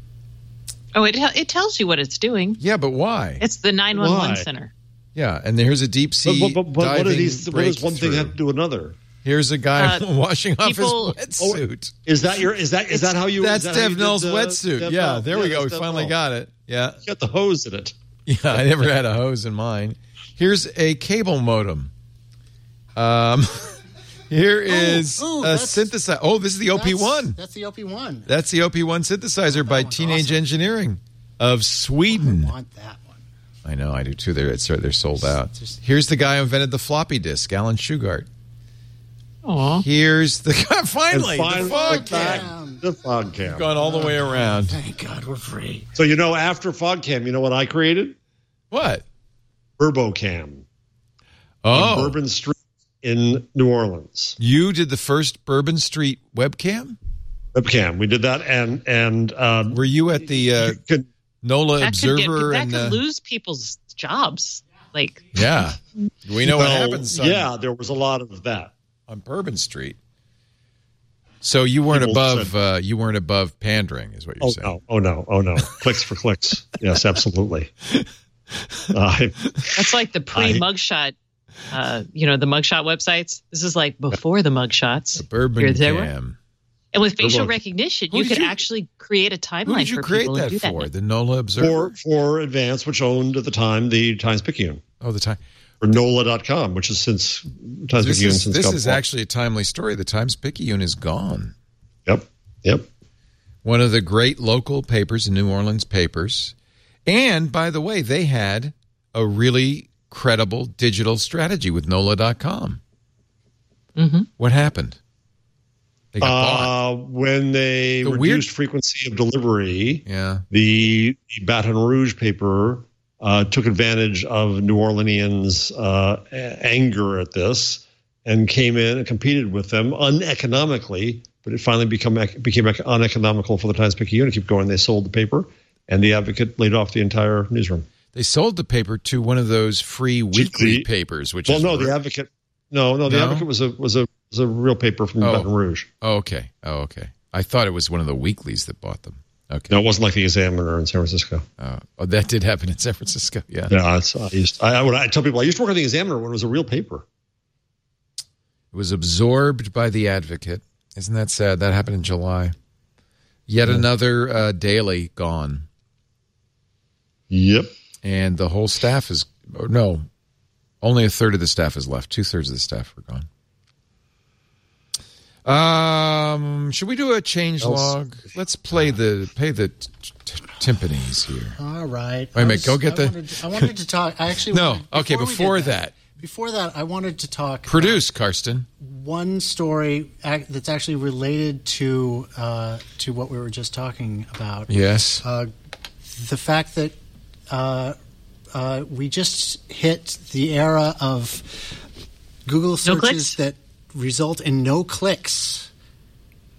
Speaker 4: Oh, it it tells you what it's doing.
Speaker 1: Yeah, but why?
Speaker 4: It's the nine one one
Speaker 5: Why?
Speaker 4: center.
Speaker 1: Yeah, and here's a deep
Speaker 5: But,
Speaker 1: sea
Speaker 5: but, but, but what, are these, what does one thing have to do with another?
Speaker 1: Here's a guy
Speaker 4: Uh,
Speaker 1: washing off
Speaker 4: people-
Speaker 1: his wetsuit.
Speaker 5: Is that your? Is that is that how you?
Speaker 1: That's
Speaker 5: is that
Speaker 1: Dev Null's wetsuit.
Speaker 5: Dev
Speaker 1: yeah,
Speaker 5: Null?
Speaker 1: there we go. We
Speaker 5: Dev
Speaker 1: finally
Speaker 5: Null.
Speaker 1: got it. Yeah.
Speaker 5: You got the hose in it.
Speaker 1: Yeah, I never had a hose in mine. Here's a cable modem. Um, here is
Speaker 6: ooh,
Speaker 1: a synthesizer. Oh, this is the OP one.
Speaker 6: That's the OP one.
Speaker 1: That's the OP one synthesizer by Teenage
Speaker 6: awesome.
Speaker 1: Engineering of oh, Sweden.
Speaker 6: I want that one.
Speaker 1: I know, I do too. They're it's, they're sold out.
Speaker 6: Just-
Speaker 1: Here's the guy who invented the floppy disk, Alan Shugart.
Speaker 4: Aw.
Speaker 1: Here's the guy. Finally,
Speaker 5: And finally,
Speaker 1: the fog
Speaker 5: back
Speaker 1: cam.
Speaker 5: The FogCam.
Speaker 1: Gone all the way around.
Speaker 6: Thank God we're free.
Speaker 5: So you know, after FogCam, you know what I created?
Speaker 1: What?
Speaker 5: BourbonCam.
Speaker 1: Oh,
Speaker 5: on Bourbon Street in New Orleans.
Speaker 1: you did the first Bourbon Street webcam.
Speaker 5: Webcam. We did that, and and um,
Speaker 1: Were you at the uh,
Speaker 5: could-
Speaker 1: NOLA
Speaker 4: That could, get,
Speaker 1: Observer
Speaker 4: that
Speaker 1: and
Speaker 4: could
Speaker 1: uh,
Speaker 4: lose people's jobs. Like,
Speaker 1: Yeah. We know what happens on,
Speaker 5: Yeah, there was a lot of that.
Speaker 1: on Bourbon Street. So you weren't
Speaker 5: People
Speaker 1: above
Speaker 5: said-
Speaker 1: uh, you weren't above pandering is what you're
Speaker 5: Oh
Speaker 1: saying.
Speaker 5: no! Oh no! Oh no! clicks for clicks. Yes, absolutely. Uh,
Speaker 4: that's like the pre mugshot, uh, you know, the mugshot websites. This is like before the mugshots.
Speaker 1: The Bourbon
Speaker 4: You're there.
Speaker 1: Cam.
Speaker 4: And with facial
Speaker 5: Bourbon.
Speaker 4: recognition, you could
Speaker 1: you-
Speaker 4: actually create a
Speaker 1: Who
Speaker 4: timeline
Speaker 1: did you
Speaker 4: for
Speaker 1: create
Speaker 4: people and do
Speaker 1: that for?
Speaker 4: that.
Speaker 1: The NOLA Observer?
Speaker 5: for for Advance, which owned at the time the Times Picayune,
Speaker 1: oh, the time.
Speaker 5: or NOLA.com, which is since Times
Speaker 1: This
Speaker 5: Picayune
Speaker 1: is,
Speaker 5: since
Speaker 1: this is
Speaker 5: bought.
Speaker 1: actually a timely story. The Times Picayune is gone.
Speaker 5: Yep. Yep.
Speaker 1: One of the great local papers, the New Orleans papers. And by the way, they had a really credible digital strategy with NOLA.com.
Speaker 4: Mm-hmm.
Speaker 1: What happened? They got bought.
Speaker 5: Uh, when they
Speaker 1: The
Speaker 5: reduced
Speaker 1: weird-
Speaker 5: frequency of delivery,
Speaker 1: Yeah.
Speaker 5: the, the Baton Rouge paper uh, took advantage of New Orleanians' uh, anger at this and came in and competed with them uneconomically. But it finally become became uneconomical for the Times Picayune to keep going. They sold the paper, and the Advocate laid off the entire newsroom.
Speaker 1: They sold the paper to one of those free weekly
Speaker 5: The-
Speaker 1: papers, which
Speaker 5: well,
Speaker 1: is
Speaker 5: no, the Advocate. No, no, the
Speaker 1: No?
Speaker 5: Advocate was a was a was a real paper from
Speaker 1: Oh.
Speaker 5: Baton Rouge.
Speaker 1: Oh, okay. Oh, okay. I thought it was one of the weeklies that bought them. Okay.
Speaker 5: No, it wasn't like the Examiner in San Francisco.
Speaker 1: Uh, oh, that did happen in San Francisco. Yeah.
Speaker 5: Yeah, I used. I, I, I tell people I used to work on the Examiner when it was a real paper.
Speaker 1: It was absorbed by the Advocate. Isn't that sad? That happened in July. Yet another uh, daily gone,
Speaker 5: Yep.
Speaker 1: And the whole staff is no, only a third of the staff is left. Two thirds of the staff are gone. Um, should we do a change log? Let's play the play the t- t- timpanis here.
Speaker 6: All right.
Speaker 1: Wait a minute, go get
Speaker 6: I
Speaker 1: the-
Speaker 6: Wanted to, I wanted to talk. I actually
Speaker 1: No,
Speaker 6: wanted-
Speaker 1: okay,
Speaker 6: we
Speaker 1: before
Speaker 6: did
Speaker 1: that.
Speaker 6: Before that, I wanted to talk
Speaker 1: Produce, Karsten.
Speaker 6: one story that's actually related to uh, to what we were just talking about.
Speaker 1: Yes.
Speaker 6: Uh, the fact that uh, uh, we just hit the era of Google
Speaker 4: clicks?
Speaker 6: searches that result in no clicks.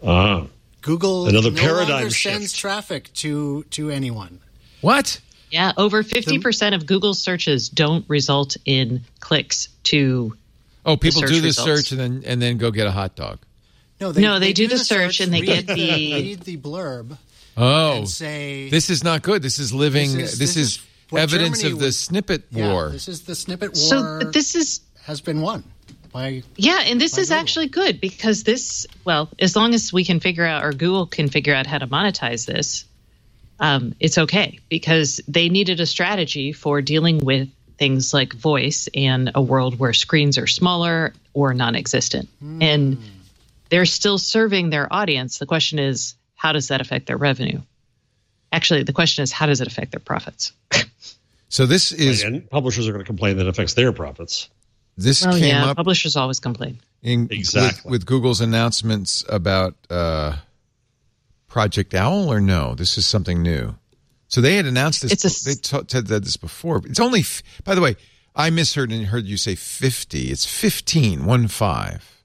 Speaker 5: Ah,
Speaker 6: Google
Speaker 5: Another
Speaker 6: no
Speaker 5: paradigm
Speaker 6: longer
Speaker 5: shift.
Speaker 6: sends traffic to to anyone.
Speaker 1: What?
Speaker 4: Yeah, over 50% of Google searches don't result in clicks to.
Speaker 1: Oh, people
Speaker 4: search
Speaker 1: do the
Speaker 4: results.
Speaker 1: search and then and then go get a hot dog.
Speaker 6: No,
Speaker 4: No, they do the search and they
Speaker 6: read
Speaker 4: get the-
Speaker 6: read the blurb
Speaker 1: Oh,
Speaker 6: and say
Speaker 1: this is not good. This is living. This
Speaker 6: This
Speaker 1: is,
Speaker 6: is- this is what
Speaker 1: evidence
Speaker 6: Germany
Speaker 1: of the
Speaker 6: was-
Speaker 1: snippet
Speaker 6: yeah,
Speaker 1: war.
Speaker 6: This is the snippet war.
Speaker 4: So, but this is.
Speaker 6: has been won. Why?
Speaker 4: Yeah, and this is actually good because this, well, as long as we can figure out, or Google can figure out how to monetize this, um, it's okay because they needed a strategy for dealing with things like voice and a world where screens are smaller or non existent. And they're still serving their audience. The question is, how does that affect their revenue? Actually, the question is, how does it affect their profits?
Speaker 1: So this is
Speaker 5: and publishers are going to complain that it affects their profits.
Speaker 1: this
Speaker 4: well,
Speaker 1: came
Speaker 4: yeah,
Speaker 1: up
Speaker 4: publishers always complain.
Speaker 1: in,
Speaker 5: Exactly.
Speaker 1: with, with Google's announcements about uh, Project Owl, or no? This is something new. So they had announced this.
Speaker 4: It's a s-
Speaker 1: they t- said this before. It's only. f- By the way, I misheard and heard you say fifty. It's fifteen. One five.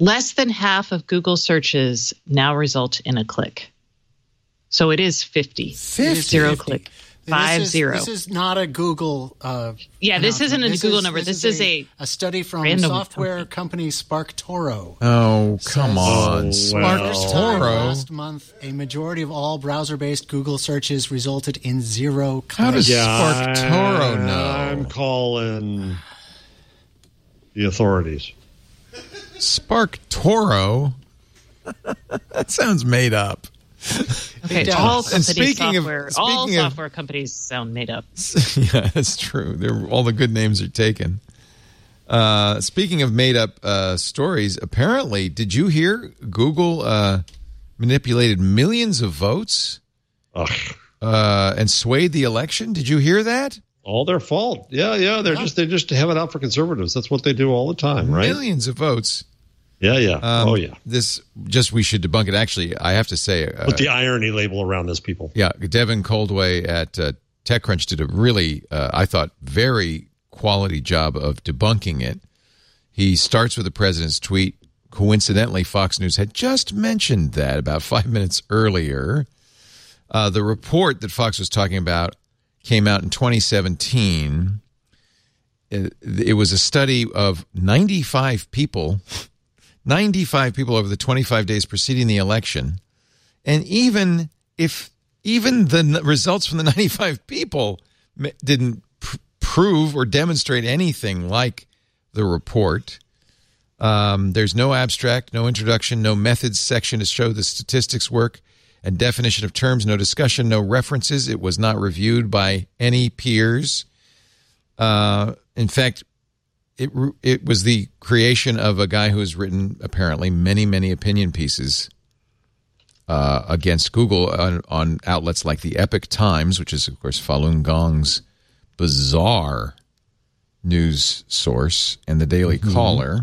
Speaker 4: Less than half of Google searches now result in a click. So it is 50. Zero click. Five
Speaker 6: this is,
Speaker 4: zero.
Speaker 6: This is not a Google. Uh,
Speaker 4: Yeah, this isn't a
Speaker 6: announcement.
Speaker 4: Google
Speaker 6: is-
Speaker 4: number. This is a
Speaker 6: a study from
Speaker 4: random
Speaker 6: software company SparkToro.
Speaker 1: Oh come on,
Speaker 5: Oh,
Speaker 1: Spark
Speaker 5: well.
Speaker 1: Toro.
Speaker 6: Last month, a majority of all browser-based Google searches resulted in zero clicks.
Speaker 1: How does SparkToro know?
Speaker 5: I'm calling the authorities.
Speaker 1: Spark Toro. that sounds made up.
Speaker 4: Okay,
Speaker 6: does.
Speaker 4: all
Speaker 1: And
Speaker 4: company
Speaker 1: speaking of-
Speaker 4: software, all
Speaker 1: speaking of-
Speaker 4: software companies sound made up.
Speaker 1: yeah, that's true. They're, all the good names are taken. Uh, speaking of made up uh, stories, apparently, did you hear Google uh, manipulated millions of votes
Speaker 5: Ugh,
Speaker 1: uh, and swayed the election? Did you hear that?
Speaker 5: all their fault. Yeah, yeah. They're just they just have it out for conservatives. That's what they do all the time, right?
Speaker 1: Millions of votes.
Speaker 5: Yeah, yeah.
Speaker 1: Um,
Speaker 5: oh, yeah.
Speaker 1: This just we should debunk it. Actually, I have to say, uh,
Speaker 5: Put the irony label around this, people.
Speaker 1: Yeah, Devin Coldewey at uh, TechCrunch did a really, uh, I thought, very quality job of debunking it. He starts with the president's tweet. Coincidentally, Fox News had just mentioned that about five minutes earlier. Uh, the report that Fox was talking about came out in 2017. It, it was a study of 95 people, 95 people over the 25 days preceding the election. And even if even the results from the 95 people didn't pr- prove or demonstrate anything like the report, um, there's no abstract, no introduction, no methods section to show the statistics work and definition of terms, no discussion, no references. It was not reviewed by any peers. Uh, in fact, it it was the creation of a guy who has written apparently many many opinion pieces uh, against Google on, on outlets like the Epoch Times, which is of course Falun Gong's bizarre news source, and the Daily Caller,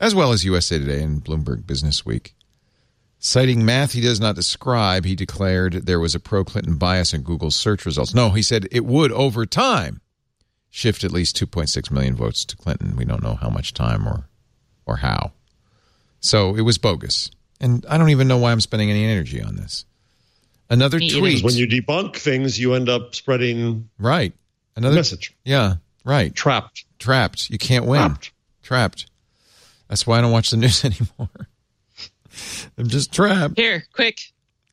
Speaker 1: as well as USA Today and Bloomberg Business Week. Citing math he does not describe, he declared there was a pro Clinton bias in Google's search results. No, he said it would over time shift at least 2.6 million votes to Clinton. We don't know how much time or or how. So it was bogus. And I don't even know why I'm spending any energy on this. Another
Speaker 4: Me either.
Speaker 1: tweet.
Speaker 5: When you debunk things, you end up spreading
Speaker 1: right. Another
Speaker 5: message.
Speaker 1: Yeah, right.
Speaker 5: Trapped.
Speaker 1: Trapped. You can't win.
Speaker 5: Trapped.
Speaker 1: Trapped. That's why I don't watch the news anymore. I'm just trapped.
Speaker 4: Here, quick.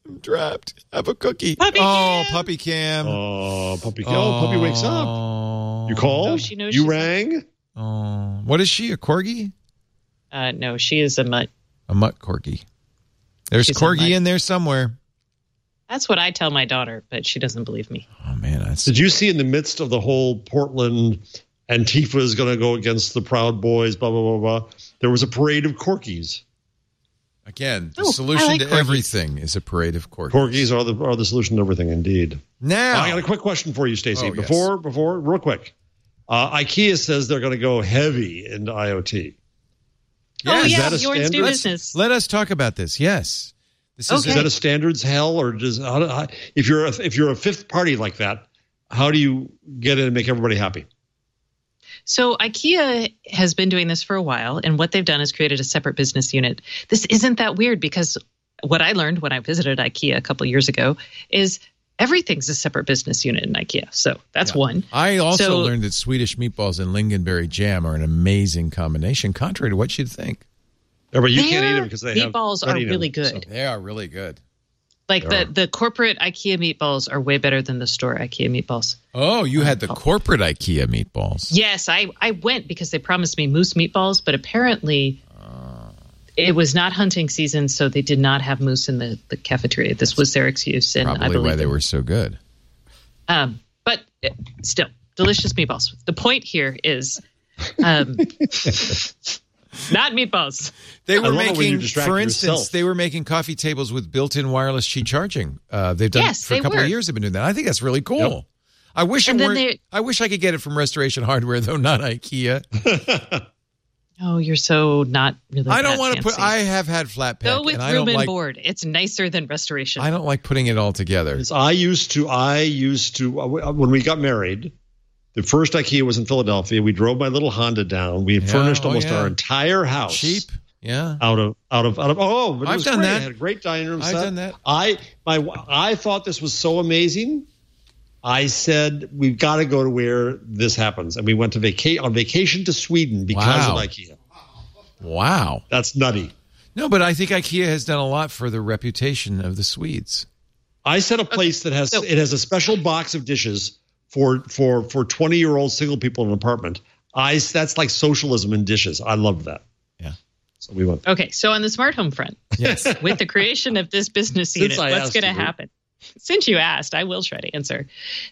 Speaker 1: I'm trapped. Have a cookie.
Speaker 4: Puppy
Speaker 1: oh,
Speaker 4: cam.
Speaker 1: puppy cam.
Speaker 5: Oh, puppy! Cam. Oh, puppy wakes up. You called?
Speaker 4: No, she knows
Speaker 5: you
Speaker 4: she's
Speaker 5: rang?
Speaker 1: Oh. What is she? A corgi?
Speaker 4: Uh, no, she is a mutt.
Speaker 1: A mutt corgi. There's
Speaker 4: She's a
Speaker 1: corgi
Speaker 4: mutt.
Speaker 1: in there somewhere.
Speaker 4: That's what I tell my daughter, but she doesn't believe me.
Speaker 1: Oh man, that's
Speaker 5: Did you see in the midst of the whole Portland Antifa is going to go against the Proud Boys, blah blah blah blah? There was a parade of corgis.
Speaker 1: Again the
Speaker 4: Oh, I
Speaker 1: solution
Speaker 4: like
Speaker 1: to
Speaker 4: corgis.
Speaker 1: everything is a parade of corgis.
Speaker 5: Corgis are the are the solution to everything, indeed.
Speaker 1: Now
Speaker 5: I got a quick question for you, Stacey.
Speaker 1: Oh, yes.
Speaker 5: before before, real quick. Uh, IKEA says they're going to go heavy into IoT.
Speaker 4: oh
Speaker 5: is
Speaker 4: yeah,
Speaker 5: that a
Speaker 4: yours do business.
Speaker 1: let us talk about this. Yes, this is
Speaker 4: Okay.
Speaker 5: Is that a standards hell, or does how, how, if you're a, if you're a fifth party like that, how do you get in and make everybody happy?
Speaker 4: So IKEA has been doing this for a while, and what they've done is created a separate business unit. This isn't that weird because what I learned when I visited IKEA a couple years ago is everything's a separate business unit in IKEA. So that's one.
Speaker 1: I also
Speaker 4: So-
Speaker 1: learned that Swedish meatballs and lingonberry jam are an amazing combination, contrary to what you'd think.
Speaker 5: Yeah, but you can't eat them because they have
Speaker 4: meatballs are
Speaker 5: bread in them,
Speaker 4: really
Speaker 5: so-
Speaker 4: good.
Speaker 1: They are really good.
Speaker 4: Like the the corporate IKEA meatballs are way better than the store IKEA meatballs.
Speaker 1: Oh, you had the corporate IKEA meatballs.
Speaker 4: Yes, I I went because they promised me moose meatballs, but apparently it was not hunting season, so they did not have moose in the, the cafeteria. This was their excuse, and I
Speaker 1: Probably
Speaker 4: believe
Speaker 1: why they were so good.
Speaker 4: Um, but uh, still, delicious meatballs. The point here is um, not meatballs.
Speaker 1: They were
Speaker 5: love it when you
Speaker 1: making, for instance,
Speaker 5: yourself.
Speaker 1: they were making coffee tables with built-in wireless cheap charging. Uh, they've done
Speaker 4: Yes,
Speaker 1: for a couple
Speaker 4: were.
Speaker 1: of years. They've been doing that. I think that's really cool.
Speaker 5: Yep.
Speaker 1: I wish it
Speaker 4: And then
Speaker 1: were.
Speaker 4: they-
Speaker 1: I wish I could get it from Restoration Hardware, though, not IKEA.
Speaker 4: Oh, you're so not really.
Speaker 1: I don't want to put. I have had flat pack.
Speaker 4: Go with
Speaker 1: and I
Speaker 4: room
Speaker 1: don't
Speaker 4: and
Speaker 1: like.
Speaker 4: board. It's nicer than restoration.
Speaker 1: I don't like putting it all together.
Speaker 5: Is I used to, I used to, uh, when we got married, the first IKEA was in Philadelphia. We drove my little Honda down. We
Speaker 1: Yeah,
Speaker 5: furnished
Speaker 1: oh,
Speaker 5: almost
Speaker 1: yeah.
Speaker 5: our entire house.
Speaker 1: Cheap. Yeah.
Speaker 5: Out of, out of, out of, oh, but it
Speaker 1: I've
Speaker 5: was
Speaker 1: done
Speaker 5: great.
Speaker 1: that.
Speaker 5: It had a great dining room
Speaker 1: I've
Speaker 5: set.
Speaker 1: done that.
Speaker 5: I, my, I thought this was so amazing. I said, we've got to go to where this happens. And we went to vaca- on vacation to Sweden because
Speaker 1: Wow.
Speaker 5: of IKEA.
Speaker 1: Wow.
Speaker 5: That's nutty.
Speaker 1: No, but I think IKEA has done a lot for the reputation of the Swedes.
Speaker 5: I set a place that has it has a special box of dishes for for for 20 year old single people in an apartment. I that's like socialism in dishes. I love that.
Speaker 1: Yeah.
Speaker 5: So we went.
Speaker 4: Okay, so on the smart home front,
Speaker 1: Yes.
Speaker 4: with the creation of this business unit, what's going to happen? Since you asked, I will try to answer.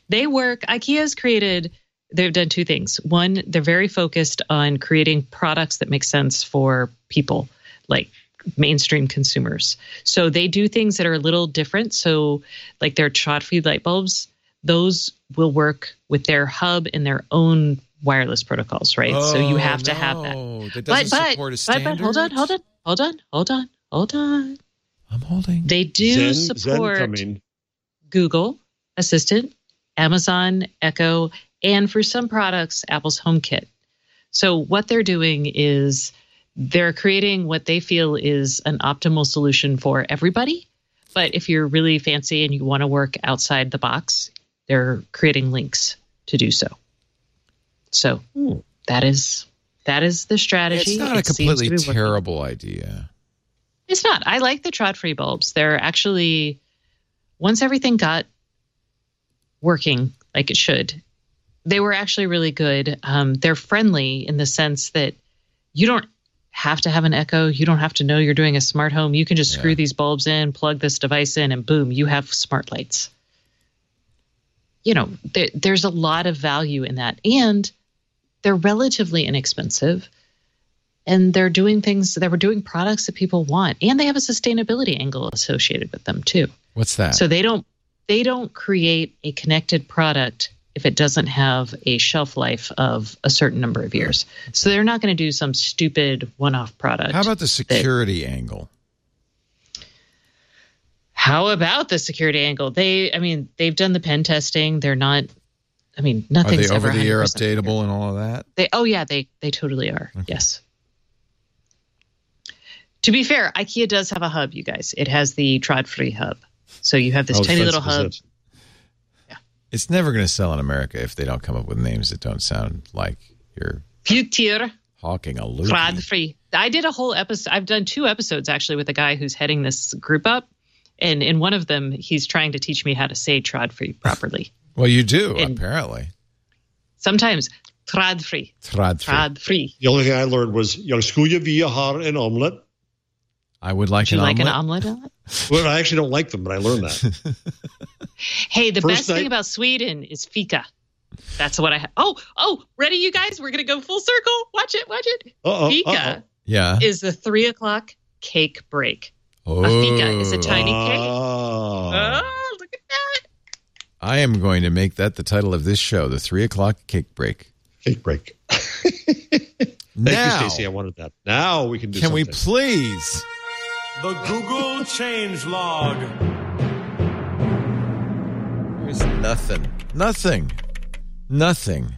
Speaker 4: They work, IKEA's created, they've done two things. One, they're very focused on creating products that make sense for people, like mainstream consumers. So they do things that are a little different. So, like their shot feed light bulbs, those will work with their hub and their own wireless protocols, right? so you
Speaker 1: Oh,
Speaker 4: have to have that.
Speaker 1: no, That
Speaker 4: But
Speaker 1: doesn't
Speaker 4: but,
Speaker 1: support a
Speaker 4: but
Speaker 1: standard.
Speaker 4: but hold on, hold on, hold on, hold on, hold on.
Speaker 1: I'm holding.
Speaker 4: They do
Speaker 5: Zen, Zen
Speaker 4: support
Speaker 5: coming.
Speaker 4: Google Assistant, Amazon Echo, and for some products, Apple's HomeKit. So what they're doing is they're creating what they feel is an optimal solution for everybody. But if you're really fancy and you want to work outside the box, they're creating links to do so. So that is that is the strategy.
Speaker 1: It's not a
Speaker 4: It to
Speaker 1: completely terrible idea.
Speaker 4: It's not. I like the Tradfri bulbs. They're actually once everything got working like it should, they were actually really good. Um, they're friendly in the sense that you don't have to have an echo. You don't have to know you're doing a smart home. You can just screw these bulbs in, plug this device in, and boom, you have smart lights. You know, there, there's a lot of value in that, and they're relatively inexpensive. And they're doing things they were doing products that people want. And they have a sustainability angle associated with them too.
Speaker 1: What's that?
Speaker 4: so they don't they don't create a connected product if it doesn't have a shelf life of a certain number of years. So they're not going to do some stupid one-off product
Speaker 1: How about the security angle?
Speaker 4: How about the security angle they i mean they've done the pen testing they're not i mean
Speaker 1: Are
Speaker 4: nothing's
Speaker 1: they over the air
Speaker 4: 100%
Speaker 1: updatable and all of that?
Speaker 4: They oh yeah, they they totally are. Yes. To be fair, IKEA does have a hub, you guys. It has the Tradfri hub. So you have this
Speaker 5: Oh,
Speaker 4: tiny little hub.
Speaker 5: it.
Speaker 1: It's never going to sell in America if they don't come up with names that don't sound like you're
Speaker 4: Future
Speaker 1: hawking a loop.
Speaker 4: Trod free. I did a whole episode I've done two episodes actually with a guy who's heading this group up. And in one of them, he's trying to teach me how to say Tradfri properly.
Speaker 1: Well, you do
Speaker 4: And-
Speaker 1: apparently.
Speaker 4: Sometimes Tradfri.
Speaker 1: Trod free.
Speaker 4: Trod free.
Speaker 5: The only thing I learned was jag skulle vilja ha en omelet.
Speaker 1: I would like
Speaker 4: Do you
Speaker 1: an
Speaker 4: like
Speaker 1: omelet.
Speaker 4: an omelet?
Speaker 5: Well, I actually don't like them, but I learned that.
Speaker 4: Hey, the
Speaker 5: First
Speaker 4: best thing about Sweden is fika. That's what I have. Oh, oh, ready, you guys? We're gonna go full circle. Watch it, watch it.
Speaker 5: Uh-oh,
Speaker 4: fika
Speaker 5: uh-oh.
Speaker 1: Yeah.
Speaker 4: is the three o'clock cake break.
Speaker 1: Oh,
Speaker 4: A fika is a tiny cake.
Speaker 5: Oh.
Speaker 4: Oh, look at that!
Speaker 1: I am going to make that the title of this show, the three o'clock cake break.
Speaker 5: Cake break. Thank
Speaker 1: now,
Speaker 5: you, Stacey. I wanted that. Now we can do
Speaker 1: can we please?
Speaker 14: The Google change log.
Speaker 1: There's nothing, nothing, nothing,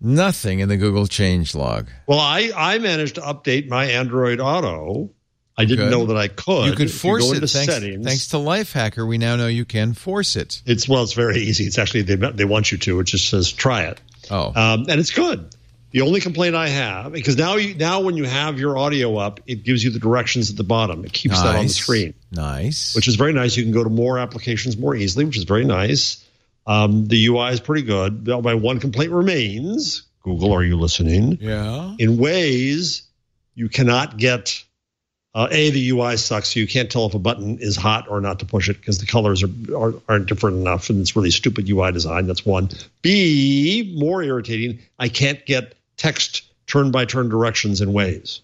Speaker 1: nothing in the Google change log.
Speaker 5: Well, I, I managed to update my Android Auto. I didn't
Speaker 1: Good.
Speaker 5: know that I could.
Speaker 1: You could force
Speaker 5: go
Speaker 1: it. Thanks,
Speaker 5: settings,
Speaker 1: thanks to Lifehacker, we now know you can force it.
Speaker 5: It's well, it's very easy. It's actually they they want you to. It just says try it,
Speaker 1: Oh,
Speaker 5: um, and it's good. The only complaint I have, because now you now when you have your audio up, it gives you the directions at the bottom. It keeps that on the screen,
Speaker 1: Nice.
Speaker 5: which is very nice. You can go to more applications more easily, which is very nice. Um, the UI is pretty good. My one complaint remains: Google, are you listening?
Speaker 1: Yeah.
Speaker 5: In Waze, you cannot get uh, a the UI sucks. So you can't tell if a button is hot or not to push it because the colors are, are aren't different enough, and it's really stupid UI design. That's one. B more irritating. I can't get text turn by turn directions in Waze.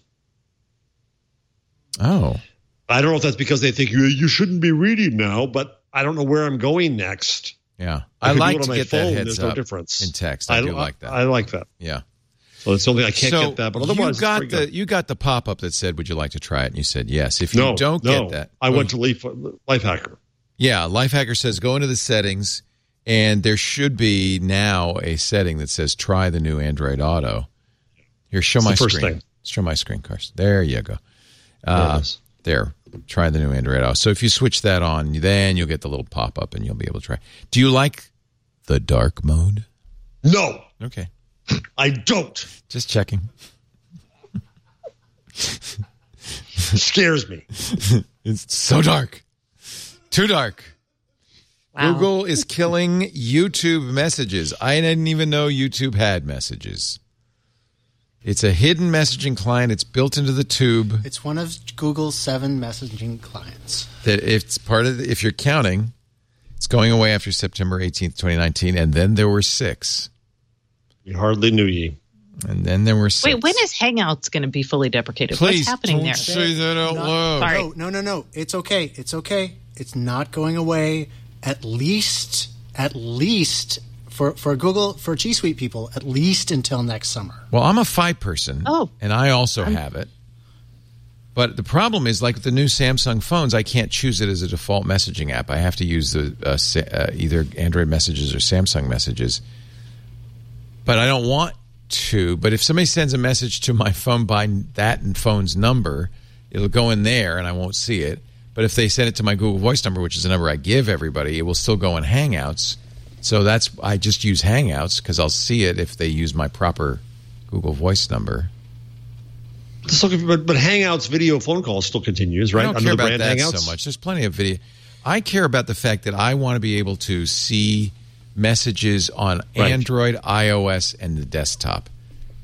Speaker 1: Oh.
Speaker 5: I don't know if that's because they think you you shouldn't be reading now, but I don't know where I'm going next.
Speaker 1: Yeah.
Speaker 5: I
Speaker 1: I, like to get
Speaker 5: phone,
Speaker 1: that heads
Speaker 5: there's no
Speaker 1: up
Speaker 5: difference.
Speaker 1: in text. I, do like that.
Speaker 5: I like that.
Speaker 1: yeah.
Speaker 5: So it's something I can't
Speaker 1: so
Speaker 5: get that, but otherwise
Speaker 1: you got the
Speaker 5: good.
Speaker 1: you got the pop up that said, "Would you like to try it?" And you said yes. If
Speaker 5: no,
Speaker 1: you don't
Speaker 5: no.
Speaker 1: get that,
Speaker 5: I went to Leaf, Lifehacker.
Speaker 1: Yeah, Lifehacker says go into the settings, and there should be now a setting that says try the new Android Auto. Here, show
Speaker 5: It's
Speaker 1: my
Speaker 5: first
Speaker 1: screen.
Speaker 5: thing.
Speaker 1: Show my screen, Karsten. There you go. Uh, there, try the new Android Auto. So if you switch that on, then you'll get the little pop up, and you'll be able to try. Do you like the dark mode?
Speaker 5: No,
Speaker 1: Okay,
Speaker 5: I don't.
Speaker 1: just checking.
Speaker 5: scares me.
Speaker 1: It's so dark. Too dark.
Speaker 4: Wow.
Speaker 1: Google is killing YouTube messages. I didn't even know YouTube had messages. It's a hidden messaging client. It's built into the tube
Speaker 6: It's one of Google's seven messaging clients.
Speaker 1: that it's part of the, if you're counting, it's going away after September 18th, 2019 and then there were 6.
Speaker 5: We hardly knew ye.
Speaker 1: And then there were 6.
Speaker 4: Wait, when is Hangouts going to be fully deprecated?
Speaker 1: Please
Speaker 4: What's happening
Speaker 1: don't
Speaker 4: there?
Speaker 1: say that out
Speaker 6: Not-
Speaker 1: loud.
Speaker 4: Sorry.
Speaker 6: No, no, no, no. It's okay. It's okay. It's not going away. At least, at least for for Google for G Suite people, at least until next summer.
Speaker 1: Well, I'm a Fi person.
Speaker 4: Oh.
Speaker 1: And I also have it. But the problem is, like with the new Samsung phones, I can't choose it as a default messaging app. I have to use the uh, Sa- uh, either Android messages or Samsung messages. But I don't want to. But if somebody sends a message to my phone by that phone's number, it'll go in there and I won't see it. But if they send it to my Google Voice number, which is the number I give everybody, it will still go in Hangouts. So that's I just use Hangouts because I'll see it if they use my proper Google Voice number.
Speaker 5: So, but, but Hangouts video phone calls still continues, right?
Speaker 1: I don't
Speaker 5: Under
Speaker 1: care about
Speaker 5: brand
Speaker 1: that
Speaker 5: Hangouts.
Speaker 1: so much. There's plenty of video. I care about the fact that I want to be able to see messages on
Speaker 5: Right.
Speaker 1: Android, iOS, and the desktop.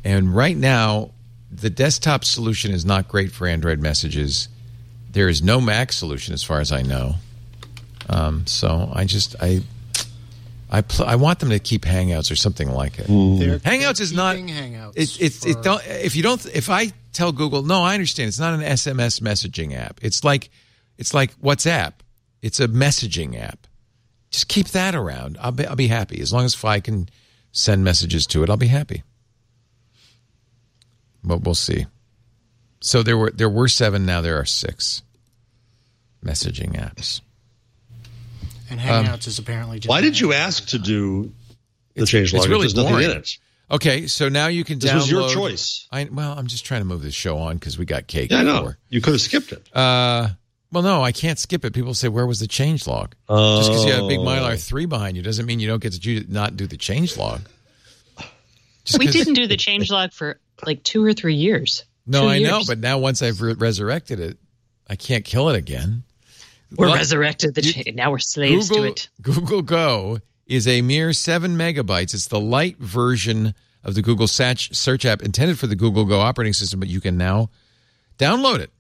Speaker 1: And right now, the desktop solution is not great for Android messages. There is no Mac solution, as far as I know. Um, so I just I I pl- I want them to keep Hangouts or something like it.
Speaker 6: They're-
Speaker 1: Hangouts
Speaker 6: they're
Speaker 1: is not.
Speaker 6: Hangouts
Speaker 1: It's it's it
Speaker 6: for-
Speaker 1: don't if you don't if I tell Google no I understand it's not an SMS messaging app. It's like it's like WhatsApp. It's a messaging app. Just keep that around. I'll be I'll be happy as long as I can send messages to it. I'll be happy. But we'll see. So there were there were seven. Now there are six messaging apps.
Speaker 6: And Hangouts is apparently just
Speaker 5: Why did you ask to do the change
Speaker 1: it's
Speaker 5: log? if
Speaker 1: really
Speaker 5: There's nothing
Speaker 1: boring.
Speaker 5: in it.
Speaker 1: Okay, so now you can
Speaker 5: This
Speaker 1: download.
Speaker 5: was your choice.
Speaker 1: I, well, I'm just trying to move this show on because we got cake.
Speaker 5: Yeah, I know. You could have skipped it.
Speaker 1: Uh, well, no, I can't skip it. People say, "Where was the change log?" Just because you have a big
Speaker 5: Oh.
Speaker 1: Mylar three behind you doesn't mean you don't get to do, not do the change log. Just
Speaker 4: we
Speaker 1: 'cause-
Speaker 4: didn't do the change log for like two or three years.
Speaker 1: No,
Speaker 4: Two
Speaker 1: I know, but now once I've re- resurrected it, I can't kill it again.
Speaker 4: we're
Speaker 1: Well,
Speaker 4: resurrected the
Speaker 1: you-
Speaker 4: Now we're slaves
Speaker 1: Google,
Speaker 4: to it.
Speaker 1: Google Go is a mere seven megabytes. It's the light version of the Google search search app intended for the Google Go operating system, but you can now download it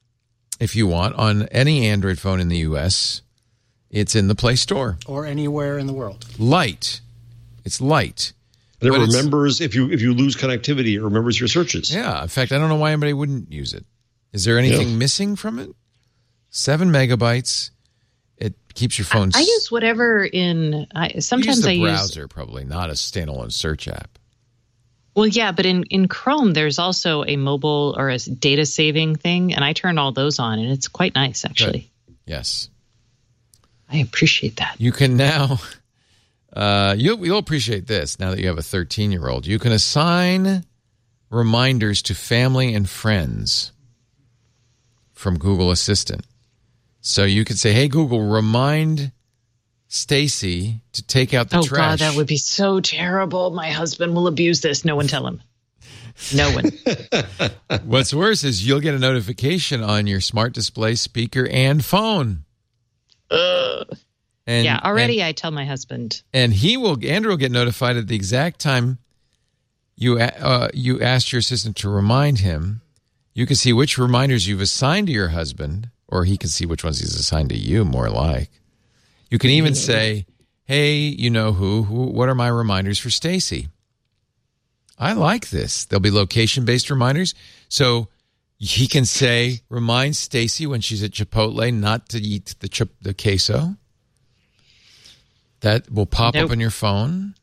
Speaker 1: if you want on any Android phone in the U.S. It's in the Play Store.
Speaker 6: or anywhere in the world.
Speaker 1: Light. It's light.
Speaker 5: And it
Speaker 1: But
Speaker 5: remembers if you if you lose connectivity, it remembers your searches.
Speaker 1: Yeah. In fact, I don't know why anybody wouldn't use it. Is there anything
Speaker 5: Yeah.
Speaker 1: missing from it? Seven megabytes. It keeps your phone.
Speaker 4: I use whatever in. I,
Speaker 1: you use
Speaker 4: sometimes
Speaker 1: the
Speaker 4: I use.
Speaker 1: browser, probably not a standalone search app.
Speaker 4: Well, yeah, but in in Chrome, there's also a mobile or a data saving thing, and I turn all those on, and it's quite nice actually.
Speaker 1: Yes.
Speaker 4: I appreciate that.
Speaker 1: You can now. Uh, you'll, you'll appreciate this now that you have a 13 year old. You can assign reminders to family and friends from Google Assistant. So you could say, "Hey Google, remind Stacey to take out the
Speaker 4: oh
Speaker 1: trash."
Speaker 4: God, that would be so terrible. My husband will abuse this. No one tell him. No one.
Speaker 1: What's worse is you'll get a notification on your smart display, speaker, and phone. And,
Speaker 4: yeah, already
Speaker 1: and,
Speaker 4: I tell my husband.
Speaker 1: and he will. Andrew will get notified at the exact time you uh, you asked your assistant to remind him. You can see which reminders you've assigned to your husband, or he can see which ones he's assigned to you. More like, you can even say, "Hey, you know who? who what are my reminders for Stacey?" I like this. There'll be location based reminders. So he can say, remind Stacey when she's at Chipotle not to eat the chip, the queso. That will pop up on your phone.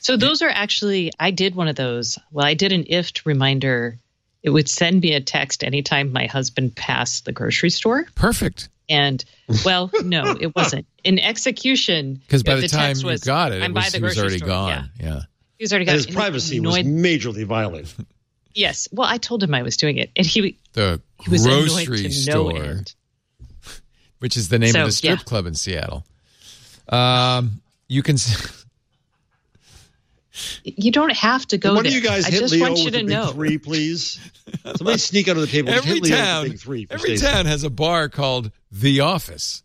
Speaker 4: So those are actually I did one of those. Well, I did an IFTTT reminder. It would send me a text anytime my husband passed the grocery store.
Speaker 1: Perfect.
Speaker 4: And well, no, it wasn't. In execution,
Speaker 1: Because by the,
Speaker 4: text
Speaker 1: time you
Speaker 4: was,
Speaker 1: got it,
Speaker 4: I'm
Speaker 1: it
Speaker 4: by
Speaker 1: was,
Speaker 4: the
Speaker 1: he was already
Speaker 4: store.
Speaker 1: gone.
Speaker 4: Yeah.
Speaker 1: Yeah.
Speaker 4: He was already
Speaker 5: And
Speaker 4: gone.
Speaker 5: his
Speaker 4: And it
Speaker 5: privacy was majorly violated.
Speaker 4: Yes. Well, I told him I was doing it, and he
Speaker 1: The
Speaker 4: he was
Speaker 1: grocery
Speaker 4: to no
Speaker 1: store, which is the name
Speaker 4: So,
Speaker 1: of the strip
Speaker 4: yeah.
Speaker 1: club in Seattle. Um, you can.
Speaker 4: You don't have to go
Speaker 5: One
Speaker 4: there.
Speaker 5: of you guys
Speaker 4: I
Speaker 5: hit
Speaker 4: just
Speaker 5: Leo
Speaker 4: want you
Speaker 5: with
Speaker 4: to
Speaker 5: big
Speaker 4: know.
Speaker 5: three, please. Somebody sneak under the table.
Speaker 1: Every
Speaker 5: hit Leo
Speaker 1: town,
Speaker 5: with the big three.
Speaker 1: Every
Speaker 5: Stacey.
Speaker 1: town has a bar called the Office,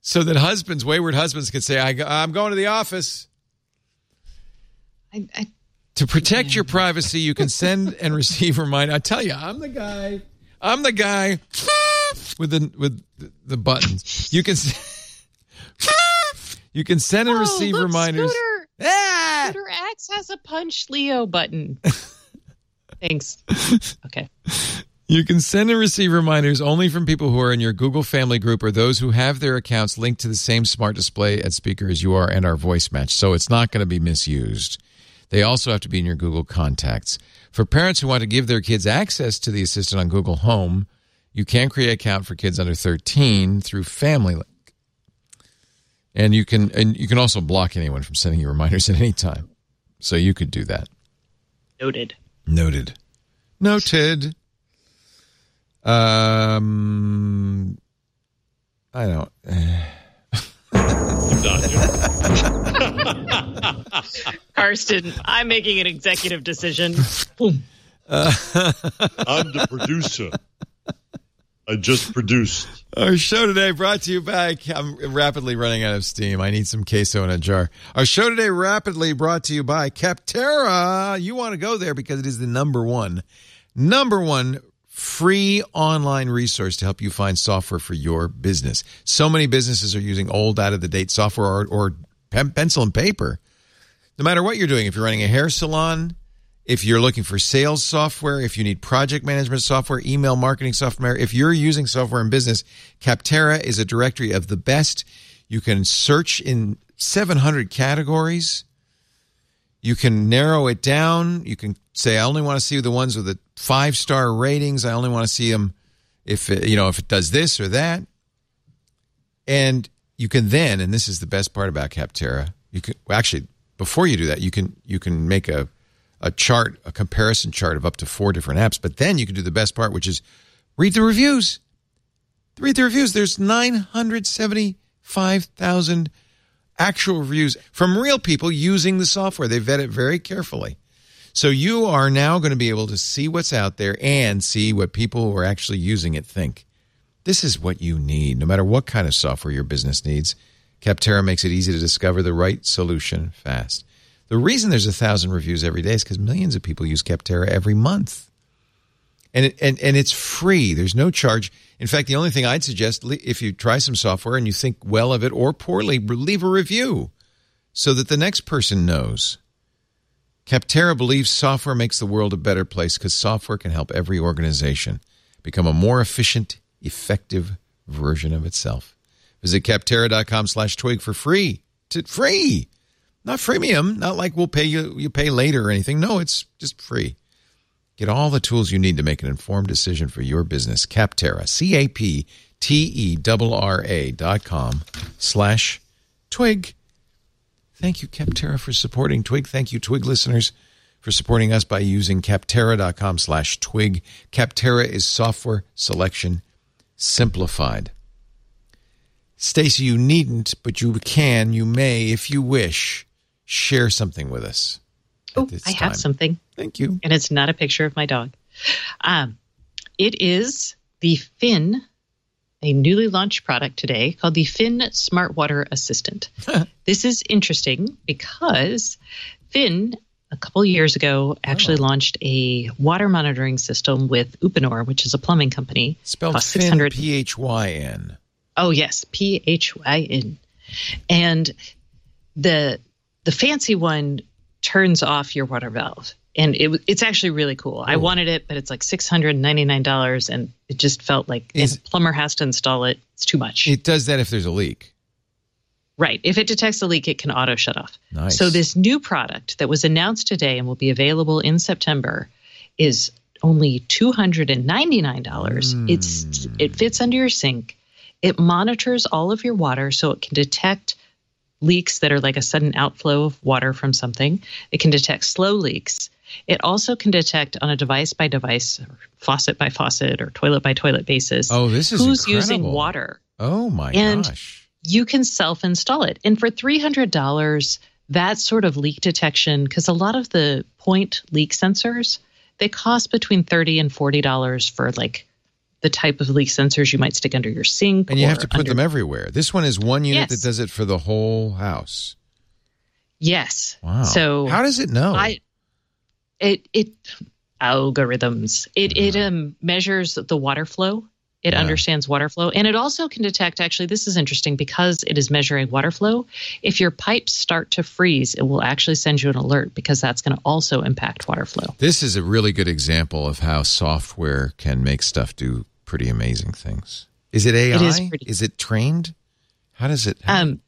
Speaker 1: so that husbands, wayward husbands, can say, I, i'm going to the office."
Speaker 4: I, I,
Speaker 1: To protect your privacy, you can send and receive reminder. I tell you, I'm the guy. I'm the guy with the with the, the buttons. You can you can send and
Speaker 4: Oh,
Speaker 1: receive
Speaker 4: look,
Speaker 1: reminders.
Speaker 4: Scooter,
Speaker 1: Ah!
Speaker 4: Scooter X has a punch Leo button. Thanks. Okay.
Speaker 1: You can send and receive reminders only from people who are in your Google family group or those who have their accounts linked to the same smart display and speaker as you are and our voice match. So it's not going to be misused. They also have to be in your Google contacts. For parents who want to give their kids access to the assistant on Google Home, you can create an account for kids under 13 through Family Link. And you can and you can also block anyone from sending you reminders at any time. So you could do that.
Speaker 4: Noted.
Speaker 1: Noted. Noted. Um, I don't.
Speaker 4: Karsten, I'm making an executive decision.
Speaker 5: I'm the producer. I just produced.
Speaker 1: Our show today brought to you by. I'm rapidly running out of steam. I need some queso in a jar. Our show today rapidly brought to you by Capterra. You want to go there because it is the number one, number one free online resource to help you find software for your business. So many businesses are using old, out of the date software or, or pen, pencil and paper. No matter what you're doing, if you're running a hair salon, if you're looking for sales software, if you need project management software, email marketing software, if you're using software in business, Capterra is a directory of the best. You can search in 700 categories. You can narrow it down. You can say, I only want to see the ones with the five star ratings. I only want to see them if it, you know if it does this or that. And you can then, and this is the best part about Capterra, you can well, actually before you do that, you can you can make a a chart, a comparison chart of up to four different apps. But then you can do the best part, which is read the reviews. Read the reviews. There's 975,000 actual reviews from real people using the software. They vet it very carefully. So you are now going to be able to see what's out there and see what people who are actually using it think. This is what you need, no matter what kind of software your business needs. Capterra makes it easy to discover the right solution fast. The reason there's a thousand reviews every day is because millions of people use Capterra every month, and it, and and it's free. There's no charge. In fact, the only thing I'd suggest if you try some software and you think well of it or poorly, leave a review so that the next person knows. Capterra believes software makes the world a better place because software can help every organization become a more efficient, effective version of itself. Visit capterra.com slash twig for free. To, free. Not freemium, not like we'll pay you you pay later or anything. No, it's just free. Get all the tools you need to make an informed decision for your business. Capterra, C A P T E R R A dot com slash twig. Thank you, Capterra, for supporting Twig. Thank you, Twig listeners, for supporting us by using capterra.com slash twig. Capterra is software selection simplified. Stacey, you needn't, but you can, you may, if you wish, share something with us.
Speaker 4: Oh, I have
Speaker 1: time.
Speaker 4: something.
Speaker 1: Thank you.
Speaker 4: and it's not a picture of my dog. Um, it is the Finn, a newly launched product today called the Phyn Smart Water Assistant. this is interesting because Phyn, a couple years ago, actually
Speaker 1: Oh.
Speaker 4: launched a water monitoring system with Uponor, which is a plumbing company.
Speaker 1: Spelled Phyn,
Speaker 4: 600
Speaker 1: P H Y N.
Speaker 4: Oh yes, P H Y N. And the the fancy one turns off your water valve, and it it's actually really cool. I
Speaker 1: Oh.
Speaker 4: wanted it, but it's like six hundred ninety nine dollars, and it just felt like
Speaker 1: Is-
Speaker 4: plumber has to install it. It's too much.
Speaker 1: It does that if there's a leak.
Speaker 4: Right. If it detects a leak, it can auto shut off.
Speaker 1: Nice.
Speaker 4: So this new product that was announced today and will be available in September is only two hundred and ninety nine dollars. Hmm. It's it fits under your sink. It monitors all of your water so it can detect leaks that are like a sudden outflow of water from something. It can detect slow leaks. It also can detect on a device by device, or faucet by faucet, or toilet by toilet basis.
Speaker 1: Oh, this is
Speaker 4: who's using water
Speaker 1: Oh my
Speaker 4: And-
Speaker 1: gosh.
Speaker 4: you can self install it. And for $300, that sort of leak detection, because a lot of the point leak sensors, they cost between 30 and $40 for like the type of leak sensors you might stick under your sink.
Speaker 1: And you have to put
Speaker 4: under-
Speaker 1: them everywhere. This one is one unit
Speaker 4: Yes.
Speaker 1: that does it for the whole house.
Speaker 4: Yes.
Speaker 1: Wow.
Speaker 4: So
Speaker 1: how does it know?
Speaker 4: I, it, it, algorithms. It, it um, measures the water flow. It
Speaker 1: Yeah.
Speaker 4: understands water flow. And it also can detect, actually, this is interesting because it is measuring water flow. If your pipes start to freeze, it will actually send you an alert because that's going to also impact water flow.
Speaker 1: this is a really good example of how software can make stuff do pretty amazing things. Is it AI?
Speaker 4: It is pretty-
Speaker 1: Is it trained? How does it? How,
Speaker 4: Um,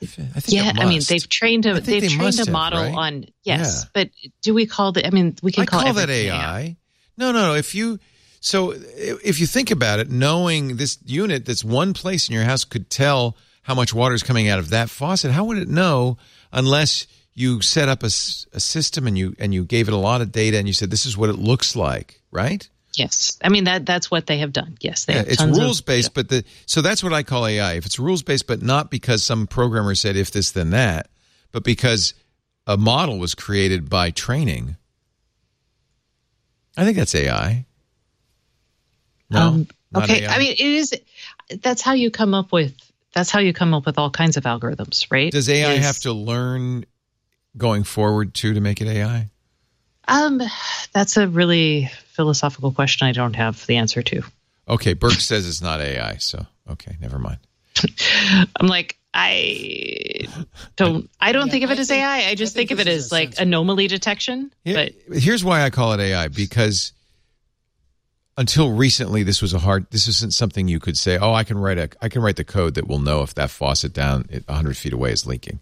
Speaker 1: I think
Speaker 4: yeah, I mean, they've trained a they've
Speaker 1: they
Speaker 4: trained a
Speaker 1: have,
Speaker 4: model
Speaker 1: right?
Speaker 4: on yes,
Speaker 1: Yeah.
Speaker 4: but do we call that? I mean, we can
Speaker 1: I
Speaker 4: call,
Speaker 1: call that
Speaker 4: everything
Speaker 1: AI. No, no, no. If you so if you think about it, knowing this unit that's one place in your house could tell how much water is coming out of that faucet, how would it know unless you set up a system and you and you gave it a lot of data and you said this is what it looks like, right?
Speaker 4: Yes, I mean that that's what they have done. Yes, they
Speaker 1: Yeah,
Speaker 4: have
Speaker 1: it's
Speaker 4: of-
Speaker 1: rules based, but the so that's what I call AI. If it's rules based, but not because some programmer said if this then that, but because a model was created by training. I think that's AI. No,
Speaker 4: Um, okay,
Speaker 1: AI.
Speaker 4: I mean it is. That's how you come up with. That's how you come up with all kinds of algorithms, right?
Speaker 1: does AI
Speaker 4: Is-
Speaker 1: have to learn going forward too to make it AI?
Speaker 4: Um, that's a really philosophical question. I don't have the answer to.
Speaker 1: Okay, Burke says it's not AI, so okay, never mind.
Speaker 4: I'm like I don't. I don't think of it as AI. I just think, of it as like anomaly detection.
Speaker 1: Here-
Speaker 4: But
Speaker 1: here's why I call it AI because until recently, this was a hard. This isn't something you could say. Oh, I can write a. I can write the code that will know if that faucet down 100 feet away is leaking.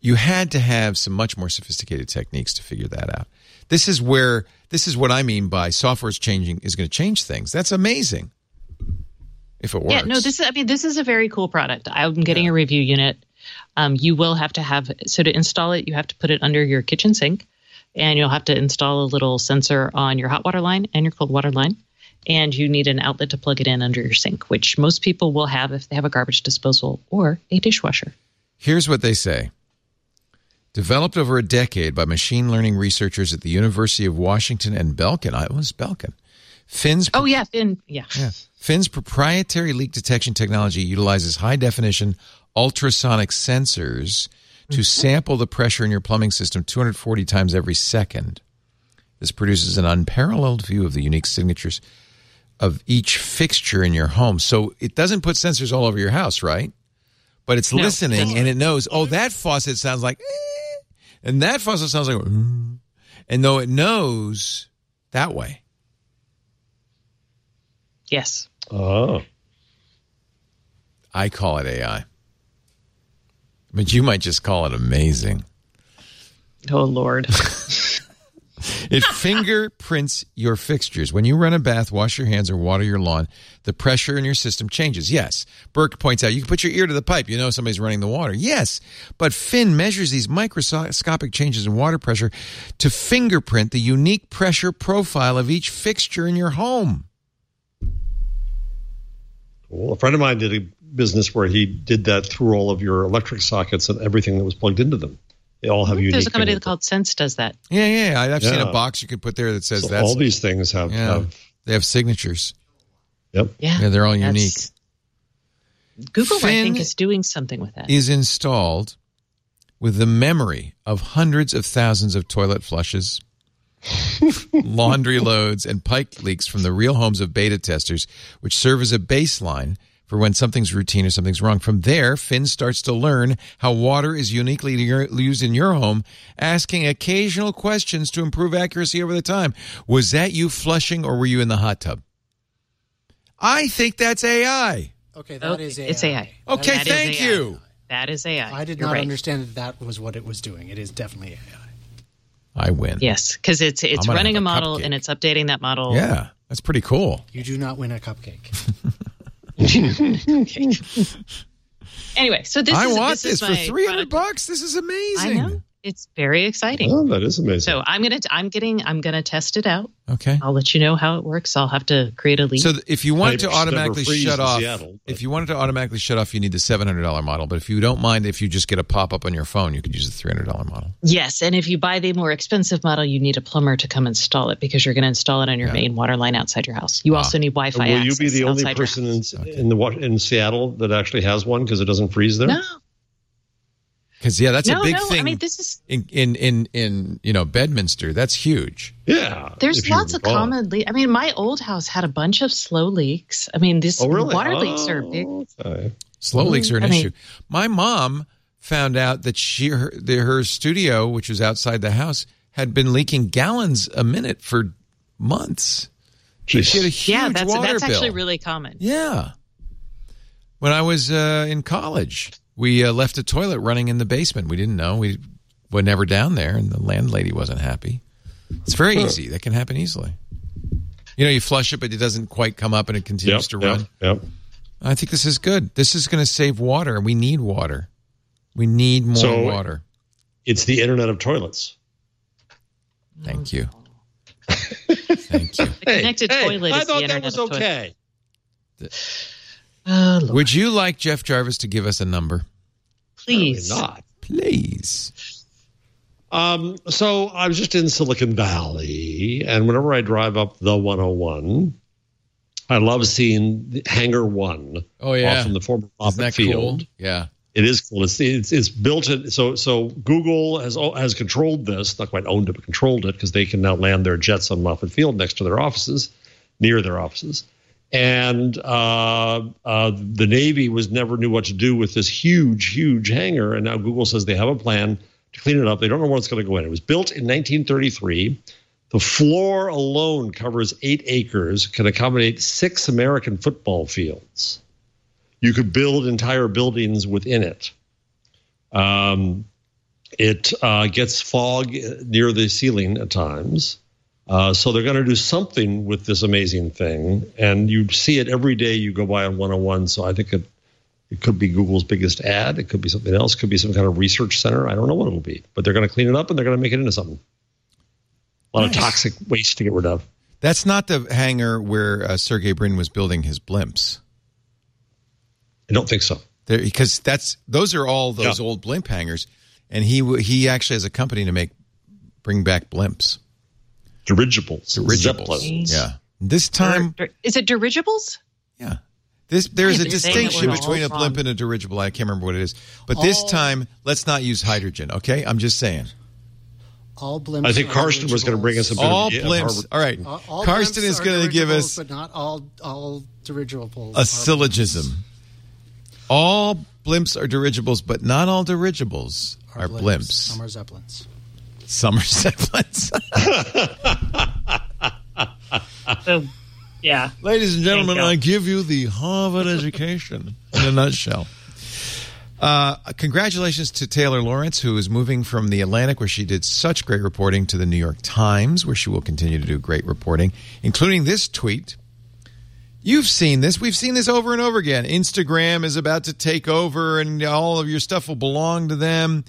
Speaker 1: You had to have some much more sophisticated techniques to figure that out. This is where this is what I mean by software is changing is going to change things. That's amazing. If it works,
Speaker 4: yeah, no, this is. I mean, this is a very cool product. I'm getting a review unit. Um, you will have to have so to install it. You have to put it under your kitchen sink, and you'll have to install a little sensor on your hot water line and your cold water line. And you need an outlet to plug it in under your sink, which most people will have if they have a garbage disposal or a dishwasher.
Speaker 1: Here's what they say. Developed over a decade by machine learning researchers at the University of Washington and Belkin. I oh, was Belkin. Phyn's
Speaker 4: Oh yeah, Phyn. Yeah.
Speaker 1: Yeah. Phyn's proprietary leak detection technology utilizes high definition ultrasonic sensors to mm-hmm. sample the pressure in your plumbing system 240 times every second. This produces an unparalleled view of the unique signatures of each fixture in your home. So it doesn't put sensors all over your house, right? But it's
Speaker 4: No.
Speaker 1: listening and it knows, oh, that faucet sounds like, eh, and that faucet sounds like, mm. and though it knows that way.
Speaker 4: Yes.
Speaker 5: Oh.
Speaker 1: I call it AI. But you might just call it amazing.
Speaker 4: Oh Lord.
Speaker 1: It fingerprints your fixtures. When you run a bath, wash your hands, or water your lawn, the pressure in your system changes. Yes. Burke points out you can put your ear to the pipe. You know somebody's running the water. Yes. But Phyn measures these microscopic changes in water pressure to fingerprint the unique pressure profile of each fixture in your home.
Speaker 5: Well, a friend of mine did a business where he did that through all of your electric sockets and everything that was plugged into them. They all have unique.
Speaker 4: There's a company
Speaker 5: fingerprints.
Speaker 4: called Sense does that.
Speaker 1: Yeah, yeah. I- I've seen a box you could put there that says
Speaker 5: So
Speaker 1: that's
Speaker 5: all these things have.
Speaker 1: Yeah,
Speaker 5: have
Speaker 1: they have signatures.
Speaker 5: yep.
Speaker 4: Yeah,
Speaker 1: Yeah, they're all unique.
Speaker 4: Google, I think, is doing something with that.
Speaker 1: Is installed with the memory of hundreds of thousands of toilet flushes, laundry loads, and pipe leaks from the real homes of beta testers, which serve as a baseline for when something's routine or something's wrong. From there, Phyn starts to learn how water is uniquely used in your home, asking occasional questions to improve accuracy over the time. Was that you flushing or were you in the hot tub? I think that's AI.
Speaker 6: Okay, that is
Speaker 4: Okay,
Speaker 6: AI.
Speaker 4: It's AI.
Speaker 1: Okay,
Speaker 4: That is
Speaker 1: thank
Speaker 4: AI.
Speaker 1: you.
Speaker 4: That is AI.
Speaker 6: I did
Speaker 4: You're
Speaker 6: not
Speaker 4: right.
Speaker 6: understand that that was what it was doing. It is definitely AI.
Speaker 1: I win.
Speaker 4: Yes, because it's it's running a
Speaker 1: a
Speaker 4: model
Speaker 1: cupcake.
Speaker 4: and it's updating that model.
Speaker 1: Yeah, that's pretty cool.
Speaker 6: You do not win a cupcake.
Speaker 4: Anyway, so this
Speaker 1: I
Speaker 4: is
Speaker 1: want
Speaker 4: this,
Speaker 1: this
Speaker 4: is
Speaker 1: for
Speaker 4: my
Speaker 1: three hundred bucks. This is
Speaker 4: I
Speaker 1: amazing.
Speaker 4: Know it's very exciting.
Speaker 5: Oh, that is amazing.
Speaker 4: So I'm gonna I'm getting I'm gonna test it out.
Speaker 1: Okay.
Speaker 4: I'll let you know how it works. I'll have to create a lead.
Speaker 1: So if you want it to automatically shut off,
Speaker 5: Seattle,
Speaker 1: if you want it to automatically shut off, you need the seven hundred dollar model. But if you don't mind, if you just get a pop up on your phone, you could use the three hundred dollar model.
Speaker 4: yes, and if you buy the more expensive model, you need a plumber to come install it because you're going to install it on your
Speaker 1: Yeah.
Speaker 4: main water line outside your house. You ah. also need Wi-Fi.
Speaker 5: Will you be the only
Speaker 4: outside
Speaker 5: person
Speaker 4: house.
Speaker 5: in, in the wa- in Seattle that actually has one because it doesn't freeze there?
Speaker 4: No,
Speaker 1: Because yeah, that's
Speaker 4: no,
Speaker 1: a big
Speaker 4: no.
Speaker 1: thing.
Speaker 4: I mean, this is
Speaker 1: in, in in in you know Bedminster, that's huge.
Speaker 5: Yeah.
Speaker 4: There's lots of common leaks. I mean, my old house had a bunch of slow leaks. I mean, this
Speaker 5: Oh, really?
Speaker 4: water leaks are big.
Speaker 5: Oh, okay.
Speaker 1: Slow leaks are an
Speaker 4: I mean-
Speaker 1: issue. My mom found out that she her, the, her studio, which was outside the house, had been leaking gallons a minute for months. She had a huge
Speaker 4: Yeah, that's
Speaker 1: water
Speaker 4: that's actually really common.
Speaker 1: Yeah. When I was uh, in college, we uh, left a toilet running in the basement. We didn't know. We were never down there, and the landlady wasn't happy. It's very easy. That can happen easily. You know, you flush it, but it doesn't quite come up, and it continues
Speaker 5: Yep,
Speaker 1: to run.
Speaker 5: Yep.
Speaker 1: I think this is good. This is going to save water. We need water. We need more
Speaker 5: So-
Speaker 1: water.
Speaker 5: It's the Internet of toilets.
Speaker 1: Thank you. Thank you.
Speaker 4: The connected toilet
Speaker 5: I
Speaker 4: is the
Speaker 5: thought that
Speaker 4: internet
Speaker 5: was
Speaker 4: okay. toilets.
Speaker 5: Okay.
Speaker 4: Oh,
Speaker 1: Would you like Jeff Jarvis to give us a number?
Speaker 4: Please.
Speaker 5: Apparently not.
Speaker 1: Please.
Speaker 5: Um, so I was just in Silicon Valley, and whenever I drive up the 101, I love seeing the Hangar One
Speaker 1: Oh, yeah.
Speaker 5: off in the former Moffett Field.
Speaker 1: cool? Yeah.
Speaker 5: It is cool. It's it's, it's built in, so so Google has has controlled this, not quite owned it, but controlled it because they can now land their jets on Moffett Field next to their offices, near their offices. And uh, uh, the Navy was never knew what to do with this huge, huge hangar, and now Google says they have a plan to clean it up. They don't know where it's going to go in. It was built in 1933. The floor alone covers eight acres, can accommodate six American football fields you could build entire buildings within it. Um, it uh, gets fog near the ceiling at times. Uh, so they're going to do something with this amazing thing. And you see it every day you go by on 101. So I think it, it could be Google's biggest ad. It could be something else. It could be some kind of research center. I don't know what it'll be. But they're going to clean it up and they're going to make it into something. A lot
Speaker 1: Nice.
Speaker 5: of toxic waste to get rid of.
Speaker 1: That's not the hangar where uh, Sergey Brin was building his blimps.
Speaker 5: I don't think so.
Speaker 1: There, because that's those are all those
Speaker 5: Yeah.
Speaker 1: old blimp hangars, and he he actually has a company to make bring back blimps,
Speaker 5: Dirigibles.
Speaker 1: dirigibles.
Speaker 5: Zeppelins.
Speaker 1: Yeah, this time,
Speaker 4: Dir- is it dirigibles?
Speaker 1: yeah, this there's a
Speaker 4: I've been saying that
Speaker 1: distinction between a blimp and a dirigible. I can't remember what it is, but this
Speaker 6: All-
Speaker 1: time, let's not use hydrogen. Okay, I'm just saying.
Speaker 6: All blimps.
Speaker 5: I think
Speaker 6: are
Speaker 5: Karsten was going to bring us a bit
Speaker 1: All
Speaker 5: of, of
Speaker 1: blimps.
Speaker 5: Harvard-
Speaker 1: All right,
Speaker 6: All, all
Speaker 1: Karsten
Speaker 6: blimps
Speaker 1: is
Speaker 6: are
Speaker 1: going to give
Speaker 6: dirigibles,
Speaker 1: us
Speaker 6: but not all all dirigibles.
Speaker 1: a
Speaker 6: are
Speaker 1: syllogism. All blimps are dirigibles, but not all dirigibles are blimps.
Speaker 6: Some are zeppelins.
Speaker 1: Some are.
Speaker 4: So, yeah.
Speaker 1: Ladies and gentlemen, I give you the Harvard education in a nutshell. Uh, congratulations to Taylor Lorenz, who is moving from the Atlantic, where she did such great reporting, to the New York Times, where she will continue to do great reporting, including this tweet. You've seen this. We've seen this over and over again. Instagram is about to take over, and all of your stuff will belong to them.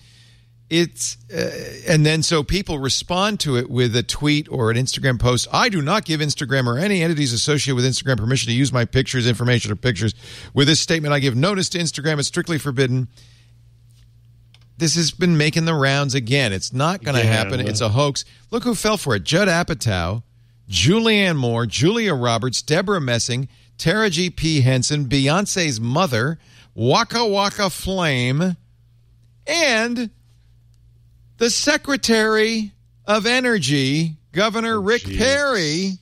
Speaker 1: It's uh, and then so people respond to it with a tweet or an Instagram post. I do not give Instagram or any entities associated with Instagram permission to use my pictures, information, or pictures. With this statement, I give notice to Instagram. It's strictly forbidden. this has been making the rounds again. It's not going to happen. It's a hoax. Look who fell for it: Judd Apatow, Julianne Moore, Julia Roberts, Debra Messing, Taraji P. Henson, Beyonce's mother, Waka Flocka Flame, and the Secretary of Energy, Governor Rick
Speaker 5: jeez.
Speaker 1: Perry,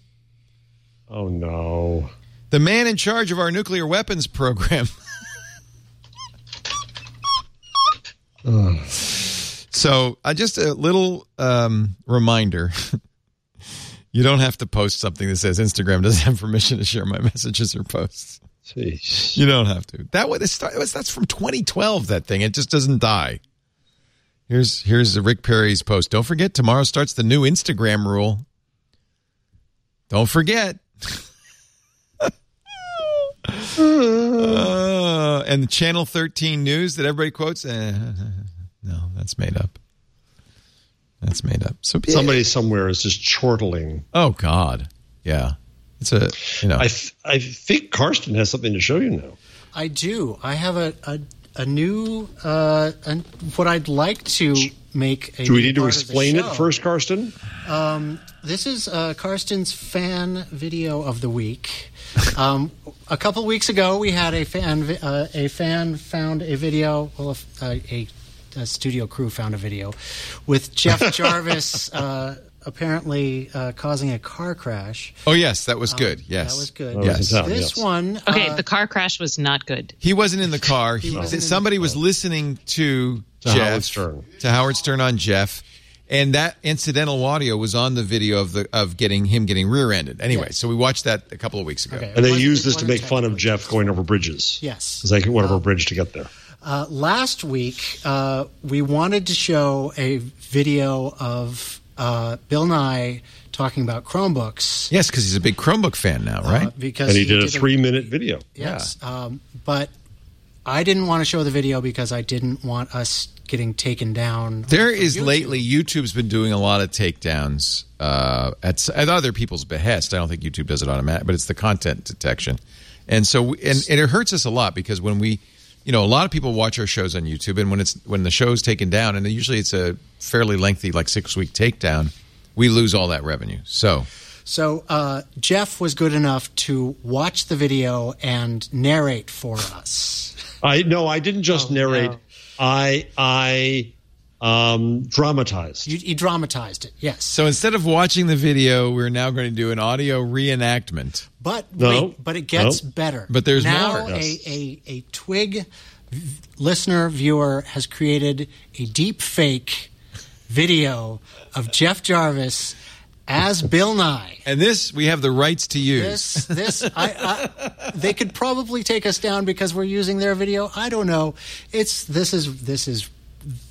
Speaker 5: Oh no.
Speaker 1: the man in charge of our nuclear weapons program. so, uh, just a little um, reminder. you don't have to post something that says Instagram doesn't have permission to share my messages or posts.
Speaker 5: Jeez.
Speaker 1: You don't have to. That was that's from 2012. That thing it just doesn't die. Here's here's Rick Perry's post. Don't forget tomorrow starts the new Instagram rule. Don't forget. Uh, and the Channel 13 news that everybody quotes. Eh, no, that's made up. That's made up. So
Speaker 5: Somebody somewhere is just chortling.
Speaker 1: Oh God, yeah. It's a you know.
Speaker 5: I th- I think Karsten has something to show you now.
Speaker 6: I do. I have a a, a new uh, an, what I'd like to make. A
Speaker 5: Do we need to
Speaker 6: part of the
Speaker 5: explain it first, Karsten?
Speaker 6: Um, this is uh, Karsten's fan video of the week. Um, a couple weeks ago, we had a fan vi- uh, a fan found a video. Well, a, a, a studio crew found a video with Jeff Jarvis uh, apparently uh, causing a car crash.
Speaker 1: oh yes, that was
Speaker 6: Um,
Speaker 1: good. Yes,
Speaker 6: that was good.
Speaker 5: That
Speaker 1: Yes.
Speaker 5: in town,
Speaker 6: This
Speaker 5: yes.
Speaker 6: one,
Speaker 4: Okay,
Speaker 6: uh,
Speaker 4: the car crash was not good.
Speaker 1: He wasn't in the car. He,
Speaker 6: wasn't
Speaker 1: somebody was listening to,
Speaker 5: To
Speaker 1: Jeff
Speaker 5: Howard Stern.
Speaker 1: to Howard Stern on Jeff, and that incidental audio was on the video of the of getting him getting rear-ended. Anyway,
Speaker 6: Yes.
Speaker 1: so we watched that a couple of weeks ago.
Speaker 6: Okay.
Speaker 5: And they
Speaker 6: It
Speaker 5: used this to make fun of Jeff going over bridges.
Speaker 6: Yes.
Speaker 5: Because they went over a bridge to get there.
Speaker 6: Uh, last week, uh, we wanted to show a video of uh, Bill Nye talking about Chromebooks.
Speaker 1: Yes, because he's a big Chromebook fan now, right?
Speaker 6: Uh, because
Speaker 5: And he did a
Speaker 6: did
Speaker 5: three minute video.
Speaker 6: Yes, um, but I didn't want to show the video because I didn't want us getting taken down.
Speaker 1: There is
Speaker 6: YouTube.
Speaker 1: lately YouTube's been doing a lot of takedowns uh, at, at other people's behest. I don't think YouTube does it automatic, but it's the content detection, and so we, and, and it hurts us a lot because when we, you know, a lot of people watch our shows on YouTube, and when it's when the show's taken down, and usually it's a fairly lengthy, like six week takedown, we lose all that revenue. So
Speaker 6: So uh, Jeff was good enough to watch the video and narrate for us.
Speaker 5: I no, I didn't just
Speaker 6: Oh,
Speaker 5: narrate.
Speaker 6: no.
Speaker 5: I I um, dramatized.
Speaker 6: He, he dramatized it, yes.
Speaker 1: so instead of watching the video, we're now going to do an audio reenactment.
Speaker 6: But
Speaker 5: No.
Speaker 6: wait, but it gets
Speaker 5: No.
Speaker 6: better.
Speaker 1: But there's
Speaker 6: now
Speaker 1: more.
Speaker 6: a,
Speaker 5: Yes.
Speaker 6: a a Twig listener viewer has created a deep fake video of Jeff Jarvis as Bill Nye.
Speaker 1: And this we have the rights to use.
Speaker 6: This this I, I they could probably take us down because we're using their video. I don't know. It's this is this is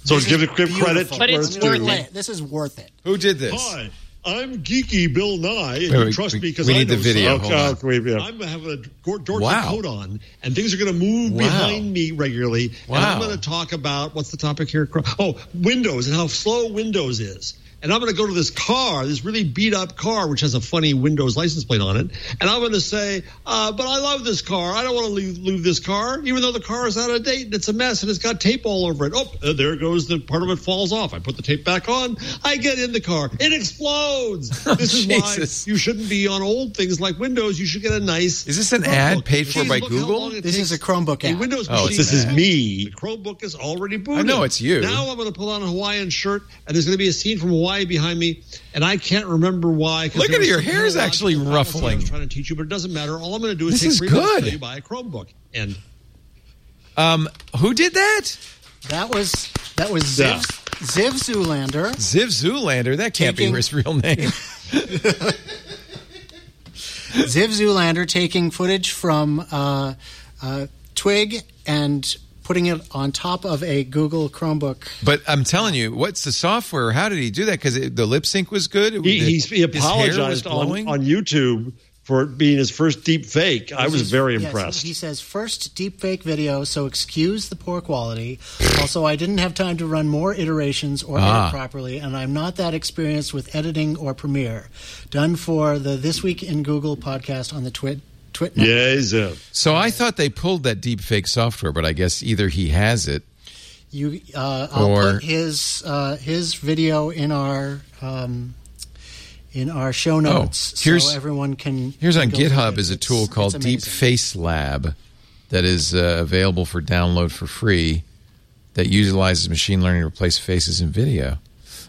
Speaker 5: So
Speaker 6: this
Speaker 5: give
Speaker 6: is
Speaker 5: it give credit to
Speaker 4: But
Speaker 5: where
Speaker 4: it's
Speaker 5: it's
Speaker 4: worth
Speaker 5: due.
Speaker 4: it.
Speaker 6: This is worth it.
Speaker 1: Who did this?
Speaker 5: Hi, I'm geeky Bill Nye, and
Speaker 1: Wait, wait,
Speaker 5: trust
Speaker 1: we-
Speaker 5: me because I
Speaker 1: need the
Speaker 5: know
Speaker 1: video.
Speaker 5: something.
Speaker 1: Hold on.
Speaker 5: Okay, wait, yeah. I'm having a Gor- Dorothy
Speaker 1: Wow.
Speaker 5: coat on, and things are going to move
Speaker 1: Wow.
Speaker 5: behind me regularly. And I'm going to talk about what's the topic here? Oh, Windows and how slow Windows is. And I'm going to go to this car, this really beat up car, which has a funny Windows license plate on it. And I'm going to say, uh, but I love this car. I don't want to leave, leave this car, even though the car is out of date and it's a mess and it's got tape all over it. Oh, uh, there goes the part of it falls off. I put the tape back on. I get in the car. It explodes. This is
Speaker 1: Jesus.
Speaker 5: why you shouldn't be on old things like Windows. You should get a nice.
Speaker 1: Is this an
Speaker 5: Chromebook.
Speaker 1: ad paid for
Speaker 5: Jeez,
Speaker 1: by Google?
Speaker 6: This is a Chromebook
Speaker 5: a
Speaker 6: ad.
Speaker 5: Windows
Speaker 1: Oh,
Speaker 5: machine.
Speaker 1: this is
Speaker 5: me. The Chromebook is already booted.
Speaker 1: I know, it's you.
Speaker 5: Now I'm going to put on a Hawaiian shirt, and there's going to be a scene from Hawaii behind me, and I can't remember why.
Speaker 1: Look at your
Speaker 5: some
Speaker 1: hair is actually
Speaker 5: fallacy I
Speaker 1: ruffling.
Speaker 5: was trying to teach you, but it doesn't matter. All I'm going to do is
Speaker 1: This
Speaker 5: take
Speaker 1: is
Speaker 5: three minutes
Speaker 1: good.
Speaker 5: to you buy a Chromebook. And
Speaker 1: Um, who did that?
Speaker 6: That was that was
Speaker 5: Yeah.
Speaker 6: Ziv, Ziv Zulander.
Speaker 1: Ziv Zulander. That can't
Speaker 6: Taking-
Speaker 1: be his real name.
Speaker 6: Ziv Zulander taking footage from uh, uh, Twig and putting it on top of a Google Chromebook.
Speaker 1: But I'm telling you, what's the software? How did he do that? Because the lip sync was good.
Speaker 5: he,
Speaker 1: The-
Speaker 5: he's, he
Speaker 1: his hair was
Speaker 5: apologized on, on YouTube for it being his first deep fake. I was
Speaker 6: is-
Speaker 5: very
Speaker 6: yes,
Speaker 5: impressed.
Speaker 6: he says, first deepfake video, so excuse the poor quality. Also, I didn't have time to run more iterations or
Speaker 1: Ah.
Speaker 6: edit properly, and I'm not that experienced with editing or Premiere. Done for the This Week in Google podcast on the Twit. Twit
Speaker 5: yeah, Ziv.
Speaker 1: So I thought they pulled that deep fake software, but I guess either he has it.
Speaker 6: You, uh, I'll
Speaker 1: Or-
Speaker 6: put his uh, his video in our um, in our show notes,
Speaker 1: Oh, here's-
Speaker 6: so everyone can.
Speaker 1: Here's on GitHub is a tool
Speaker 6: it's
Speaker 1: called
Speaker 6: amazing.
Speaker 1: Deep Face Lab that is uh, available for download for free that utilizes machine learning to replace faces in video.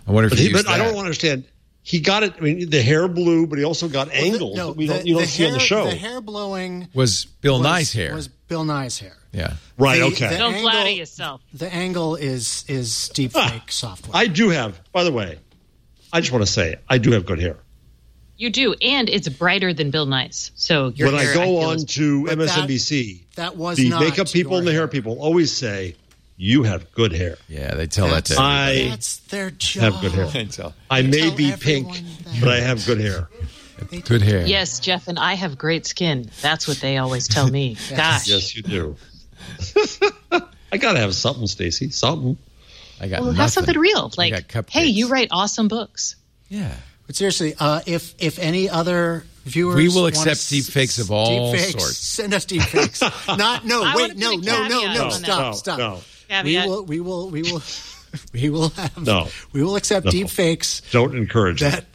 Speaker 1: I wonder if
Speaker 5: But,
Speaker 1: you
Speaker 5: he,
Speaker 1: use
Speaker 5: but I don't understand. He got it. I mean, the hair blew, but he also got
Speaker 6: Well, the-
Speaker 5: angles
Speaker 6: no,
Speaker 5: that we
Speaker 6: the-
Speaker 5: don't, you don't
Speaker 6: the
Speaker 5: see on the show.
Speaker 6: The hair blowing
Speaker 1: was Bill
Speaker 6: was,
Speaker 1: Nye's hair.
Speaker 6: Was Bill Nye's hair?
Speaker 1: yeah.
Speaker 5: right.
Speaker 6: The-
Speaker 5: okay.
Speaker 6: the
Speaker 4: Don't
Speaker 6: angle-
Speaker 4: flatter yourself.
Speaker 6: The angle is is deep
Speaker 5: Ah,
Speaker 6: fake software.
Speaker 5: I do have. By the way, I just want to say I do have good hair.
Speaker 4: You do, and it's brighter than Bill Nye's. So your
Speaker 5: when I go
Speaker 4: feel,
Speaker 5: on
Speaker 4: is-
Speaker 5: to
Speaker 6: But that-
Speaker 5: MSNBC,
Speaker 6: that was
Speaker 5: the
Speaker 6: not
Speaker 5: makeup people and the hair
Speaker 6: hair.
Speaker 5: people always say you have good hair.
Speaker 1: Yeah, they tell that to
Speaker 5: I.
Speaker 6: That's their job.
Speaker 5: have good hair.
Speaker 1: They tell-
Speaker 5: I may
Speaker 6: tell
Speaker 5: be pink,
Speaker 6: everyone that.
Speaker 5: but I have good hair.
Speaker 1: Good hair.
Speaker 4: Yes, Jeff, and I have great skin. That's what they always tell me. Gosh.
Speaker 5: Yes, you do. I gotta have something, Stacey. Something.
Speaker 1: I got
Speaker 4: Well,
Speaker 1: nothing.
Speaker 4: have something real.
Speaker 1: I
Speaker 4: Like,
Speaker 1: got
Speaker 4: hey, you write awesome books.
Speaker 1: Yeah.
Speaker 6: But seriously, uh, if if any other viewers,
Speaker 1: We will
Speaker 6: wanna
Speaker 1: accept
Speaker 6: s-
Speaker 1: deep fakes of all
Speaker 6: deep fakes,
Speaker 1: sorts.
Speaker 6: Send us deep fakes. Not no.
Speaker 4: I
Speaker 6: wait,
Speaker 4: wanna
Speaker 6: no,
Speaker 4: put a
Speaker 6: no, no,
Speaker 4: caveat
Speaker 6: no.
Speaker 4: on
Speaker 6: Stop,
Speaker 5: that.
Speaker 6: stop.
Speaker 5: No, no.
Speaker 6: We will, we will, we will, we will have.
Speaker 5: No.
Speaker 6: we will accept
Speaker 5: No.
Speaker 6: deep fakes
Speaker 5: Don't encourage
Speaker 6: that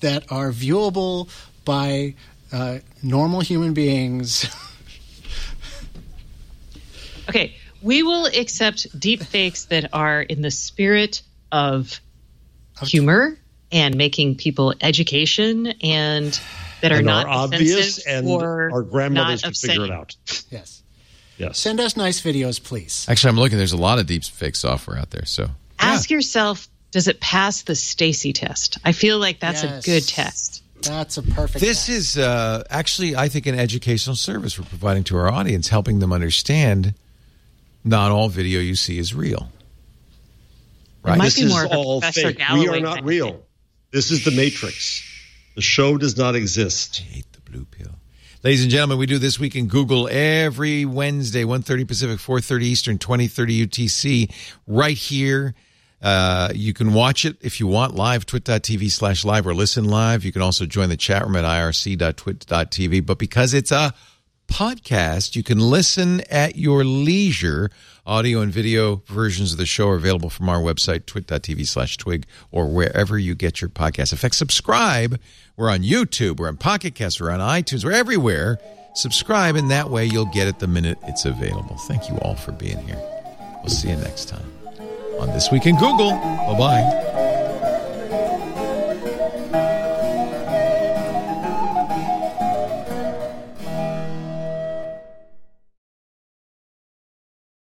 Speaker 6: that are viewable by uh, normal human beings.
Speaker 4: Okay, we will accept deep fakes that are in the spirit of humor and making people education and that are
Speaker 5: and
Speaker 4: not
Speaker 5: are obvious, and
Speaker 4: or
Speaker 5: our grandmothers
Speaker 4: not
Speaker 5: can figure it out.
Speaker 6: yes.
Speaker 5: Yes.
Speaker 6: Send us nice videos, please.
Speaker 1: Actually, I'm looking. There's a lot of deep fake software out there. So
Speaker 4: Ask yourself, does it pass the Stacey test? I feel like that's
Speaker 6: Yes.
Speaker 4: a good test.
Speaker 6: That's a perfect.
Speaker 1: This
Speaker 6: match.
Speaker 1: is uh, actually, I think, an educational service we're providing to our audience, helping them understand not all video you see is real.
Speaker 4: It might
Speaker 5: This
Speaker 4: be
Speaker 5: is
Speaker 4: more of
Speaker 5: all fake.
Speaker 4: Galloway
Speaker 5: we are not
Speaker 4: of
Speaker 5: real. This is the Matrix. The show does not exist.
Speaker 1: I hate the blue pill. Ladies and gentlemen, we do this week in Google every Wednesday, 1.30 Pacific, 4.30 Eastern, 20.30 UTC, right here. Uh, you can watch it if you want live, twit.tv slash live or listen live. You can also join the chat room at irc.twit.tv. But because it's a podcast, you can listen at your leisure. Audio and video versions of the show are available from our website, twit.tv slash twig, or wherever you get your podcast. In fact, subscribe. We're on YouTube, we're on Pocket Cast, we're on iTunes, we're everywhere. Subscribe, and that way you'll get it the minute it's available. Thank you all for being here. We'll see you next time on This Week in Google. Bye bye.